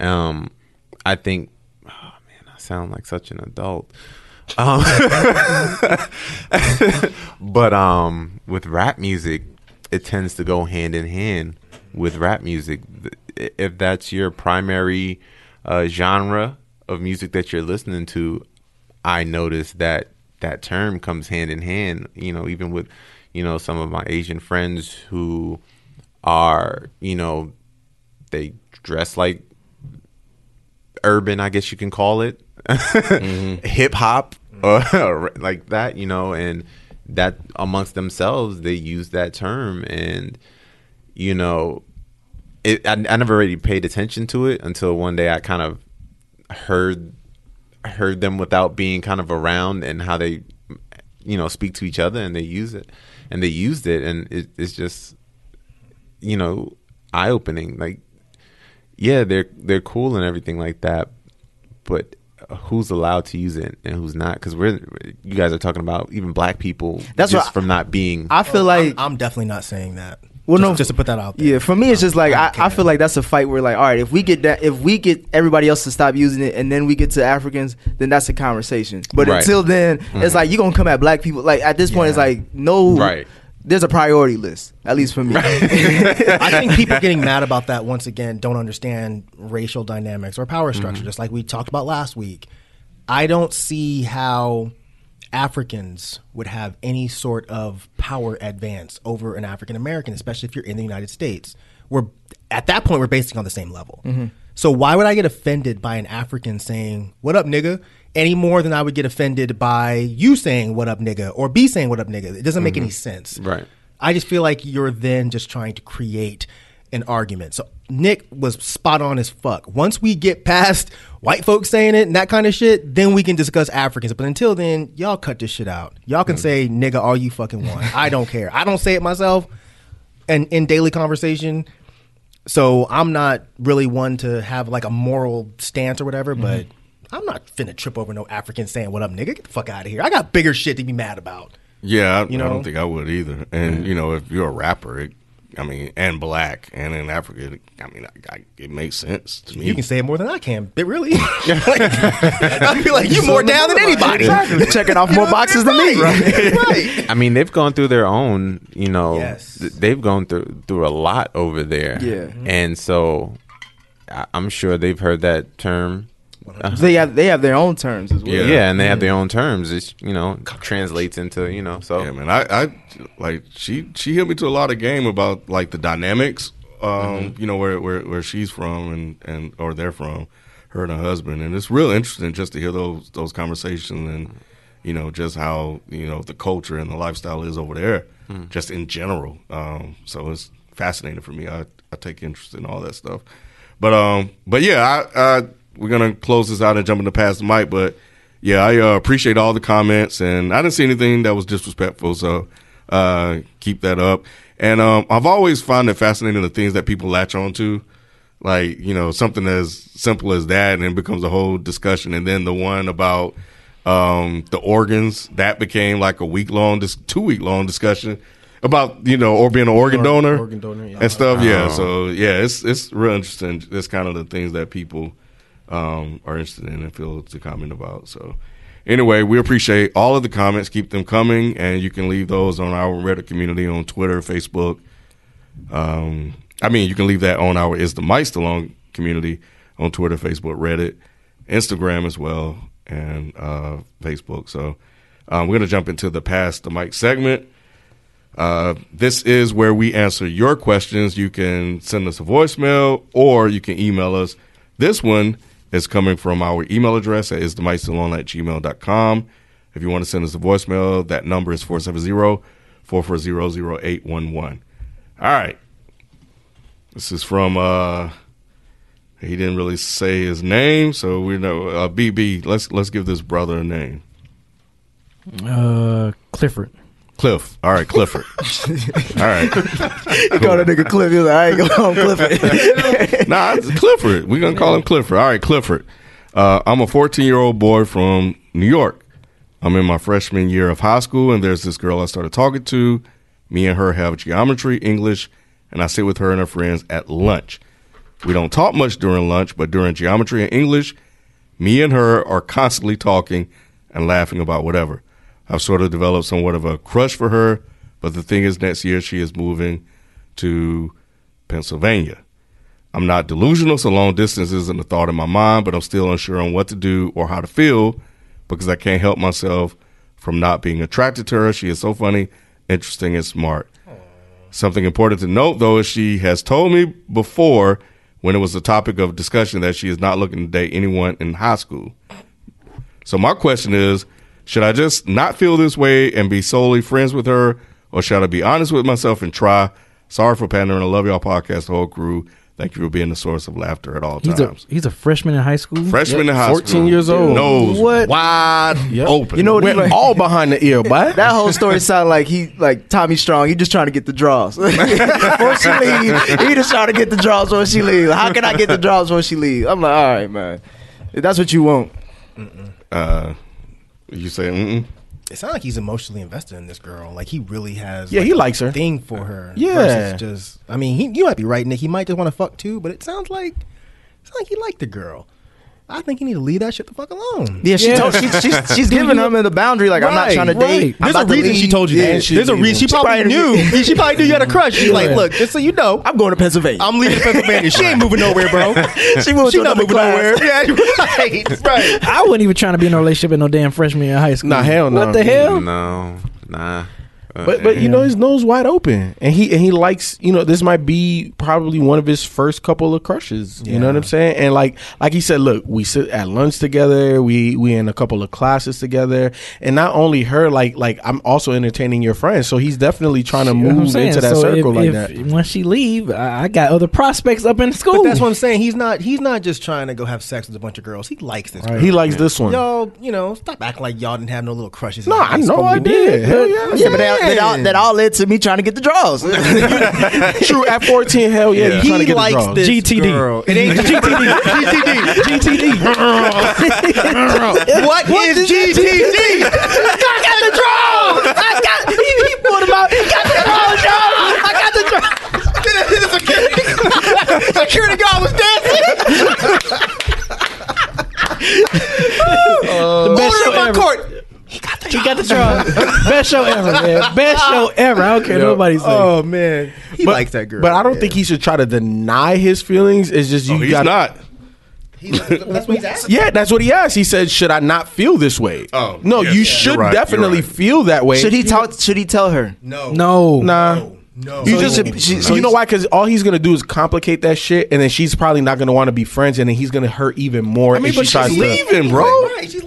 Um, I think, oh man, I sound like such an adult. Um, but um, with rap music, it tends to go hand in hand with rap music. If that's your primary uh, genre of music that you're listening to, I notice that that term comes hand in hand. You know, even with you know some of my Asian friends who are you know they dress like urban, I guess you can call it, mm-hmm. hip hop or like that, you know, and that amongst themselves they use that term, and you know, it. I, I never really paid attention to it until one day I kind of heard heard them without being kind of around and how they you know speak to each other and they use it and they used it and it, it's just you know eye opening like yeah they're they're cool and everything like that but who's allowed to use it and who's not because we're you guys are talking about even black people That's just what I- from not being I feel Oh, like I'm, I'm definitely not saying that. Well, just, no, just to put that out there. Yeah, for me, it's just like I, I feel like that's a fight where like, all right, if we get that, if we get everybody else to stop using it, and then we get to Africans, then that's a conversation. But Right. until then, Mhm. it's like you are gonna come at black people. Like at this point, it's like no, Right. There's a priority list, at least for me. I think people getting mad about that once again don't understand racial dynamics or power structure, Mhm. just like we talked about last week. I don't see how Africans would have any sort of power advance over an African American, especially if you're in the United States. We're at that point we're basically on the same level. Mhm. So why would I get offended by an African saying "What up, nigga"? Any more than I would get offended by you saying "What up, nigga" or B saying "What up, nigga"? It doesn't make any sense. Right. I just feel like you're then just trying to create an argument. So Nick was spot on as fuck. Once we get past white folks saying it and that kind of shit, then we can discuss Africans. But until then, y'all cut this shit out. Y'all can mm. say nigga all you fucking want. I don't care. I don't say it myself and in daily conversation. So I'm not really one to have like a moral stance or whatever, but mm-hmm. I'm not finna trip over no African saying what up, nigga. Get the fuck out of here. I got bigger shit to be mad about. Yeah, I, You I know? don't think I would either. And you know, if you're a rapper, it, I mean, and black, and in Africa, it, I mean, I, I, it makes sense to me. You can say it more than I can, but really, like, I feel like you're more down than anybody. Exactly. Checking off more boxes than me. right. I mean, they've gone through their own, you know, Yes. th- they've gone through through a lot over there. Yeah. And so I- I'm sure they've heard that term. Uh, They have they have their own terms as well. yeah. and they have their own terms. It's, you know, translates into, you know, so Yeah, man. I, I like she she hit me to a lot of game about like the dynamics. Um, Mm-hmm. you know where, where where she's from and and or they're from, her and her husband, and it's real interesting just to hear those those conversations and you know just how you know the culture and the lifestyle is over there, Mm. just in general. Um, so it's fascinating for me. I I take interest in all that stuff, but um, but yeah, I, I we're gonna close this out and jump into pass the mic, but. Yeah, I uh, appreciate all the comments, and I didn't see anything that was disrespectful, so uh, keep that up. And um, I've always found it fascinating the things that people latch on to, like you know something as simple as that, and it becomes a whole discussion. And then the one about um, the organs that became like a week long, dis- two week long discussion about you know or being an organ donor, organ donor, yeah. and stuff. Yeah, Oh. so yeah, it's it's real interesting. It's kind of the things that people um, are interested in and feel to comment about. So, anyway, we appreciate all of the comments. Keep them coming, and you can leave those on our Reddit community on Twitter, Facebook. Um, I mean, you can leave that on our Is the Mic Still On community on Twitter, Facebook, Reddit, Instagram as well, and uh, Facebook. So, um, we're going to jump into the pass the Mic segment. Uh, this is where we answer your questions. You can send us a voicemail or you can email us. This one is coming from our email address at is the mic still on at gmail.com. If you want to send us a voicemail, that number is 470-440-0811. All right. This is from uh he didn't really say his name, so we know uh BB, let's let's give this brother a name. Uh, Clifford. Cliff. All right, Clifford. All right. You call that nigga Cliff. He was like, I ain't gonna call him Clifford. nah, it's Clifford. We're gonna call him Clifford. All right, Clifford. Uh, I'm a 14 year old boy from New York. I'm in my freshman year of high school, and there's this girl I started talking to. Me and her have geometry, English, and I sit with her and her friends at lunch. We don't talk much during lunch, but during geometry and English, me and her are constantly talking and laughing about whatever. I've sort of developed somewhat of a crush for her, but the thing is, next year she is moving to Pennsylvania. I'm not delusional, so long distance isn't a thought in my mind, but I'm still unsure on what to do or how to feel because I can't help myself from not being attracted to her. She is so funny, interesting, and smart. Something important to note, though, is she has told me before when it was a topic of discussion that she is not looking to date anyone in high school. So my question is, should I just not feel this way and be solely friends with her, or should I be honest with myself and try? Sorry for pandering. I love y'all podcast, the whole crew. Thank you for being the source of laughter at all He's a times. he's a freshman in high school. Freshman in high 14 school. years old. Nose What? wide open. You know what? Went like- all behind the ear, but That whole story sounded like he like Tommy Strong. He just trying to get the draws before she leave. He just trying to get the draws when she leave. How can I get the draws when she leave? I'm like, all right, man. If that's what you want. Uh, you say, mm-mm. It sounds like he's emotionally invested in this girl. Like he really has. Yeah, like, he a likes her. Thing for her. Yeah. versus just. I mean, he, you might be right, Nick. He might just want to fuck too, but it sounds like, it sounds like he liked the girl. I think you need to leave that shit the fuck alone. Yeah, she Yeah. told, she's, she's, she's giving him the boundary. Like, I'm not trying to date. right. I'm There's a about to reason she told you Yeah, that. she There's a reason. She She probably probably knew. she probably knew you had a crush. She's like, look, just so you know, I'm going to Pennsylvania. I'm leaving Pennsylvania. She ain't moving nowhere, bro. she moved She to not moving class. nowhere. Yeah, right, right. I wasn't even trying to be in a relationship with no damn freshman in high school. Nah, hell no. What the hell? No, nah. Uh, but but you know his nose wide open, and he and he likes you know this might be probably one of his first couple of crushes. You know what I'm saying? And like like he said, look, we sit at lunch together. We we in a couple of classes together, and not only her, like like I'm also entertaining your friends. So he's definitely trying to You know what I'm move into that So circle if, like if- that. Once she leave, I, I got other prospects up in school. But that's what I'm saying. He's not. He's not just trying to go have sex with a bunch of girls. He likes this. Right. girl. He likes this one. Y'all, you know, stop acting like y'all didn't have no little crushes. No, I know. I did. Hell yeah. Yeah, but that, that, all, that all led to me trying to get the draws. True, at 14, hell yeah, Yeah. you trying to He get likes the draws. this GTD. girl. It ain't GTD. GTD. what is GTD? I got the draw. I got. He, he pulled him out. He got the draw, Joe. I got the draw. Security guard was dancing. the best Order show in my ever. court. He got the draw. Best show ever, man. Best show ever. I don't care Yo. nobody say. Oh man, he but, likes that girl. But I don't think he should try to deny his feelings. It's just you Oh, he's got not. That's what he's asking. Yeah, that's what he asked. He said, "Should I not feel this way?" Oh, no, yes, you you're should right, definitely right. feel that way. should he talk? Should he tell her? No. No. Nah. No. You So just, she- so so you know why? Because all he's gonna do is complicate that shit, and then she's probably not gonna want to be friends, and then he's gonna hurt even more. I mean, if but she tries she's to- leaving, bro. Right, she's leaving.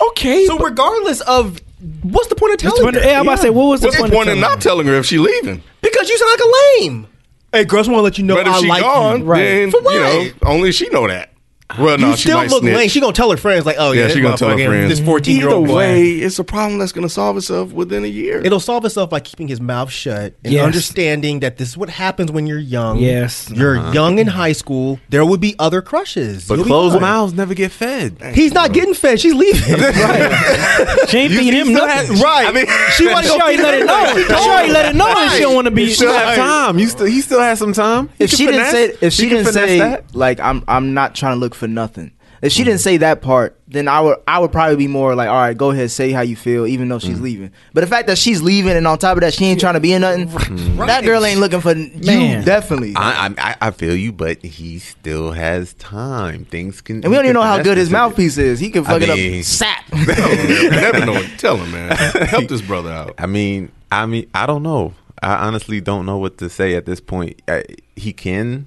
Okay, So regardless of what's the point of telling her? hey, I'm about to say, what was the What's the point of point of telling not telling her if she leaving? Because you sound like a lame. Hey, girls want to let you know but if I she like gone, you. then For you know only she know that. Well, no, you she still might look snitch. lame. She gonna tell her friends like, oh yeah, yeah, this she gonna tell her motherfucker, friends. This 14 year Either old boy. way, it's a problem that's gonna solve itself within a year. It'll solve itself by keeping his mouth shut and Yes. understanding that this is what happens when you're young. Yes. You're Uh-huh. young in high school. There will be other crushes. But You'll closed mouths never get fed. He's not getting fed. She's leaving. Right. she ain't feeding him nothing. had- right. I mean, she wasn't She gonna already let it know. anything. She already let it know that she don't want to be. You still have time. You still he still has some time. He If can she didn't say, if she he can didn't finesse say, that. like I'm, I'm not trying to look for nothing. If she mm-hmm. didn't say that part, then I would, I would probably be more like, all right, go ahead, say how you feel, even though she's mm-hmm. leaving. But the fact that she's leaving and on top of that, she ain't trying to be in nothing. Mm-hmm. That girl ain't looking for you, definitely. I, I I- I feel you, but he still has time. Things can. and we don't even know how good his mouthpiece is. He can I fuck it up. Sap. You never know. Tell him, man. Help this brother out. I mean, I mean, I don't know. I honestly don't know what to say at this point. I, he can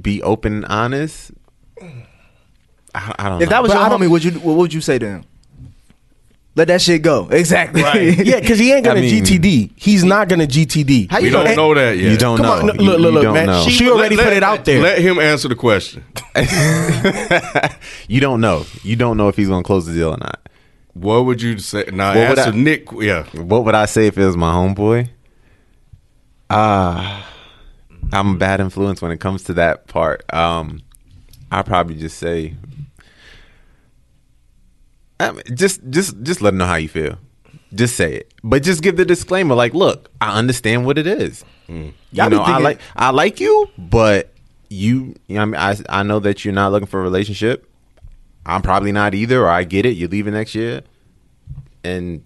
be open and honest. I, I don't If know. that was But your I don't- homie, would you, what would you say to him? Let that shit go. Exactly. yeah, because he ain't gonna I mean- GTD. He's not gonna GTD. How We you don't know? know that yet. you don't Come know. on, no, You- look, look, you look, man. know. She- She already put it out there. Let him answer the question. you don't know. You don't know if he's going to close the deal or not. What would you say? Now, What answer I- Nick. Yeah. What would I say if it was my homeboy? Ah, I'm a bad influence when it comes to that part. Um, I probably just say, I mean, just just just let him know how you feel. Just say it, but just give the disclaimer. Like, look, I understand what it is. Mm. Y'all You know, I like I like you, but you, you know, I mean, I I know that you're not looking for a relationship. I'm probably not either, or I get it. You're leaving next year, and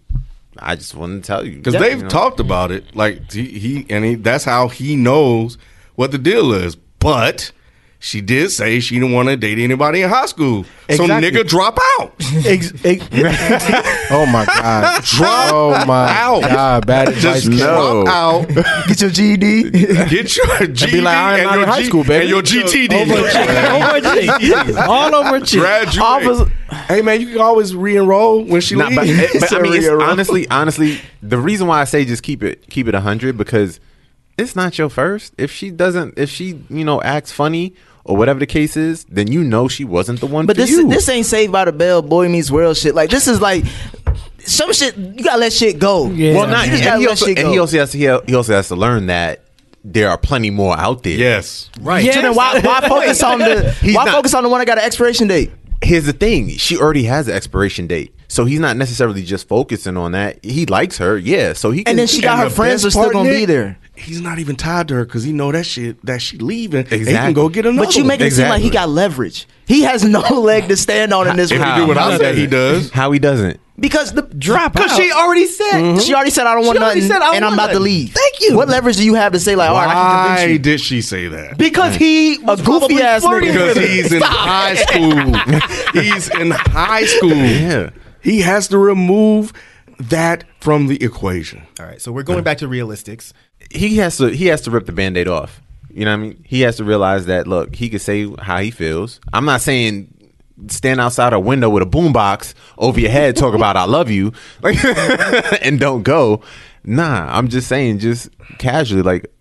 I just wanted to tell you Because Yeah, they've you know. talked about it. Like he, he and he, that's how he knows what the deal is. But she did say she didn't want to date anybody in high school. So nigga, drop out. Ex- ex- oh my god! Drop oh my out. god! Bad advice. Just. No. drop out. Get your GED. Get your GED be like, I ain't and, not your in high G- school, baby. and your GTD. Over a. Over a chick. All over a chick. Graduate. Officer- hey man, you can always re-enroll when she Nah, but, leaves. but I mean, it's, honestly, honestly, the reason why I say just keep it, keep it hundred because it's not your first. If she doesn't, if she, you know, acts funny or whatever the case is, then you know she wasn't the one But for this you. this ain't Saved by the Bell, Boy Meets World shit. Like this is like some shit. You gotta let shit go. Yeah. well, not, You and, he also, and he also has to, he, he also has to learn that there are plenty more out there. yes. Right. So then why why focus on the He's why not- focus on the one that got an expiration date? Here's the thing: she already has an expiration date, so he's not necessarily just focusing on that. He likes her, yeah. So he can, And then she got her friends best are still gonna be there. He's not even tied to her because he know that shit that she leaving. And he can go get another. But you make it seem like he got leverage. He has no leg to stand on in this If you do what I How say, he doesn't? How he doesn't? because the drop Because she already said. Mm-hmm. She already said I don't want already nothing, said, I don't and I'm want about to leave. Thank you. What leverage do you have to say like, all right, I can Why convince you? did she say that? Because he A goofy ass nigga. Because he's in high school. he's in high school. Yeah. He has to remove that from the equation. All right, so we're going back to realistics. He has to he has to rip the band-aid off. You know what I mean? He has to realize that look, he could say how he feels. I'm not saying stand outside a window with a boombox over your head talk about I love you like and don't go. Nah, I'm just saying just casually like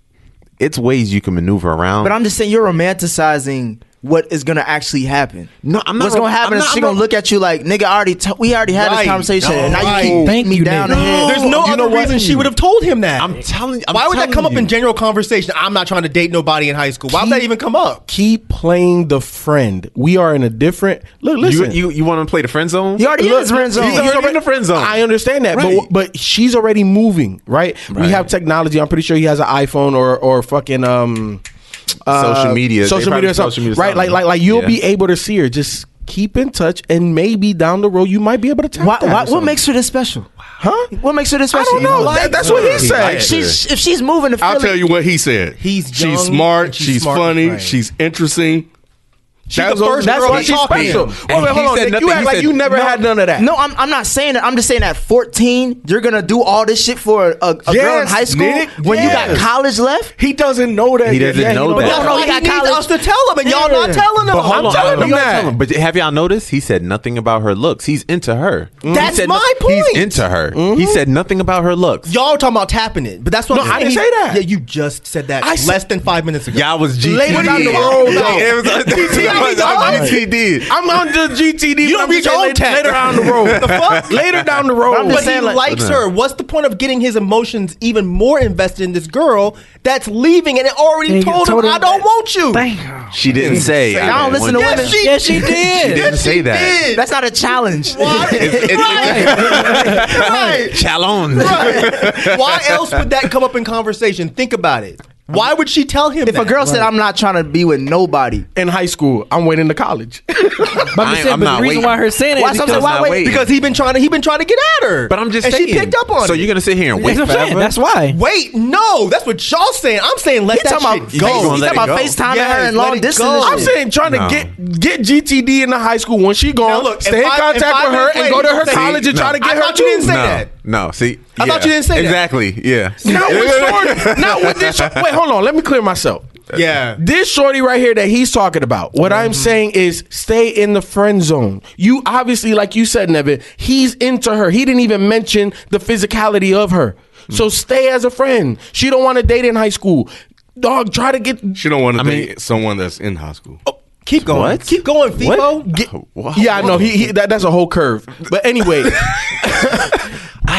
it's ways you can maneuver around. But I'm just saying you're romanticizing what is gonna actually happen. No, I'm not What's gonna happen I'm is not- she I'm gonna not- look at you like, nigga, I already t- we already had Right. this conversation, and now Right. you keep Thank me you, down the head. There's no you know other what? reason she would have told him that. I'm telling I'm Why would that telling come up you. in general conversation? I'm not trying to date nobody in high school. Why would that even come up? Keep playing the friend. We are in a different look. You, Listen, you you want to play the friend zone? He already in Look, his friend zone. He's already in the friend zone. I understand that, Right. but but she's already moving, right? We have technology. I'm pretty sure he has an iPhone or or fucking um uh, Social media. Social media, or social media right? Like like like you'll Yeah. be able to see her. Just keep in touch, and maybe down the road you might be able to tap Why, that why, what makes her this special? huh? What makes her this special? I don't know. You That- that's what he her. said. If she's if she's moving to I'll tell you what he said. He's she's smart. She's, she's smart funny. right. She's interesting. She's That's the first That's girl why she's talk to special. Wait, wait, hold on. said Nick, nothing. You act like said- you never No, had none of that. No, I'm, I'm not saying that. I'm just saying that 14, you're gonna do all this shit for a, a girl in high school Nick, when you got college left. He doesn't know that. He doesn't Yeah, know don't that. No, no, he he got needs college. us to tell him, and y'all not telling him. But hold I'm on, telling him that. him. But have y'all noticed? He said nothing about her looks. He's into her. He That's said my He's point. into her. Mm-hmm. He said nothing about her looks. Y'all talking about tapping it, but that's what No, I'm I saying. didn't say that. Yeah, you just said that less than five minutes ago. Y'all was GTD. Later down the road, though. It was GTD. I'm on the GTD. You don't I'm read just your saying own later, later down the road. The fuck? Later down the road. I'm just But he like- likes her. What's the point of getting his emotions even more invested in this girl that's leaving and it already Yeah, told, told him, him I don't want you? Damn. She didn't say. I I don't listen to women. Yes, she, Yes, she did. She didn't say that. did. That's not a challenge. Why? right. right. Challenge. Right. Why else would that come up in conversation? Think about it. Why would she tell him If that? a girl said, "I'm not trying to be with nobody," in high school, I'm waiting to college. But I'm, I just ain't- saying, I'm but not the reason waiting. why her saying it Why is some because why not wait? waiting. because he been trying to he been trying to get at her. But I'm just and saying. she picked up on So it. you're gonna sit here and wait That's what I'm saying. forever? That's why. Wait, no, that's what y'all saying. I'm saying let He that talking about shit You face, gonna go. he's let talking it about go? FaceTiming Yes, her and let long it distance. go. and I'm shit. saying trying No. to get get GTD in the high school when she gone. Now look, stay in if if contact five with her minutes and go to you her say- college and No. try to get I her thought you didn't say no, that. No. See, I thought you didn't say that. exactly. Yeah. Not with shorty. Not with this. Wait, hold on. Let me clear myself. Yeah. This shorty right here that he's talking about. What I'm mm-hmm. saying is stay in the friend zone. You obviously, like you said, Nevin, he's into her. He didn't even mention the physicality of her. Mm. So stay as a friend. She don't want to date in high school. Dog, try to get. She don't want to I mean- date someone that's in high school. Oh, Keep going. What? Keep going, FIFO. Get, Whoa. yeah, I know. He, he that, that's a whole curve. But anyway,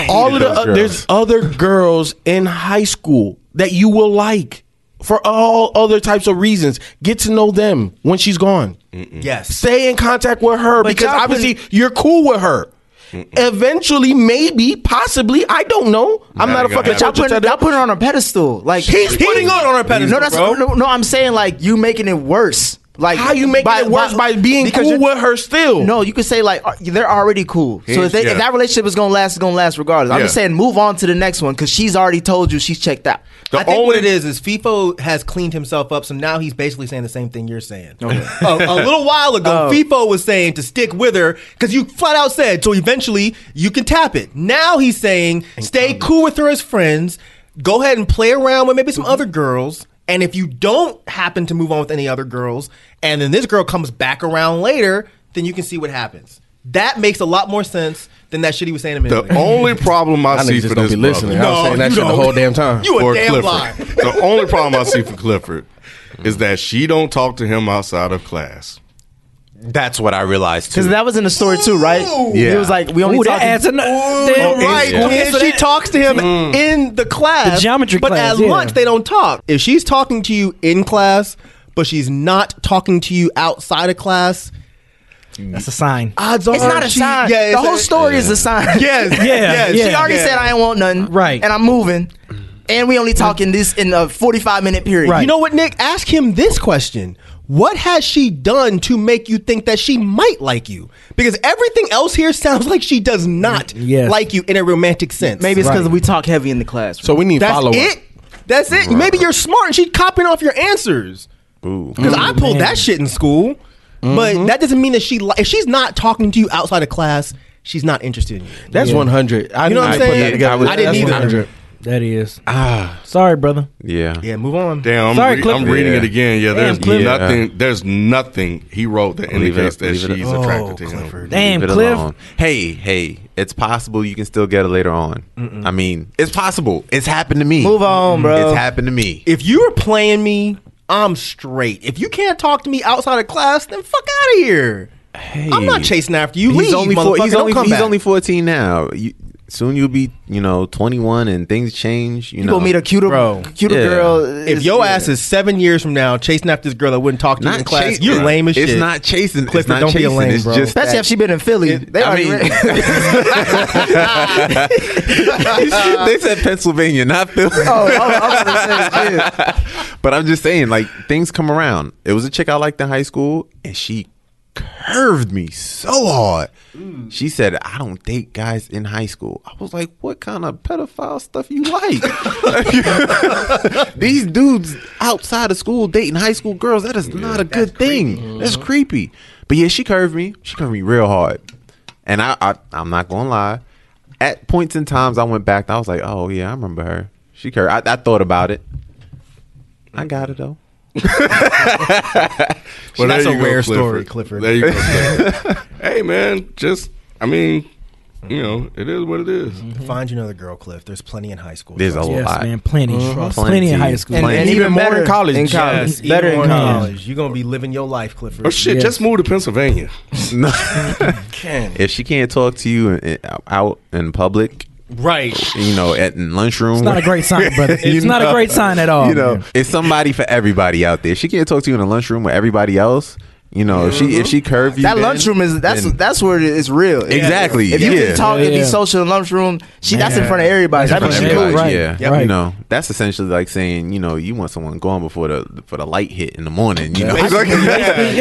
all of the those uh, there's other girls in high school that you will like for all other types of reasons. Get to know them when she's gone. Yes. Stay in contact with her But because y'all obviously you're cool with her. Eventually, maybe, possibly, I don't know. I'm That not a fucking gonna Y'all fortune putting, teller. y'all putting her on a pedestal. Like He's putting her on a pedestal, No, that's bro. no, no. I'm saying like you making it worse. Like How you make it worse by being cool with her still? No, you could say like uh, they're already cool. So if, they, yeah. if that relationship is gonna last, it's gonna last regardless. I'm Yeah. just saying move on to the next one because she's already told you she's checked out. The I think only what it is is FIFO has cleaned himself up, so now he's basically saying the same thing you're saying. a, a little while ago, Oh. FIFO was saying to stick with her because you flat out said so. Eventually, you can tap it. Now he's saying stay cool with her as friends. Go ahead and play around with maybe some other girls. And if you don't happen to move on with any other girls, and then this girl comes back around later, then you can see what happens. That makes a lot more sense than that shit he was saying a minute the ago. only problem I Y'all see for just don't this be listening. brother, I was saying that you shit the don't. whole damn time. You a for damn Clifford, lie. the only problem I see for Clifford is that she don't talk to him outside of class. That's what I realized too. Because that was in the story too, right? Yeah. It was like we only Ooh, that talking- adds another. Oh, damn right. Yeah. And she talks to him mm. in the class. The geometry but class, at yeah. lunch they don't talk. If she's talking to you in class, but she's not talking to you outside of class, That's a sign. odds are It's not a she- sign. Yeah, the it's whole a- story is a sign. Yes, Yeah, yes, yeah. She already yeah. said I ain't want nothing. Right. And I'm moving. And we only talking this in a 45 minute period. Right. You know what, Nick? Ask him this question. What has she done to make you think that she might like you? Because everything else here sounds like she does not mm, Yes. like you in a romantic sense. Maybe it's because Right. we talk heavy in the class. So we need That's follow up. it. That's it. Maybe you're smart and she's copying off your answers. Ooh. Because mm, I pulled man. that shit in school, but mm-hmm. that doesn't mean that she. Li- if she's not talking to you outside of class, she's not interested in you. That's Yeah. 100. I You know what I'm didn't put saying? that. I didn't That's either. 100. That is. Ah, Sorry, brother. Yeah. Yeah, move on. damn. I'm, Sorry, re- Cliff. I'm reading Yeah. it again. Yeah, Damn, there's Cliff. nothing. There's nothing he wrote that Leave it- indicates that leave it- she's Oh, attracted to him. Clifford. Damn, Leave it Cliff. alone. Hey, hey, it's possible you can still get it later on. I mean, it's possible. It's happened to me. Move on, bro. It's happened to me. If you are playing me, I'm straight. If you can't talk to me outside of class, then fuck out of here. Hey, I'm not chasing after you. He's Leave, only four, motherfucker. he's Don't only come he's back. only 14 now. You, soon you'll be you know 21 and things change. You, You know, gonna meet a cuter, Bro. cuter Yeah. girl. If your ass is seven years from now chasing after this girl that wouldn't talk to you in not class, you're lame as shit. it's not chasing. Clifford, it's not don't be a lame, it's bro. just especially that- if she been in Philly, they I already mean- they said Pennsylvania, not Philly. Oh, I'm about to say, shit. but I'm just saying, like things come around. It was a chick I liked in high school, and she curved me so hard. Mm. She said, "I don't date guys in high school." I was like, "What kind of pedophile stuff you like?" These dudes outside of school dating high school girls. That is not a good thing. That's uh-huh. creepy. But yeah, she curved me. She curved me real hard, and I, I I'm not gonna lie. At points in times, I went back. I was like, "Oh yeah, I remember her." She curved. I, I thought about it. I got it though. Well, That's a you go, rare story, Clifford. There you go. Clifford. hey, man, just I mean, you know, it is what it is. Mm-hmm. Find you another girl, Cliff. There's plenty in high school. There's a Trust me. Yes, lot. man. Plenty. Trust mm-hmm. Plenty, Plenty. in high school. And, Plenty. and even more in college. In college, Yes, better in college. college. You're gonna be living your life, Clifford. Oh shit, Yes. just move to Pennsylvania. No, if she can't talk to you in- out in public, Right. you know, at in lunchroom, It's not a great sign, brother. You It's not a great sign at all. You know, man. it's somebody for everybody out there. She can't talk to you in a lunchroom with everybody else. You know, if she if she curve you, That then- lunchroom is that's then- that's where it's real. Exactly, If you yeah. can talk Yeah, and be social in lunchroom, she that's in front of everybody. That's That means front she of cool. everybody. yeah, Yep. Right. You know, that's essentially like saying, you know, you want someone going before the for the light hit in the morning. You know, I- you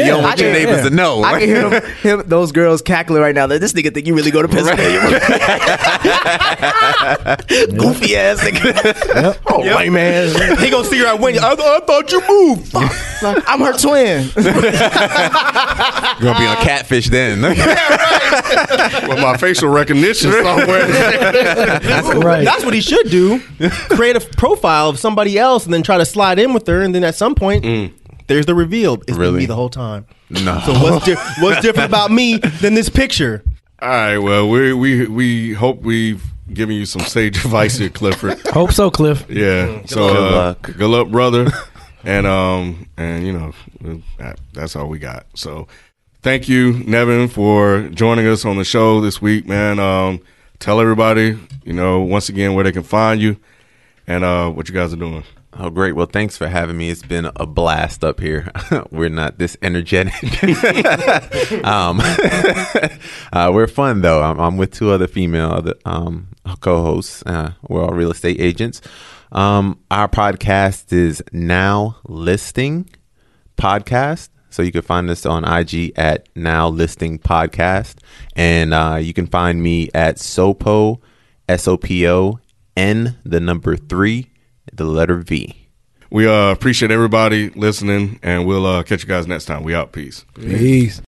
don't I want your can- neighbors to know. I can hear them, him, those girls cackling right now. That this nigga think you really go to Pennsylvania. Goofy ass nigga. Oh, white man. he gonna see her at when I, I thought you moved. I'm her twin. You're gonna be on catfish then. With my facial recognition somewhere. That's right. That's what he should do. Create a profile of somebody else and then try to slide in with her, and then at some point, there's the reveal. It's Really? me the whole time. no. So what's di- what's different about me than this picture? All right, well, we we we hope we've given you some sage advice here, Clifford. Hope so, Cliff. Yeah. So Good uh, luck. Good luck, brother. and um and you know that, that's all we got. So thank you, Nevin, for joining us on the show this week, man. Um, tell everybody, you know, once again where they can find you and uh what you guys are doing. Oh, great. Well, thanks for having me. It's been a blast up here. we're not this energetic. um, uh, we're fun, though. I'm, I'm with two other female um, co hosts. Uh, we're all real estate agents. Um, our podcast is Now Listing Podcast. So you can find us on IG at Now Listing Podcast. And uh, you can find me at Sopo, S O P O, N, the number three, the letter V. We uh appreciate everybody listening and we'll uh catch you guys next time. We out. Peace. Peace.